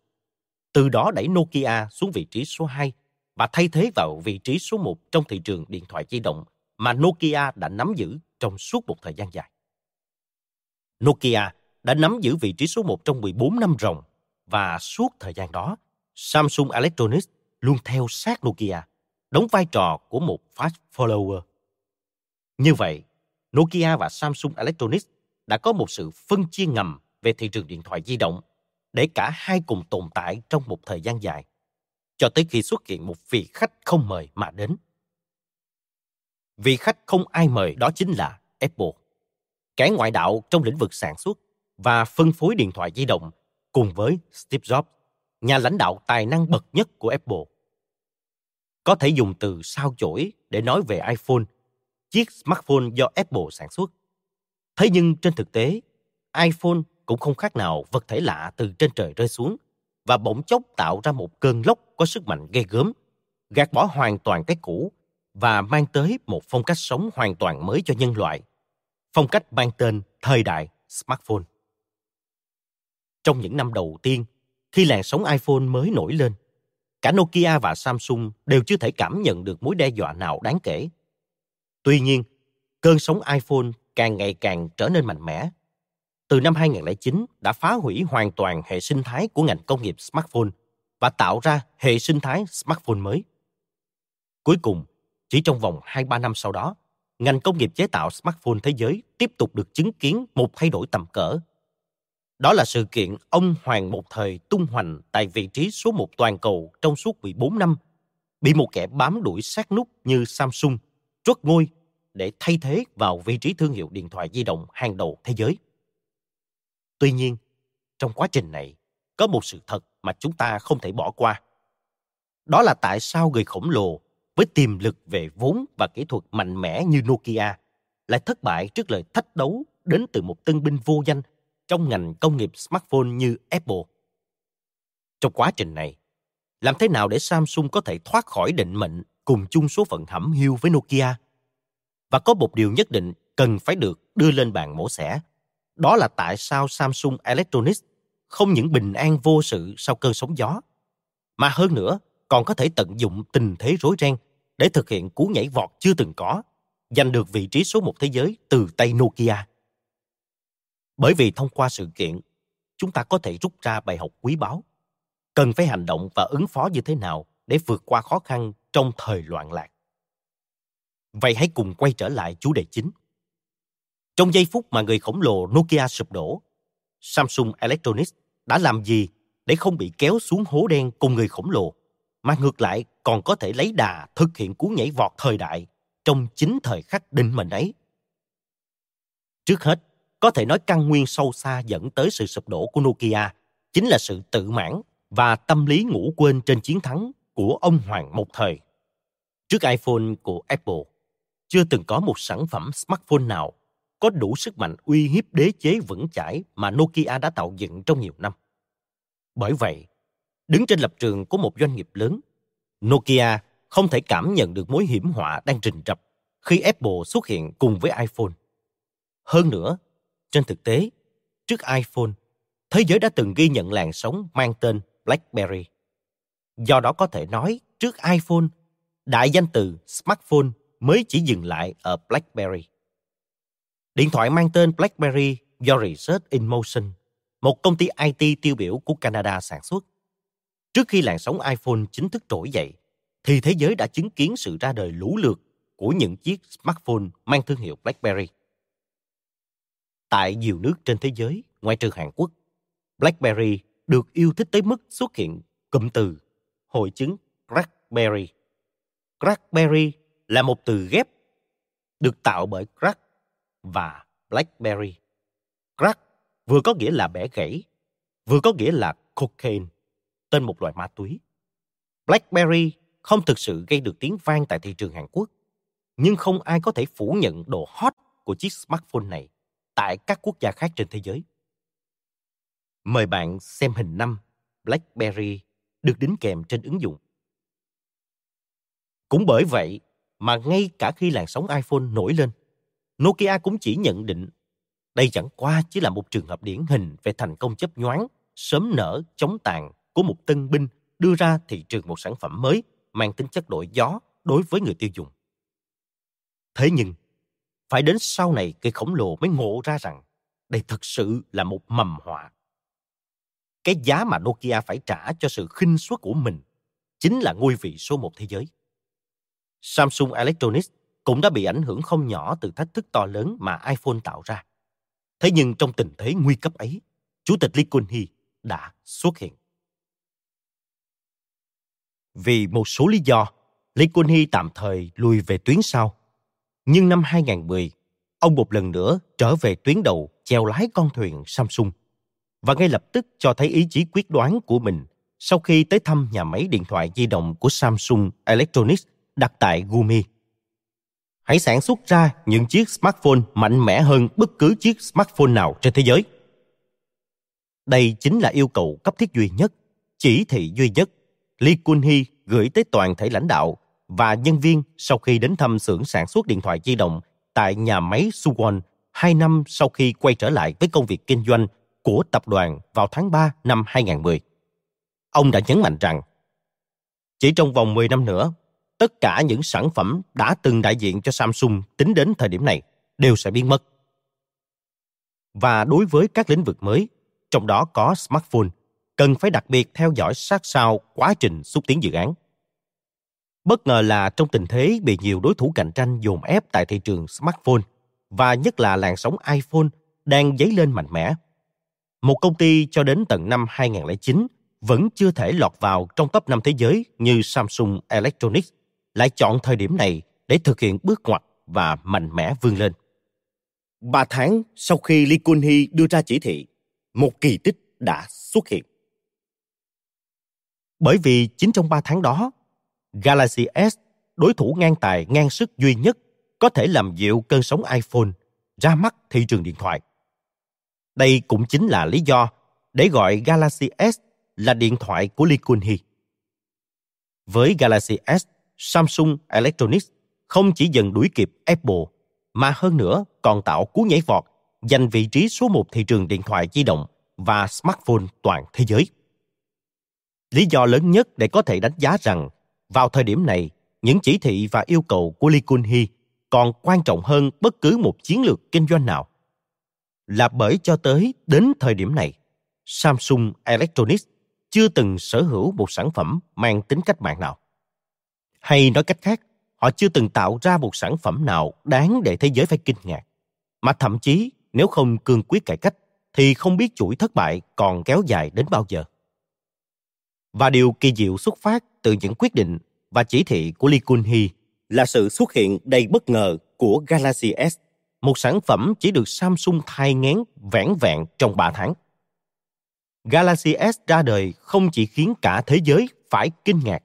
Từ đó đẩy Nokia xuống vị trí số 2 và thay thế vào vị trí số 1 trong thị trường điện thoại di động mà Nokia đã nắm giữ trong suốt một thời gian dài. Nokia đã nắm giữ vị trí số 1 trong 14 năm ròng và suốt thời gian đó, Samsung Electronics luôn theo sát Nokia, đóng vai trò của một fast follower. Như vậy, Nokia và Samsung Electronics đã có một sự phân chia ngầm về thị trường điện thoại di động để cả hai cùng tồn tại trong một thời gian dài cho tới khi xuất hiện một vị khách không mời mà đến. Vị khách không ai mời đó chính là Apple. Kẻ ngoại đạo trong lĩnh vực sản xuất và phân phối điện thoại di động cùng với Steve Jobs, nhà lãnh đạo tài năng bậc nhất của Apple. Có thể dùng từ sao chổi để nói về iPhone, chiếc smartphone do Apple sản xuất. Thế nhưng trên thực tế, iPhone cũng không khác nào vật thể lạ từ trên trời rơi xuống và bỗng chốc tạo ra một cơn lốc có sức mạnh ghê gớm, gạt bỏ hoàn toàn cái cũ và mang tới một phong cách sống hoàn toàn mới cho nhân loại. Phong cách mang tên thời đại smartphone. Trong những năm đầu tiên, khi làn sóng iPhone mới nổi lên, cả Nokia và Samsung đều chưa thể cảm nhận được mối đe dọa nào đáng kể. Tuy nhiên, cơn sóng iPhone càng ngày càng trở nên mạnh mẽ. Từ năm 2009 đã phá hủy hoàn toàn hệ sinh thái của ngành công nghiệp smartphone và tạo ra hệ sinh thái smartphone mới. Cuối cùng, chỉ trong vòng 2-3 năm sau đó, ngành công nghiệp chế tạo smartphone thế giới tiếp tục được chứng kiến một thay đổi tầm cỡ. Đó là sự kiện ông Hoàng một thời tung hoành tại vị trí số một toàn cầu trong suốt 14 năm, bị một kẻ bám đuổi sát nút như Samsung, truất ngôi để thay thế vào vị trí thương hiệu điện thoại di động hàng đầu thế giới. Tuy nhiên, trong quá trình này, có một sự thật mà chúng ta không thể bỏ qua. Đó là tại sao người khổng lồ với tiềm lực về vốn và kỹ thuật mạnh mẽ như Nokia lại thất bại trước lời thách đấu đến từ một tân binh vô danh trong ngành công nghiệp smartphone như Apple. Trong quá trình này, làm thế nào để Samsung có thể thoát khỏi định mệnh cùng chung số phận hẩm hiu với Nokia? Và có một điều nhất định cần phải được đưa lên bàn mổ xẻ. Đó là tại sao Samsung Electronics không những bình an vô sự sau cơn sóng gió, mà hơn nữa còn có thể tận dụng tình thế rối ren để thực hiện cú nhảy vọt chưa từng có, giành được vị trí số một thế giới từ tay Nokia. Bởi vì thông qua sự kiện, chúng ta có thể rút ra bài học quý báu. Cần phải hành động và ứng phó như thế nào để vượt qua khó khăn trong thời loạn lạc. Vậy hãy cùng quay trở lại chủ đề chính. Trong giây phút mà người khổng lồ Nokia sụp đổ, Samsung Electronics đã làm gì để không bị kéo xuống hố đen cùng người khổng lồ, mà ngược lại còn có thể lấy đà thực hiện cú nhảy vọt thời đại trong chính thời khắc định mệnh ấy. Trước hết, có thể nói căn nguyên sâu xa dẫn tới sự sụp đổ của Nokia chính là sự tự mãn và tâm lý ngủ quên trên chiến thắng của ông Hoàng một thời. Trước iPhone của Apple, chưa từng có một sản phẩm smartphone nào có đủ sức mạnh uy hiếp đế chế vững chãi mà Nokia đã tạo dựng trong nhiều năm. Bởi vậy, đứng trên lập trường của một doanh nghiệp lớn, Nokia không thể cảm nhận được mối hiểm họa đang rình rập khi Apple xuất hiện cùng với iPhone. Hơn nữa, trên thực tế, trước iPhone, thế giới đã từng ghi nhận làn sóng mang tên BlackBerry. Do đó có thể nói, trước iPhone, đại danh từ smartphone mới chỉ dừng lại ở BlackBerry. Điện thoại mang tên BlackBerry do Research in Motion, một công ty IT tiêu biểu của Canada sản xuất. Trước khi làn sóng iPhone chính thức trỗi dậy, thì thế giới đã chứng kiến sự ra đời lũ lượt của những chiếc smartphone mang thương hiệu BlackBerry. Tại nhiều nước trên thế giới, ngoại trừ Hàn Quốc, BlackBerry được yêu thích tới mức xuất hiện cụm từ hội chứng Crackberry. Crackberry là một từ ghép được tạo bởi crack và blackberry. Crack vừa có nghĩa là bẻ gãy, vừa có nghĩa là cocaine, tên một loại ma túy. Blackberry không thực sự gây được tiếng vang tại thị trường Hàn Quốc, nhưng không ai có thể phủ nhận độ hot của chiếc smartphone này tại các quốc gia khác trên thế giới. Mời bạn xem hình 5 BlackBerry được đính kèm trên ứng dụng. Cũng bởi vậy mà ngay cả khi làn sóng iPhone nổi lên, Nokia cũng chỉ nhận định đây chẳng qua chỉ là một trường hợp điển hình về thành công chấp nhoáng, sớm nở, chống tàn của một tân binh đưa ra thị trường một sản phẩm mới mang tính chất đổi gió đối với người tiêu dùng. Thế nhưng, phải đến sau này cây khổng lồ mới ngộ ra rằng đây thực sự là một mầm họa. Cái giá mà Nokia phải trả cho sự khinh suất của mình chính là ngôi vị số một thế giới. Samsung Electronics cũng đã bị ảnh hưởng không nhỏ từ thách thức to lớn mà iPhone tạo ra. Thế nhưng trong tình thế nguy cấp ấy, Chủ tịch Lee Kun-hee đã xuất hiện. Vì một số lý do, Lee Kun-hee tạm thời lùi về tuyến sau. Nhưng năm 2010, ông một lần nữa trở về tuyến đầu chèo lái con thuyền Samsung và ngay lập tức cho thấy ý chí quyết đoán của mình sau khi tới thăm nhà máy điện thoại di động của Samsung Electronics đặt tại Gumi. Hãy sản xuất ra những chiếc smartphone mạnh mẽ hơn bất cứ chiếc smartphone nào trên thế giới. Đây chính là yêu cầu cấp thiết duy nhất chỉ thị duy nhất Lee Kun-hee gửi tới toàn thể lãnh đạo và nhân viên sau khi đến thăm xưởng sản xuất điện thoại di động tại nhà máy Suwon hai năm sau khi quay trở lại với công việc kinh doanh của tập đoàn vào tháng 3 năm 2010. Ông đã nhấn mạnh rằng chỉ trong vòng 10 năm nữa, tất cả những sản phẩm đã từng đại diện cho Samsung tính đến thời điểm này đều sẽ biến mất. Và đối với các lĩnh vực mới, trong đó có smartphone, cần phải đặc biệt theo dõi sát sao quá trình xúc tiến dự án. Bất ngờ là trong tình thế bị nhiều đối thủ cạnh tranh dồn ép tại thị trường smartphone và nhất là làn sóng iPhone đang dấy lên mạnh mẽ. Một công ty cho đến tận năm 2009 vẫn chưa thể lọt vào trong top 5 thế giới như Samsung Electronics lại chọn thời điểm này để thực hiện bước ngoặt và mạnh mẽ vươn lên. Ba tháng sau khi Lee Kun-hee đưa ra chỉ thị, một kỳ tích đã xuất hiện. Bởi vì chính trong ba tháng đó, Galaxy S, đối thủ ngang tài ngang sức duy nhất, có thể làm dịu cơn sóng iPhone, ra mắt thị trường điện thoại. Đây cũng chính là lý do để gọi Galaxy S là điện thoại của Lee Kun-hee. Với Galaxy S, Samsung Electronics không chỉ dần đuổi kịp Apple, mà hơn nữa còn tạo cú nhảy vọt giành vị trí số một thị trường điện thoại di động và smartphone toàn thế giới. Lý do lớn nhất để có thể đánh giá rằng vào thời điểm này, những chỉ thị và yêu cầu của Lee Kun-hee còn quan trọng hơn bất cứ một chiến lược kinh doanh nào. Là bởi cho tới đến thời điểm này, Samsung Electronics chưa từng sở hữu một sản phẩm mang tính cách mạng nào. Hay nói cách khác, họ chưa từng tạo ra một sản phẩm nào đáng để thế giới phải kinh ngạc. Mà thậm chí nếu không cương quyết cải cách thì không biết chuỗi thất bại còn kéo dài đến bao giờ. Và điều kỳ diệu xuất phát từ những quyết định và chỉ thị của Lee Kun-hee là sự xuất hiện đầy bất ngờ của Galaxy S, một sản phẩm chỉ được Samsung thai ngén vẻn vẹn trong 3 tháng. Galaxy S ra đời không chỉ khiến cả thế giới phải kinh ngạc,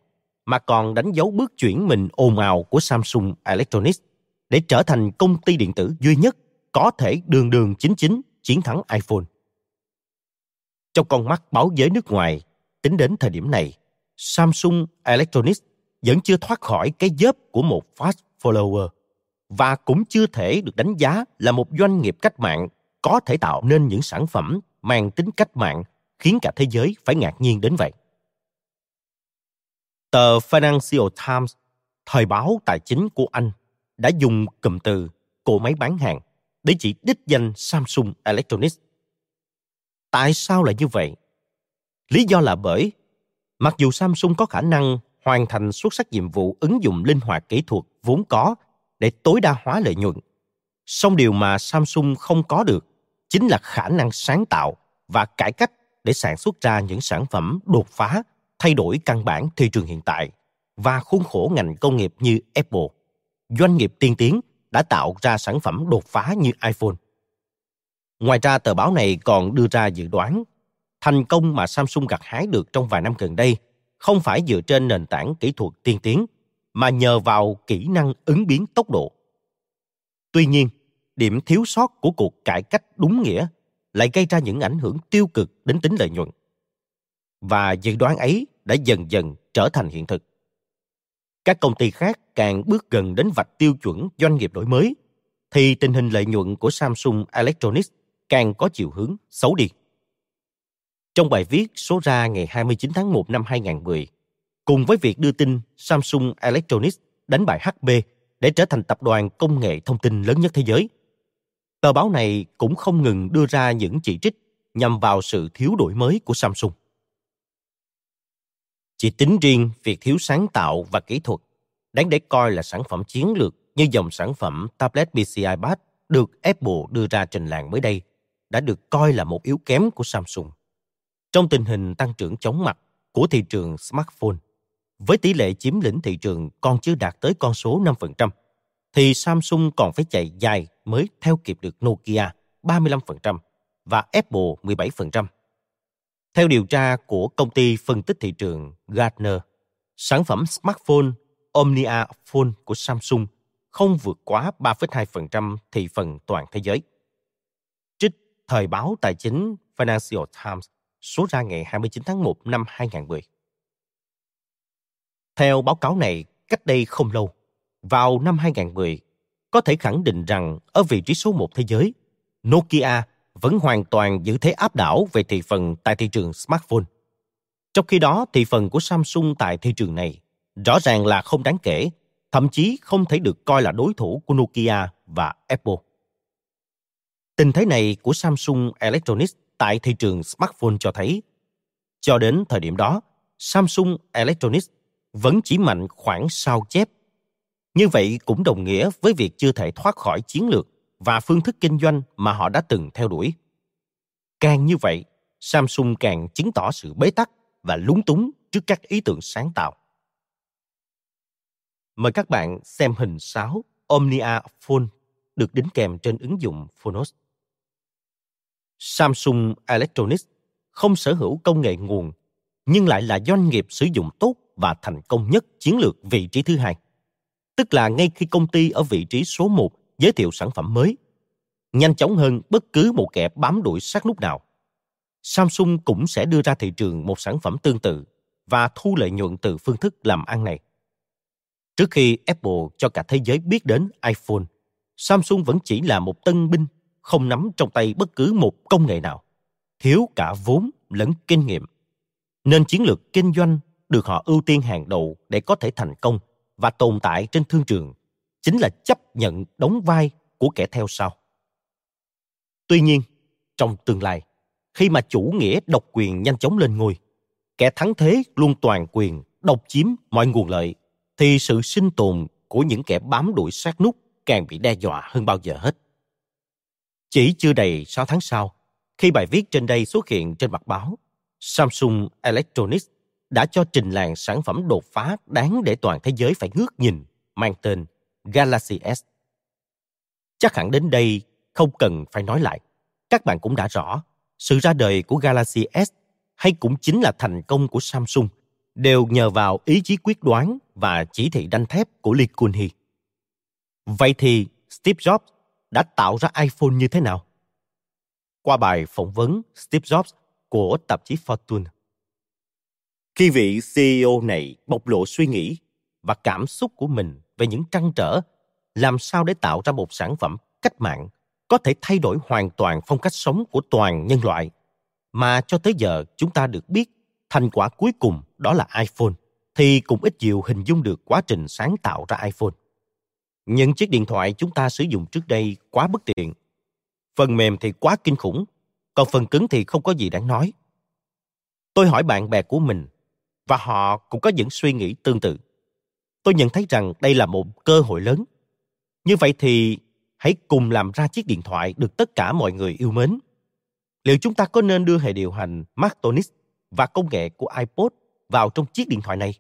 mà còn đánh dấu bước chuyển mình ồn ào của Samsung Electronics để trở thành công ty điện tử duy nhất có thể đường đường chính chính chiến thắng iPhone. Trong con mắt báo giới nước ngoài, tính đến thời điểm này, Samsung Electronics vẫn chưa thoát khỏi cái dớp của một fast follower và cũng chưa thể được đánh giá là một doanh nghiệp cách mạng có thể tạo nên những sản phẩm mang tính cách mạng khiến cả thế giới phải ngạc nhiên đến vậy. Tờ Financial Times, thời báo tài chính của Anh, đã dùng cụm từ cổ máy bán hàng để chỉ đích danh Samsung Electronics. Tại sao lại như vậy? Lý do là bởi mặc dù Samsung có khả năng hoàn thành xuất sắc nhiệm vụ ứng dụng linh hoạt kỹ thuật vốn có để tối đa hóa lợi nhuận, song điều mà Samsung không có được chính là khả năng sáng tạo và cải cách để sản xuất ra những sản phẩm đột phá, thay đổi căn bản thị trường hiện tại và khuôn khổ ngành công nghiệp như Apple. Doanh nghiệp tiên tiến đã tạo ra sản phẩm đột phá như iPhone. Ngoài ra, tờ báo này còn đưa ra dự đoán thành công mà Samsung gặt hái được trong vài năm gần đây không phải dựa trên nền tảng kỹ thuật tiên tiến, mà nhờ vào kỹ năng ứng biến tốc độ. Tuy nhiên, điểm thiếu sót của cuộc cải cách đúng nghĩa lại gây ra những ảnh hưởng tiêu cực đến tính lợi nhuận. Và dự đoán ấy đã dần dần trở thành hiện thực. Các công ty khác càng bước gần đến vạch tiêu chuẩn doanh nghiệp đổi mới, thì tình hình lợi nhuận của Samsung Electronics càng có chiều hướng xấu đi. Trong bài viết số ra ngày 29 tháng 1 năm 2010, cùng với việc đưa tin Samsung Electronics đánh bại HP để trở thành tập đoàn công nghệ thông tin lớn nhất thế giới, tờ báo này cũng không ngừng đưa ra những chỉ trích nhằm vào sự thiếu đổi mới của Samsung. Chỉ tính riêng việc thiếu sáng tạo và kỹ thuật, đáng để coi là sản phẩm chiến lược như dòng sản phẩm tablet PCI Pad được Apple đưa ra trình làng mới đây, đã được coi là một yếu kém của Samsung. Trong tình hình tăng trưởng chóng mặt của thị trường smartphone, với tỷ lệ chiếm lĩnh thị trường còn chưa đạt tới con số 5%, thì Samsung còn phải chạy dài mới theo kịp được Nokia 35% và Apple 17%. Theo điều tra của công ty phân tích thị trường Gartner, sản phẩm smartphone Omnia Phone của Samsung không vượt quá 3,2% thị phần toàn thế giới. Trích Thời báo Tài chính Financial Times số ra ngày 29 tháng 1 năm 2010. Theo báo cáo này, cách đây không lâu, vào năm 2010, có thể khẳng định rằng ở vị trí số 1 thế giới, Nokia vẫn hoàn toàn giữ thế áp đảo về thị phần tại thị trường smartphone. Trong khi đó, thị phần của Samsung tại thị trường này rõ ràng là không đáng kể, thậm chí không thể được coi là đối thủ của Nokia và Apple. Tình thế này của Samsung Electronics tại thị trường smartphone cho thấy, cho đến thời điểm đó, Samsung Electronics vẫn chỉ mạnh khoảng sao chép. Như vậy cũng đồng nghĩa với việc chưa thể thoát khỏi chiến lược và phương thức kinh doanh mà họ đã từng theo đuổi. Càng như vậy, Samsung càng chứng tỏ sự bế tắc và lúng túng trước các ý tưởng sáng tạo. Mời các bạn xem hình 6 Omnia Phone được đính kèm trên ứng dụng Phonos. Samsung Electronics không sở hữu công nghệ nguồn, nhưng lại là doanh nghiệp sử dụng tốt và thành công nhất chiến lược vị trí thứ hai. Tức là ngay khi công ty ở vị trí số 1 giới thiệu sản phẩm mới, nhanh chóng hơn bất cứ một kẻ bám đuổi sát nút nào. Samsung cũng sẽ đưa ra thị trường một sản phẩm tương tự và thu lợi nhuận từ phương thức làm ăn này. Trước khi Apple cho cả thế giới biết đến iPhone, Samsung vẫn chỉ là một tân binh không nắm trong tay bất cứ một công nghệ nào, thiếu cả vốn lẫn kinh nghiệm. Nên chiến lược kinh doanh được họ ưu tiên hàng đầu để có thể thành công và tồn tại trên thương trường chính là chấp nhận đóng vai của kẻ theo sau. Tuy nhiên, trong tương lai, khi mà chủ nghĩa độc quyền nhanh chóng lên ngôi, kẻ thắng thế luôn toàn quyền, độc chiếm mọi nguồn lợi, thì sự sinh tồn của những kẻ bám đuổi sát nút càng bị đe dọa hơn bao giờ hết. Chỉ chưa đầy 6 tháng sau, khi bài viết trên đây xuất hiện trên mặt báo, Samsung Electronics đã cho trình làng sản phẩm đột phá đáng để toàn thế giới phải ngước nhìn, mang tên Galaxy S. Chắc hẳn đến đây không cần phải nói lại. Các bạn cũng đã rõ, sự ra đời của Galaxy S hay cũng chính là thành công của Samsung đều nhờ vào ý chí quyết đoán và chỉ thị đanh thép của Lee Kun-hee. Vậy thì Steve Jobs đã tạo ra iPhone như thế nào? Qua bài phỏng vấn Steve Jobs của tạp chí Fortune. Khi vị CEO này bộc lộ suy nghĩ và cảm xúc của mình về những trăn trở làm sao để tạo ra một sản phẩm cách mạng có thể thay đổi hoàn toàn phong cách sống của toàn nhân loại mà cho tới giờ chúng ta được biết thành quả cuối cùng đó là iPhone thì cũng ít nhiều hình dung được quá trình sáng tạo ra iPhone. Những chiếc điện thoại chúng ta sử dụng trước đây quá bất tiện. Phần mềm thì quá kinh khủng, còn phần cứng thì không có gì đáng nói. Tôi hỏi bạn bè của mình và họ cũng có những suy nghĩ tương tự. Tôi nhận thấy rằng đây là một cơ hội lớn. Như vậy thì hãy cùng làm ra chiếc điện thoại được tất cả mọi người yêu mến. Liệu chúng ta có nên đưa hệ điều hành Martonix và công nghệ của iPod vào trong chiếc điện thoại này?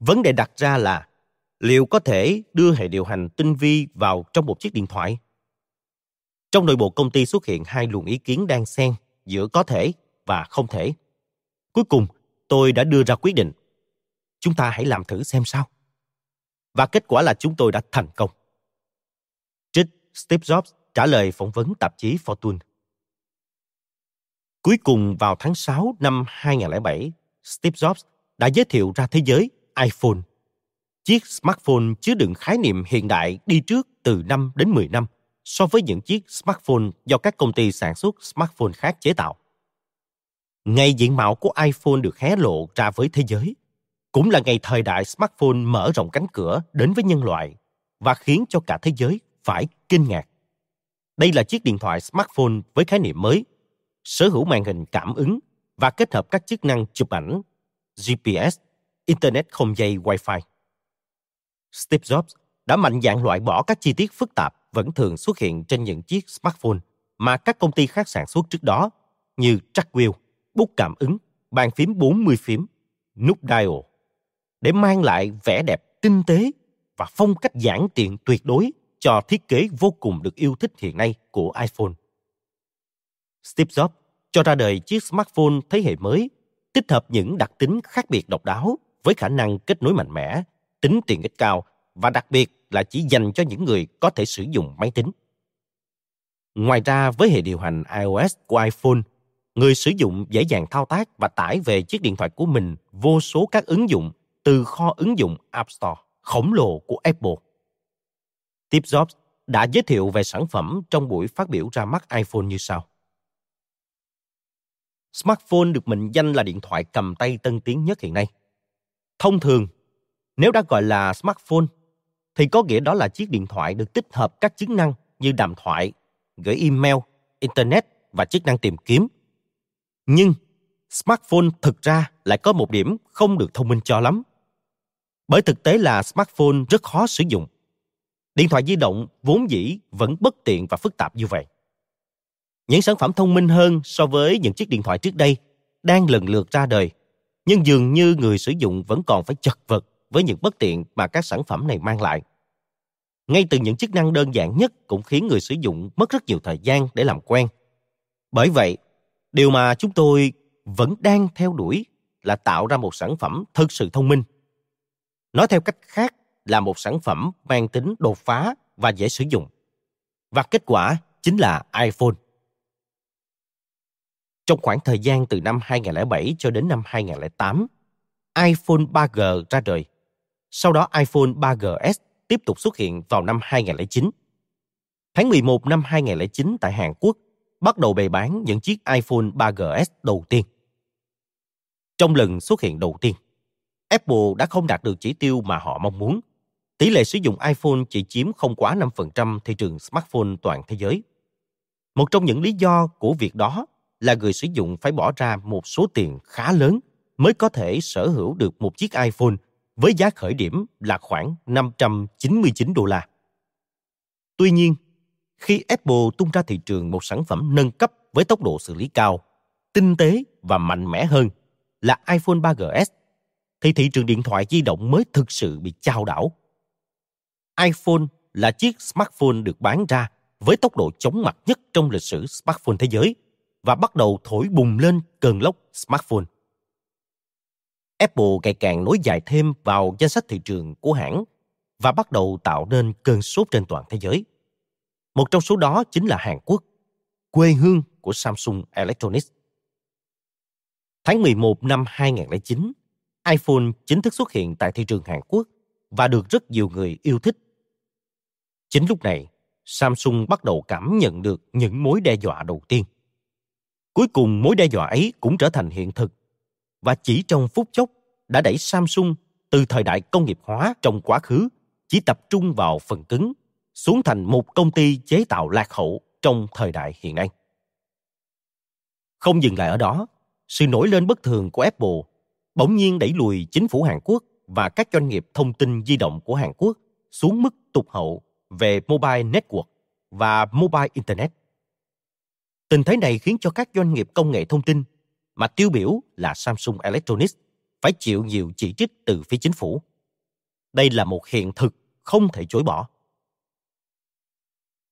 Vấn đề đặt ra là liệu có thể đưa hệ điều hành tinh vi vào trong một chiếc điện thoại? Trong nội bộ công ty xuất hiện hai luồng ý kiến đang xen giữa có thể và không thể. Cuối cùng, tôi đã đưa ra quyết định. Chúng ta hãy làm thử xem sao. Và kết quả là chúng tôi đã thành công. Trích Steve Jobs trả lời phỏng vấn tạp chí Fortune. Cuối cùng vào tháng 6 năm 2007, Steve Jobs đã giới thiệu ra thế giới iPhone. Chiếc smartphone chứa đựng khái niệm hiện đại đi trước từ 5 đến 10 năm so với những chiếc smartphone do các công ty sản xuất smartphone khác chế tạo. Ngày diện mạo của iPhone được hé lộ ra với thế giới, cũng là ngày thời đại smartphone mở rộng cánh cửa đến với nhân loại và khiến cho cả thế giới phải kinh ngạc. Đây là chiếc điện thoại smartphone với khái niệm mới, sở hữu màn hình cảm ứng và kết hợp các chức năng chụp ảnh, GPS, Internet không dây Wi-Fi. Steve Jobs đã mạnh dạn loại bỏ các chi tiết phức tạp vẫn thường xuất hiện trên những chiếc smartphone mà các công ty khác sản xuất trước đó như track wheel, bút cảm ứng, bàn phím 40 phím, nút dial để mang lại vẻ đẹp tinh tế và phong cách giản tiện tuyệt đối cho thiết kế vô cùng được yêu thích hiện nay của iPhone. Steve Jobs cho ra đời chiếc smartphone thế hệ mới, tích hợp những đặc tính khác biệt độc đáo với khả năng kết nối mạnh mẽ, tính tiện ích cao và đặc biệt là chỉ dành cho những người có thể sử dụng máy tính. Ngoài ra với hệ điều hành iOS của iPhone, người sử dụng dễ dàng thao tác và tải về chiếc điện thoại của mình vô số các ứng dụng từ kho ứng dụng App Store khổng lồ của Apple. Steve Jobs đã giới thiệu về sản phẩm trong buổi phát biểu ra mắt iPhone như sau. Smartphone được mệnh danh là điện thoại cầm tay tân tiến nhất hiện nay. Thông thường, nếu đã gọi là smartphone, thì có nghĩa đó là chiếc điện thoại được tích hợp các chức năng như đàm thoại, gửi email, internet và chức năng tìm kiếm. Nhưng smartphone thực ra lại có một điểm không được thông minh cho lắm. Bởi thực tế là smartphone rất khó sử dụng. Điện thoại di động vốn dĩ vẫn bất tiện và phức tạp như vậy. Những sản phẩm thông minh hơn so với những chiếc điện thoại trước đây đang lần lượt ra đời, nhưng dường như người sử dụng vẫn còn phải chật vật với những bất tiện mà các sản phẩm này mang lại. Ngay từ những chức năng đơn giản nhất cũng khiến người sử dụng mất rất nhiều thời gian để làm quen. Bởi vậy, điều mà chúng tôi vẫn đang theo đuổi là tạo ra một sản phẩm thực sự thông minh. Nói theo cách khác là một sản phẩm mang tính đột phá và dễ sử dụng. Và kết quả chính là iPhone. Trong khoảng thời gian từ năm 2007 cho đến năm 2008, iPhone 3G ra đời. Sau đó iPhone 3GS tiếp tục xuất hiện vào năm 2009. Tháng 11 năm 2009 tại Hàn Quốc bắt đầu bày bán những chiếc iPhone 3GS đầu tiên. Trong lần xuất hiện đầu tiên, Apple đã không đạt được chỉ tiêu mà họ mong muốn. Tỷ lệ sử dụng iPhone chỉ chiếm không quá 5% thị trường smartphone toàn thế giới. Một trong những lý do của việc đó là người sử dụng phải bỏ ra một số tiền khá lớn mới có thể sở hữu được một chiếc iPhone với giá khởi điểm là khoảng 599 đô la. Tuy nhiên, khi Apple tung ra thị trường một sản phẩm nâng cấp với tốc độ xử lý cao, tinh tế và mạnh mẽ hơn là iPhone 3GS, thì thị trường điện thoại di động mới thực sự bị chao đảo. iPhone là chiếc smartphone được bán ra với tốc độ chóng mặt nhất trong lịch sử smartphone thế giới và bắt đầu thổi bùng lên cơn lốc smartphone. Apple ngày càng nối dài thêm vào danh sách thị trường của hãng và bắt đầu tạo nên cơn sốt trên toàn thế giới. Một trong số đó chính là Hàn Quốc, quê hương của Samsung Electronics. Tháng 11 năm 2009, iPhone chính thức xuất hiện tại thị trường Hàn Quốc và được rất nhiều người yêu thích. Chính lúc này, Samsung bắt đầu cảm nhận được những mối đe dọa đầu tiên. Cuối cùng mối đe dọa ấy cũng trở thành hiện thực và chỉ trong phút chốc đã đẩy Samsung từ thời đại công nghiệp hóa trong quá khứ chỉ tập trung vào phần cứng xuống thành một công ty chế tạo lạc hậu trong thời đại hiện nay. Không dừng lại ở đó, sự nổi lên bất thường của Apple bỗng nhiên đẩy lùi chính phủ Hàn Quốc và các doanh nghiệp thông tin di động của Hàn Quốc xuống mức tụt hậu về mobile network và mobile internet. Tình thế này khiến cho các doanh nghiệp công nghệ thông tin mà tiêu biểu là Samsung Electronics phải chịu nhiều chỉ trích từ phía chính phủ. Đây là một hiện thực không thể chối bỏ.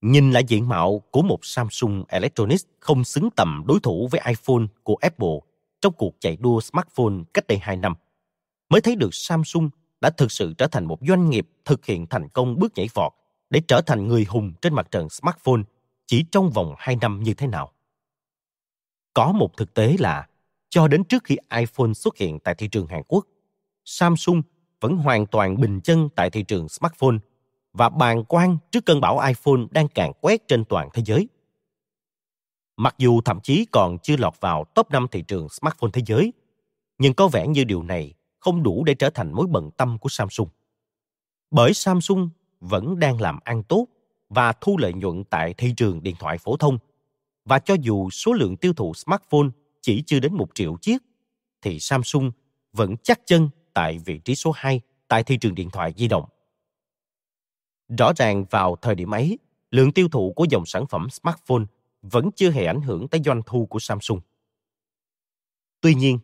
Nhìn lại diện mạo của một Samsung Electronics không xứng tầm đối thủ với iPhone của Apple trong cuộc chạy đua smartphone cách đây 2 năm, mới thấy được Samsung đã thực sự trở thành một doanh nghiệp thực hiện thành công bước nhảy vọt để trở thành người hùng trên mặt trận smartphone chỉ trong vòng 2 năm như thế nào. Có một thực tế là cho đến trước khi iPhone xuất hiện tại thị trường Hàn Quốc, Samsung vẫn hoàn toàn bình chân tại thị trường smartphone và bàn quan trước cơn bão iPhone đang càn quét trên toàn thế giới. Mặc dù thậm chí còn chưa lọt vào top 5 thị trường smartphone thế giới, nhưng có vẻ như điều này không đủ để trở thành mối bận tâm của Samsung. Bởi Samsung vẫn đang làm ăn tốt và thu lợi nhuận tại thị trường điện thoại phổ thông. Và cho dù số lượng tiêu thụ smartphone chỉ chưa đến một triệu chiếc, thì Samsung vẫn chắc chân tại vị trí số 2 tại thị trường điện thoại di động. Rõ ràng vào thời điểm ấy, lượng tiêu thụ của dòng sản phẩm smartphone vẫn chưa hề ảnh hưởng tới doanh thu của Samsung. Tuy nhiên,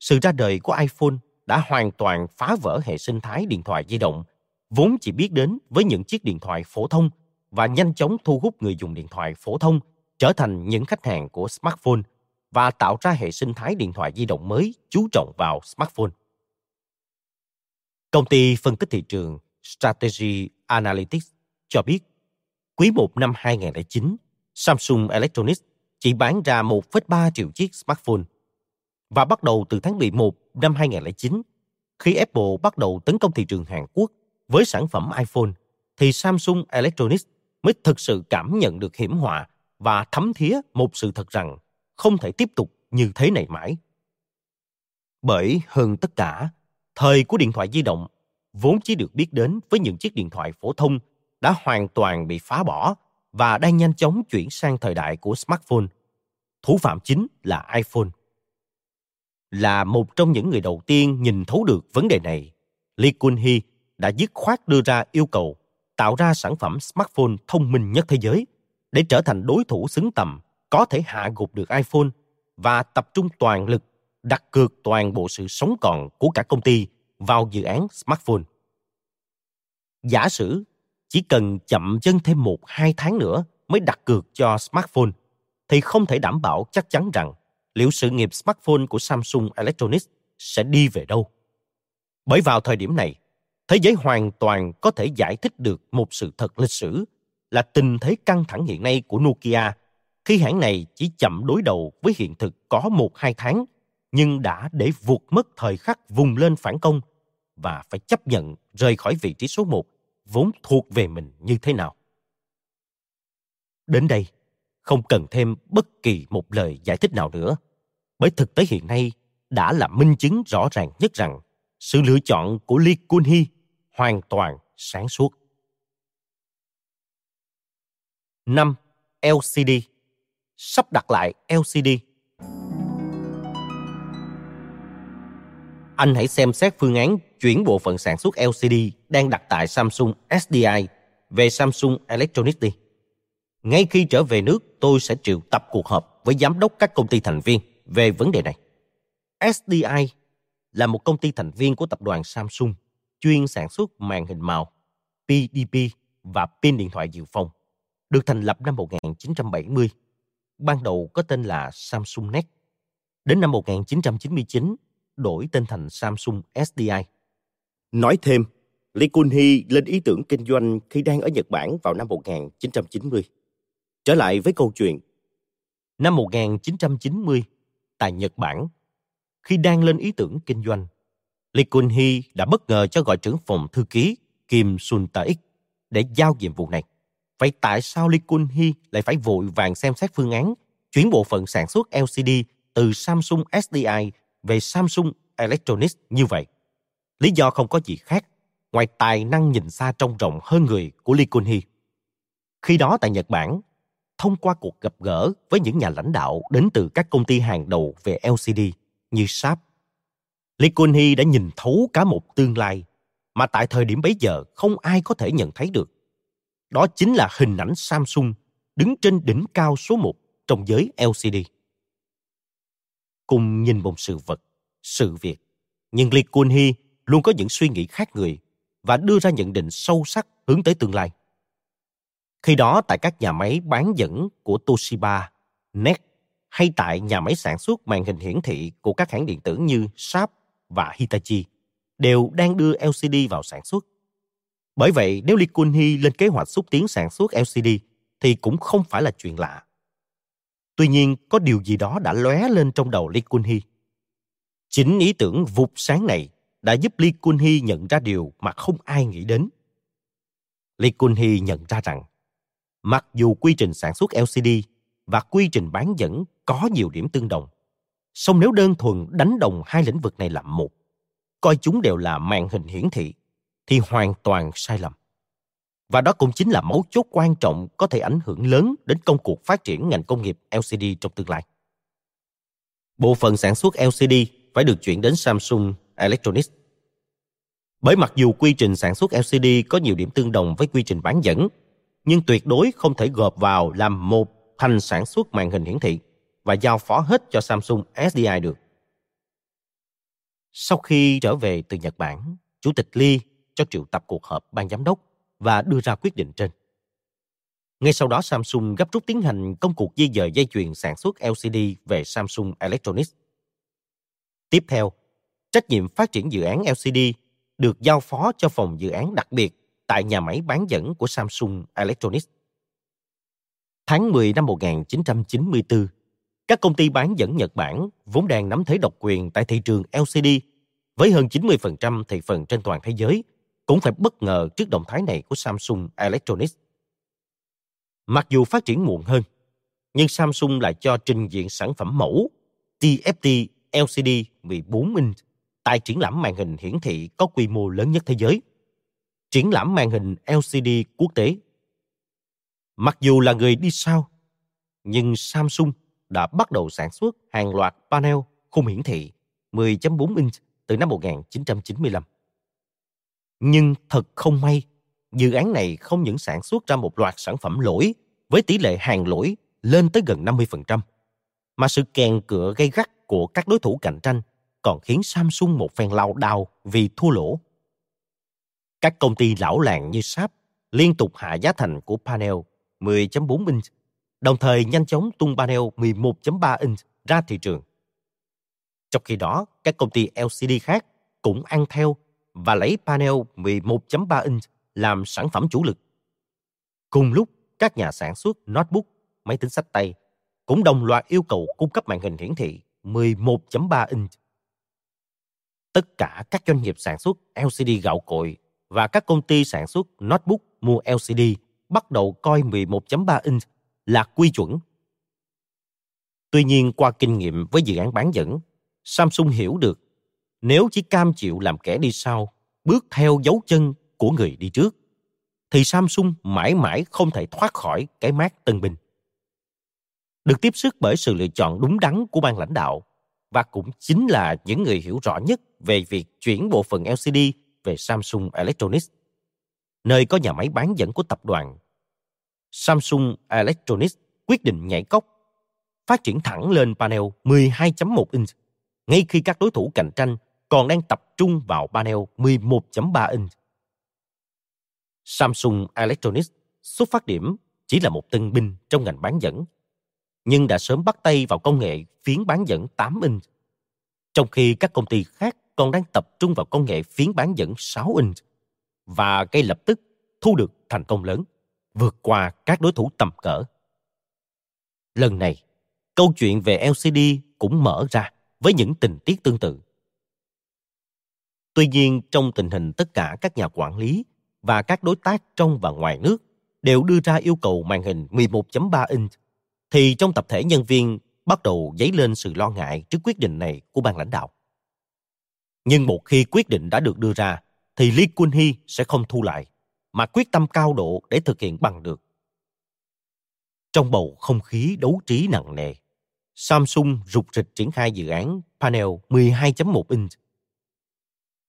sự ra đời của iPhone đã hoàn toàn phá vỡ hệ sinh thái điện thoại di động, vốn chỉ biết đến với những chiếc điện thoại phổ thông và nhanh chóng thu hút người dùng điện thoại phổ thông trở thành những khách hàng của smartphone và tạo ra hệ sinh thái điện thoại di động mới chú trọng vào smartphone. Công ty phân tích thị trường Strategy Analytics cho biết, quý 1 năm 2009, Samsung Electronics chỉ bán ra 1,3 triệu chiếc smartphone. Và bắt đầu từ tháng 11 năm 2009, khi Apple bắt đầu tấn công thị trường Hàn Quốc với sản phẩm iPhone, thì Samsung Electronics mới thực sự cảm nhận được hiểm họa và thấm thía một sự thật rằng không thể tiếp tục như thế này mãi. Bởi hơn tất cả, thời của điện thoại di động vốn chỉ được biết đến với những chiếc điện thoại phổ thông đã hoàn toàn bị phá bỏ và đang nhanh chóng chuyển sang thời đại của smartphone. Thủ phạm chính là iPhone. Là một trong những người đầu tiên nhìn thấu được vấn đề này, Lee Kun-hee đã dứt khoát đưa ra yêu cầu tạo ra sản phẩm smartphone thông minh nhất thế giới để trở thành đối thủ xứng tầm có thể hạ gục được iPhone và tập trung toàn lực đặt cược toàn bộ sự sống còn của cả công ty vào dự án smartphone. Giả sử chỉ cần chậm chân thêm một hai tháng nữa mới đặt cược cho smartphone, thì không thể đảm bảo chắc chắn rằng liệu sự nghiệp smartphone của Samsung Electronics sẽ đi về đâu. Bởi vào thời điểm này, thế giới hoàn toàn có thể giải thích được một sự thật lịch sử là tình thế căng thẳng hiện nay của Nokia khi hãng này chỉ chậm đối đầu với hiện thực có một hai tháng nhưng đã để vụt mất thời khắc vùng lên phản công và phải chấp nhận rời khỏi vị trí số một vốn thuộc về mình như thế nào. Đến đây, không cần thêm bất kỳ một lời giải thích nào nữa, bởi thực tế hiện nay đã là minh chứng rõ ràng nhất rằng sự lựa chọn của Lee Kun-hee hoàn toàn sáng suốt. 5. LCD Sắp đặt lại LCD Anh hãy xem xét phương án chuyển bộ phận sản xuất LCD đang đặt tại Samsung SDI về Samsung Electronics đi. Ngay khi trở về nước, tôi sẽ triệu tập cuộc họp với giám đốc các công ty thành viên về vấn đề này. SDI là một công ty thành viên của tập đoàn Samsung chuyên sản xuất màn hình màu, PDP và pin điện thoại dự phòng, được thành lập năm 1970. Ban đầu có tên là Samsung Net. Đến năm 1999, đổi tên thành Samsung SDI. Nói thêm, Lee Kun-hee lên ý tưởng kinh doanh khi đang ở Nhật Bản vào năm 1990. Trở lại với câu chuyện. Năm 1990, tại Nhật Bản, khi đang lên ý tưởng kinh doanh, Lee Kun-hee đã bất ngờ cho gọi trưởng phòng thư ký Kim Sun Taik để giao nhiệm vụ này. Vậy tại sao Lee Kun-hee lại phải vội vàng xem xét phương án chuyển bộ phận sản xuất LCD từ Samsung SDI về Samsung Electronics như vậy? Lý do không có gì khác ngoài tài năng nhìn xa trông rộng hơn người của Lee Kun-hee. Khi đó tại Nhật Bản, thông qua cuộc gặp gỡ với những nhà lãnh đạo đến từ các công ty hàng đầu về LCD như Sharp, Lee Kun-hee đã nhìn thấu cả một tương lai mà tại thời điểm bấy giờ không ai có thể nhận thấy được. Đó chính là hình ảnh Samsung đứng trên đỉnh cao số một trong giới LCD. Cùng nhìn một sự vật, sự việc, nhưng Lee Kun-hee luôn có những suy nghĩ khác người và đưa ra nhận định sâu sắc hướng tới tương lai. Khi đó tại các nhà máy bán dẫn của Toshiba, NEC hay tại nhà máy sản xuất màn hình hiển thị của các hãng điện tử như Sharp và Hitachi đều đang đưa LCD vào sản xuất. Bởi vậy, nếu Lee Kun-hee lên kế hoạch xúc tiến sản xuất LCD thì cũng không phải là chuyện lạ. Tuy nhiên, có điều gì đó đã lóe lên trong đầu Lee Kun-hee. Chính ý tưởng vụt sáng này đã giúp Lee Kun-hee nhận ra điều mà không ai nghĩ đến. Lee Kun-hee nhận ra rằng, mặc dù quy trình sản xuất LCD và quy trình bán dẫn có nhiều điểm tương đồng, song nếu đơn thuần đánh đồng hai lĩnh vực này làm một, coi chúng đều là màn hình hiển thị, thì hoàn toàn sai lầm. Và đó cũng chính là mấu chốt quan trọng có thể ảnh hưởng lớn đến công cuộc phát triển ngành công nghiệp LCD trong tương lai. Bộ phận sản xuất LCD phải được chuyển đến Samsung Electronics. Bởi mặc dù quy trình sản xuất LCD có nhiều điểm tương đồng với quy trình bán dẫn, nhưng tuyệt đối không thể gộp vào làm một thành sản xuất màn hình hiển thị và giao phó hết cho Samsung SDI được. Sau khi trở về từ Nhật Bản, Chủ tịch Lee cho triệu tập cuộc họp ban giám đốc và đưa ra quyết định trên. Ngay sau đó Samsung gấp rút tiến hành công cuộc di dời dây chuyền sản xuất LCD về Samsung Electronics. Tiếp theo, trách nhiệm phát triển dự án LCD được giao phó cho phòng dự án đặc biệt tại nhà máy bán dẫn của Samsung Electronics. Tháng 10 năm 1994, các công ty bán dẫn Nhật Bản vốn đang nắm thế độc quyền tại thị trường LCD với hơn 90% thị phần trên toàn thế giới cũng phải bất ngờ trước động thái này của Samsung Electronics. Mặc dù phát triển muộn hơn, nhưng Samsung lại cho trình diện sản phẩm mẫu TFT LCD 14 inch tại triển lãm màn hình hiển thị có quy mô lớn nhất thế giới, triển lãm màn hình LCD quốc tế. Mặc dù là người đi sau, nhưng Samsung đã bắt đầu sản xuất hàng loạt panel khung hiển thị 10.4 inch từ năm 1995. Nhưng thật không may, dự án này không những sản xuất ra một loạt sản phẩm lỗi với tỷ lệ hàng lỗi lên tới gần 50%, mà sự kèn cựa gây gắt của các đối thủ cạnh tranh còn khiến Samsung một phen lao đao vì thua lỗ. Các công ty lão làng như sáp liên tục hạ giá thành của panel 10.4 inch, đồng thời nhanh chóng tung panel 11.3 inch ra thị trường. Trong khi đó, các công ty LCD khác cũng ăn theo và lấy panel 11.3 inch làm sản phẩm chủ lực. Cùng lúc, các nhà sản xuất notebook, máy tính sách tay cũng đồng loạt yêu cầu cung cấp màn hình hiển thị 11.3 inch. Tất cả các doanh nghiệp sản xuất LCD gạo cội và các công ty sản xuất notebook mua LCD bắt đầu coi 11.3 inch là quy chuẩn. Tuy nhiên qua kinh nghiệm với dự án bán dẫn, Samsung hiểu được nếu chỉ cam chịu làm kẻ đi sau, bước theo dấu chân của người đi trước, thì Samsung mãi mãi không thể thoát khỏi cái mát tân binh. Được tiếp sức bởi sự lựa chọn đúng đắn của ban lãnh đạo và cũng chính là những người hiểu rõ nhất về việc chuyển bộ phận LCD về Samsung Electronics, nơi có nhà máy bán dẫn của tập đoàn. Samsung Electronics quyết định nhảy cốc, phát triển thẳng lên panel 12.1 inch, ngay khi các đối thủ cạnh tranh còn đang tập trung vào panel 11.3 inch. Samsung Electronics xuất phát điểm chỉ là một tân binh trong ngành bán dẫn, nhưng đã sớm bắt tay vào công nghệ phiến bán dẫn 8 inch, trong khi các công ty khác còn đang tập trung vào công nghệ phiến bán dẫn 6 inch và ngay lập tức thu được thành công lớn, vượt qua các đối thủ tầm cỡ. Lần này, câu chuyện về LCD cũng mở ra với những tình tiết tương tự. Tuy nhiên, trong tình hình tất cả các nhà quản lý và các đối tác trong và ngoài nước đều đưa ra yêu cầu màn hình 11.3 inch, thì trong tập thể nhân viên bắt đầu dấy lên sự lo ngại trước quyết định này của ban lãnh đạo. Nhưng một khi quyết định đã được đưa ra, thì Lee Kun Hee sẽ không thu lại, mà quyết tâm cao độ để thực hiện bằng được. Trong bầu không khí đấu trí nặng nề, Samsung rục rịch triển khai dự án panel 12.1 inch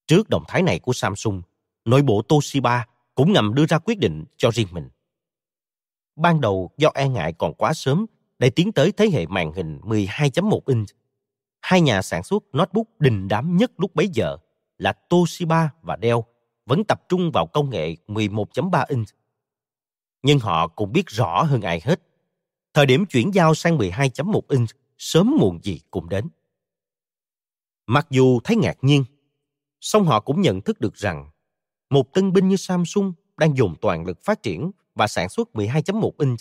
Trước động thái này của Samsung, nội bộ Toshiba cũng ngầm đưa ra quyết định cho riêng mình. Ban đầu do e ngại còn quá sớm để tiến tới thế hệ màn hình 12.1 inch, hai nhà sản xuất notebook đình đám nhất lúc bấy giờ là Toshiba và Dell vẫn tập trung vào công nghệ 11.3 inch. Nhưng họ cũng biết rõ hơn ai hết, thời điểm chuyển giao sang 12.1 inch sớm muộn gì cũng đến. Mặc dù thấy ngạc nhiên, song họ cũng nhận thức được rằng một tân binh như Samsung đang dùng toàn lực phát triển và sản xuất 12.1 inch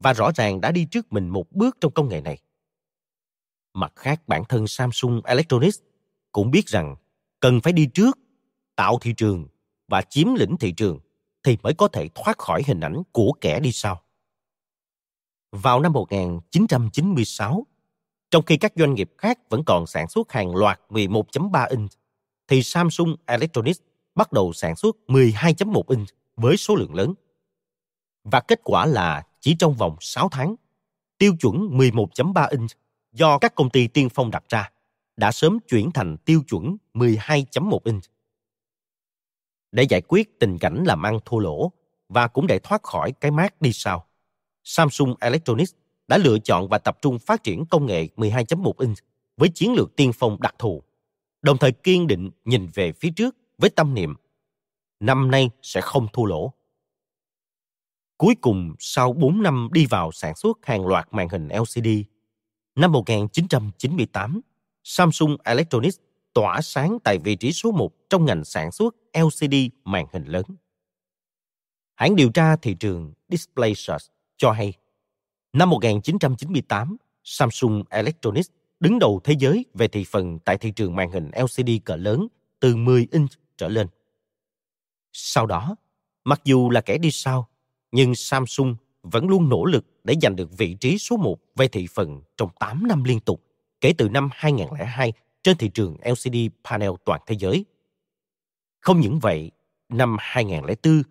và rõ ràng đã đi trước mình một bước trong công nghệ này. Mặt khác bản thân Samsung Electronics cũng biết rằng cần phải đi trước, tạo thị trường và chiếm lĩnh thị trường thì mới có thể thoát khỏi hình ảnh của kẻ đi sau. Vào năm 1996, trong khi các doanh nghiệp khác vẫn còn sản xuất hàng loạt 11.3 inch, thì Samsung Electronics bắt đầu sản xuất 12.1 inch với số lượng lớn. Và kết quả là chỉ trong vòng 6 tháng, tiêu chuẩn 11.3 inch do các công ty tiên phong đặt ra đã sớm chuyển thành tiêu chuẩn 12.1 inch. Để giải quyết tình cảnh làm ăn thua lỗ và cũng để thoát khỏi cái mát đi sau, Samsung Electronics đã lựa chọn và tập trung phát triển công nghệ 12.1 inch với chiến lược tiên phong đặc thù đồng thời kiên định nhìn về phía trước với tâm niệm năm nay sẽ không thua lỗ. Cuối cùng, sau 4 năm đi vào sản xuất hàng loạt màn hình LCD, năm 1998, Samsung Electronics tỏa sáng tại vị trí số 1 trong ngành sản xuất LCD màn hình lớn. Hãng điều tra thị trường DisplaySearch cho hay, Năm 1998, Samsung Electronics đứng đầu thế giới về thị phần tại thị trường màn hình LCD cỡ lớn từ 10 inch trở lên. Sau đó, mặc dù là kẻ đi sau, nhưng Samsung vẫn luôn nỗ lực để giành được vị trí số 1 về thị phần trong 8 năm liên tục kể từ năm 2002 trên thị trường LCD panel toàn thế giới. Không những vậy, năm 2004,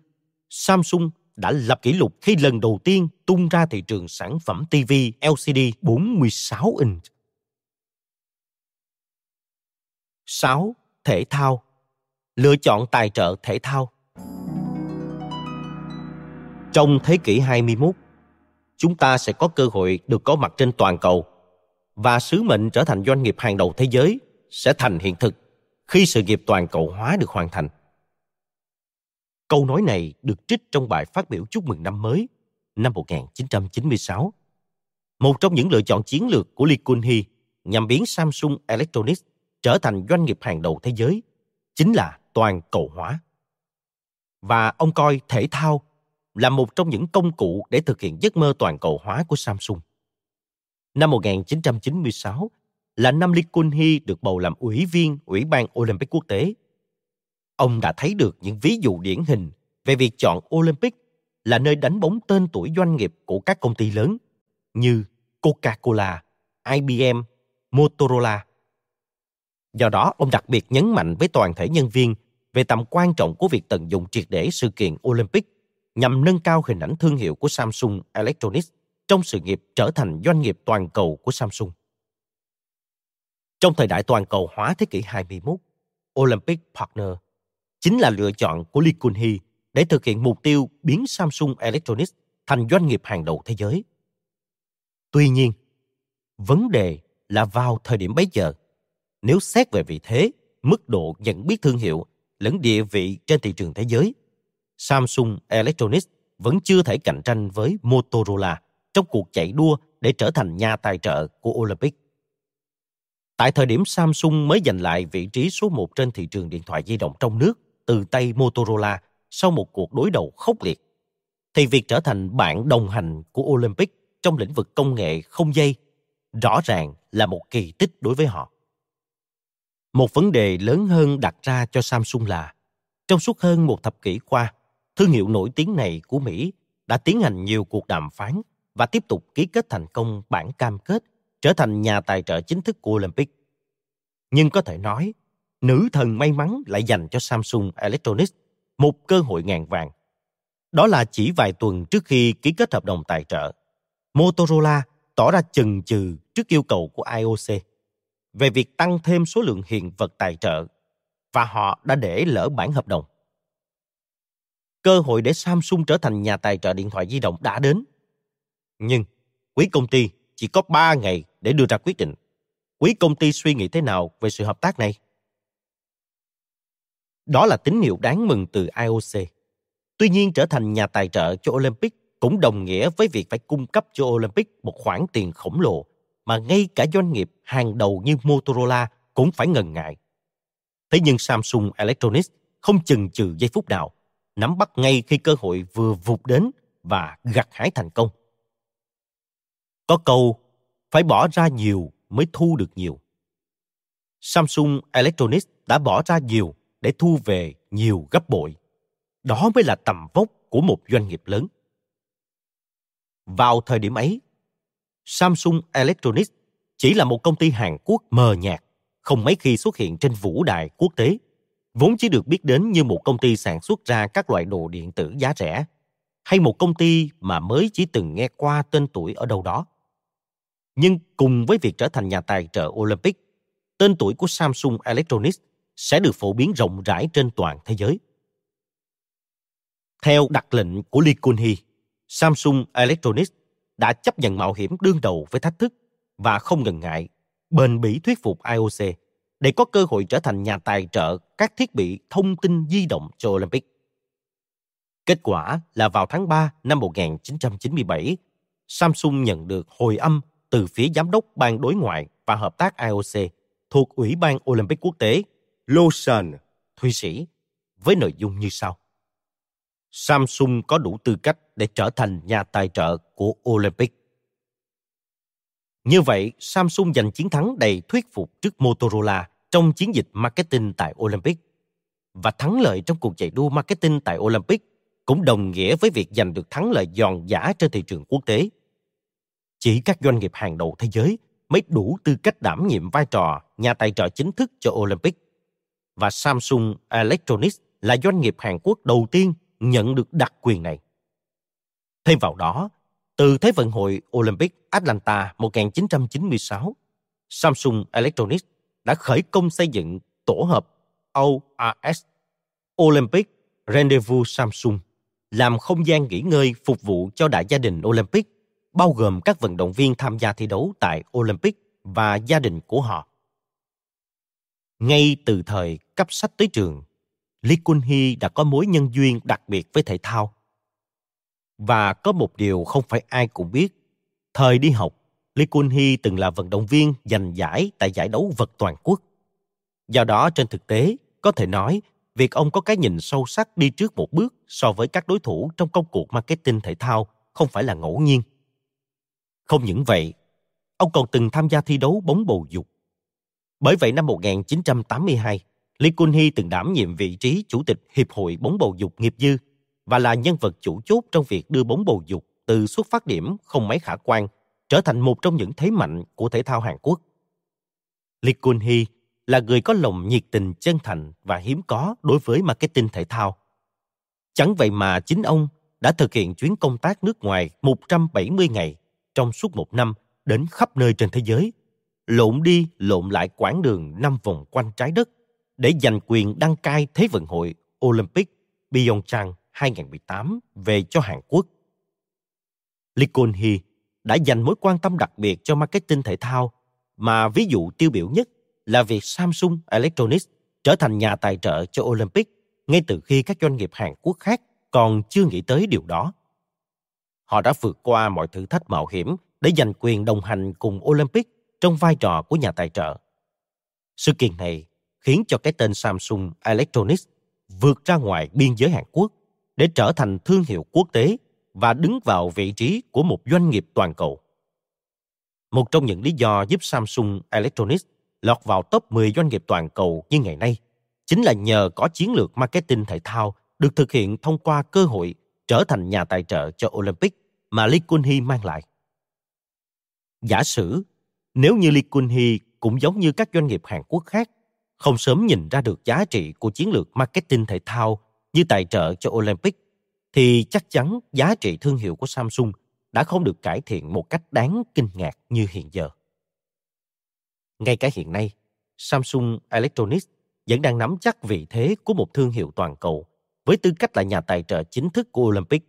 Samsung đã lập kỷ lục khi lần đầu tiên tung ra thị trường sản phẩm TV LCD 46 inch. 6. Thể thao Lựa chọn tài trợ thể thao trong thế kỷ 21, chúng ta sẽ có cơ hội được có mặt trên toàn cầu và sứ mệnh trở thành doanh nghiệp hàng đầu thế giới sẽ thành hiện thực khi sự nghiệp toàn cầu hóa được hoàn thành. Câu nói này được trích trong bài phát biểu chúc mừng năm mới năm 1996. Một trong những lựa chọn chiến lược của Lee Kun-hee nhằm biến Samsung Electronics trở thành doanh nghiệp hàng đầu thế giới chính là toàn cầu hóa. Và ông coi thể thao là một trong những công cụ để thực hiện giấc mơ toàn cầu hóa của Samsung. Năm 1996 là năm Lee Kun-hee được bầu làm ủy viên Ủy ban Olympic quốc tế. Ông đã thấy được những ví dụ điển hình về việc chọn Olympic là nơi đánh bóng tên tuổi doanh nghiệp của các công ty lớn như Coca-Cola, IBM, Motorola. Do đó, ông đặc biệt nhấn mạnh với toàn thể nhân viên về tầm quan trọng của việc tận dụng triệt để sự kiện Olympic nhằm nâng cao hình ảnh thương hiệu của Samsung Electronics trong sự nghiệp trở thành doanh nghiệp toàn cầu của Samsung. Trong thời đại toàn cầu hóa thế kỷ 21, Olympic Partner chính là lựa chọn của Lee Kun-hee để thực hiện mục tiêu biến Samsung Electronics thành doanh nghiệp hàng đầu thế giới. Tuy nhiên, vấn đề là vào thời điểm bấy giờ, nếu xét về vị thế, mức độ nhận biết thương hiệu lẫn địa vị trên thị trường thế giới, Samsung Electronics vẫn chưa thể cạnh tranh với Motorola trong cuộc chạy đua để trở thành nhà tài trợ của Olympic. Tại thời điểm Samsung mới giành lại vị trí số 1 trên thị trường điện thoại di động trong nước từ tay Motorola sau một cuộc đối đầu khốc liệt, thì việc trở thành bạn đồng hành của Olympic trong lĩnh vực công nghệ không dây rõ ràng là một kỳ tích đối với họ. Một vấn đề lớn hơn đặt ra cho Samsung là trong suốt hơn một thập kỷ qua, thương hiệu nổi tiếng này của Mỹ đã tiến hành nhiều cuộc đàm phán và tiếp tục ký kết thành công bản cam kết trở thành nhà tài trợ chính thức của Olympic. Nhưng có thể nói, nữ thần may mắn lại dành cho Samsung Electronics một cơ hội ngàn vàng. Đó là chỉ vài tuần trước khi ký kết hợp đồng tài trợ, Motorola tỏ ra chần chừ trước yêu cầu của IOC về việc tăng thêm số lượng hiện vật tài trợ và họ đã để lỡ bản hợp đồng. Cơ hội để Samsung trở thành nhà tài trợ điện thoại di động đã đến. Nhưng quý công ty chỉ có 3 ngày để đưa ra quyết định. Quý công ty suy nghĩ thế nào về sự hợp tác này? Đó là tín hiệu đáng mừng từ IOC. Tuy nhiên trở thành nhà tài trợ cho Olympic cũng đồng nghĩa với việc phải cung cấp cho Olympic một khoản tiền khổng lồ mà ngay cả doanh nghiệp hàng đầu như Motorola cũng phải ngần ngại. Thế nhưng Samsung Electronics không chần chừ giây phút nào, nắm bắt ngay khi cơ hội vừa vụt đến và gặt hái thành công. Có câu, phải bỏ ra nhiều mới thu được nhiều. Samsung Electronics đã bỏ ra nhiều để thu về nhiều gấp bội. Đó mới là tầm vóc của một doanh nghiệp lớn. Vào thời điểm ấy, Samsung Electronics chỉ là một công ty Hàn Quốc mờ nhạt, không mấy khi xuất hiện trên vũ đài quốc tế, vốn chỉ được biết đến như một công ty sản xuất ra các loại đồ điện tử giá rẻ, hay một công ty mà mới chỉ từng nghe qua tên tuổi ở đâu đó. Nhưng cùng với việc trở thành nhà tài trợ Olympic, tên tuổi của Samsung Electronics sẽ được phổ biến rộng rãi trên toàn thế giới. Theo đặc lệnh của Lee Kun-hee, Samsung Electronics đã chấp nhận mạo hiểm đương đầu với thách thức và không ngần ngại bền bỉ thuyết phục IOC để có cơ hội trở thành nhà tài trợ các thiết bị thông tin di động cho Olympic. Kết quả là vào tháng 3 năm 1997, Samsung nhận được hồi âm từ phía giám đốc ban đối ngoại và hợp tác IOC thuộc Ủy ban Olympic quốc tế Lausanne, Thụy Sĩ, với nội dung như sau. Samsung có đủ tư cách để trở thành nhà tài trợ của Olympic như vậy, Samsung giành chiến thắng đầy thuyết phục trước Motorola trong chiến dịch marketing tại Olympic. Và thắng lợi trong cuộc chạy đua marketing tại Olympic cũng đồng nghĩa với việc giành được thắng lợi giòn giả trên thị trường quốc tế. Chỉ các doanh nghiệp hàng đầu thế giới mới đủ tư cách đảm nhiệm vai trò nhà tài trợ chính thức cho Olympic. Và Samsung Electronics là doanh nghiệp Hàn Quốc đầu tiên nhận được đặc quyền này. Thêm vào đó, từ Thế vận hội Olympic Atlanta 1996, Samsung Electronics đã khởi công xây dựng tổ hợp ORS Olympic Rendezvous Samsung làm không gian nghỉ ngơi phục vụ cho đại gia đình Olympic, bao gồm các vận động viên tham gia thi đấu tại Olympic và gia đình của họ. Ngay từ thời cấp sách tới trường, Lee Kun Hee đã có mối nhân duyên đặc biệt với thể thao. Và có một điều không phải ai cũng biết. Thời đi học, Lee Kun Hee từng là vận động viên giành giải tại giải đấu vật toàn quốc. Do đó trên thực tế, có thể nói việc ông có cái nhìn sâu sắc đi trước một bước so với các đối thủ trong công cuộc marketing thể thao không phải là ngẫu nhiên. Không những vậy, ông còn từng tham gia thi đấu bóng bầu dục. Bởi vậy năm 1982, Lee Kun Hee từng đảm nhiệm vị trí chủ tịch Hiệp hội bóng bầu dục nghiệp dư và là nhân vật chủ chốt trong việc đưa bóng bầu dục từ xuất phát điểm không mấy khả quan trở thành một trong những thế mạnh của thể thao Hàn Quốc. Lee Kun Hee là người có lòng nhiệt tình chân thành và hiếm có đối với marketing thể thao. Chẳng vậy mà chính ông đã thực hiện chuyến công tác nước ngoài 170 ngày trong suốt một năm đến khắp nơi trên thế giới, lộn đi lộn lại quãng đường năm vòng quanh trái đất để giành quyền đăng cai Thế vận hội Olympic Pyeongchang 2018 về cho Hàn Quốc. Lee Kun Hee đã dành mối quan tâm đặc biệt cho marketing thể thao, mà ví dụ tiêu biểu nhất là việc Samsung Electronics trở thành nhà tài trợ cho Olympic ngay từ khi các doanh nghiệp Hàn Quốc khác còn chưa nghĩ tới điều đó. Họ đã vượt qua mọi thử thách mạo hiểm để giành quyền đồng hành cùng Olympic trong vai trò của nhà tài trợ. Sự kiện này khiến cho cái tên Samsung Electronics vượt ra ngoài biên giới Hàn Quốc để trở thành thương hiệu quốc tế và đứng vào vị trí của một doanh nghiệp toàn cầu. Một trong những lý do giúp Samsung Electronics lọt vào top 10 doanh nghiệp toàn cầu như ngày nay chính là nhờ có chiến lược marketing thể thao được thực hiện thông qua cơ hội trở thành nhà tài trợ cho Olympic mà Lee Kun Hee mang lại. Giả sử, nếu như Lee Kun Hee cũng giống như các doanh nghiệp Hàn Quốc khác, không sớm nhìn ra được giá trị của chiến lược marketing thể thao như tài trợ cho Olympic, thì chắc chắn giá trị thương hiệu của Samsung đã không được cải thiện một cách đáng kinh ngạc như hiện giờ. Ngay cả hiện nay, Samsung Electronics vẫn đang nắm chắc vị thế của một thương hiệu toàn cầu với tư cách là nhà tài trợ chính thức của Olympic.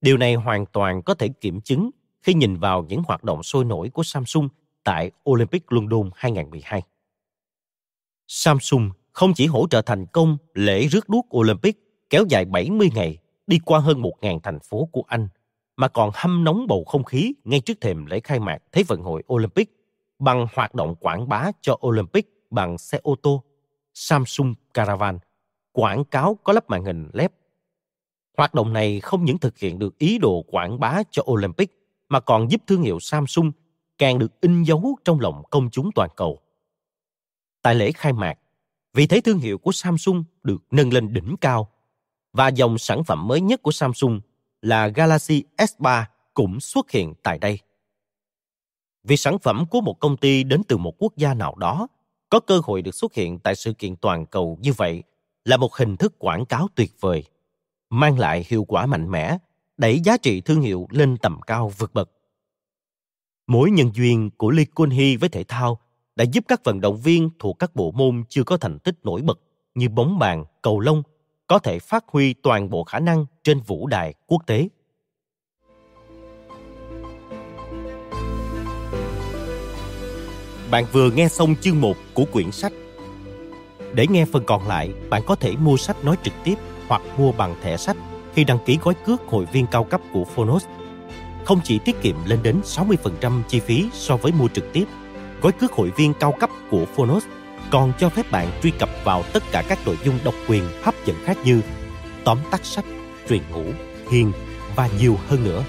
Điều này hoàn toàn có thể kiểm chứng khi nhìn vào những hoạt động sôi nổi của Samsung tại Olympic London 2012. Samsung không chỉ hỗ trợ thành công lễ rước đuốc Olympic kéo dài 70 ngày đi qua hơn 1.000 thành phố của Anh, mà còn hâm nóng bầu không khí ngay trước thềm lễ khai mạc Thế vận hội Olympic bằng hoạt động quảng bá cho Olympic bằng xe ô tô, Samsung Caravan, quảng cáo có lắp màn hình LED. Hoạt động này không những thực hiện được ý đồ quảng bá cho Olympic mà còn giúp thương hiệu Samsung càng được in dấu trong lòng công chúng toàn cầu. Tại lễ khai mạc, vị thế thương hiệu của Samsung được nâng lên đỉnh cao và dòng sản phẩm mới nhất của Samsung là Galaxy S3 cũng xuất hiện tại đây. Vì sản phẩm của một công ty đến từ một quốc gia nào đó có cơ hội được xuất hiện tại sự kiện toàn cầu như vậy là một hình thức quảng cáo tuyệt vời, mang lại hiệu quả mạnh mẽ, đẩy giá trị thương hiệu lên tầm cao vượt bậc. Mối nhân duyên của Lee Kun Hee với thể thao đã giúp các vận động viên thuộc các bộ môn chưa có thành tích nổi bật như bóng bàn, cầu lông có thể phát huy toàn bộ khả năng trên vũ đài quốc tế. Bạn vừa nghe xong chương 1 của quyển sách. Để nghe phần còn lại, bạn có thể mua sách nói trực tiếp hoặc mua bằng thẻ sách khi đăng ký gói cước hội viên cao cấp của Phonos. Không chỉ tiết kiệm lên đến 60% chi phí so với mua trực tiếp, gói cước hội viên cao cấp của Phonos còn cho phép bạn truy cập vào tất cả các nội dung độc quyền hấp dẫn khác như tóm tắt sách, truyền ngủ, thiền và nhiều hơn nữa.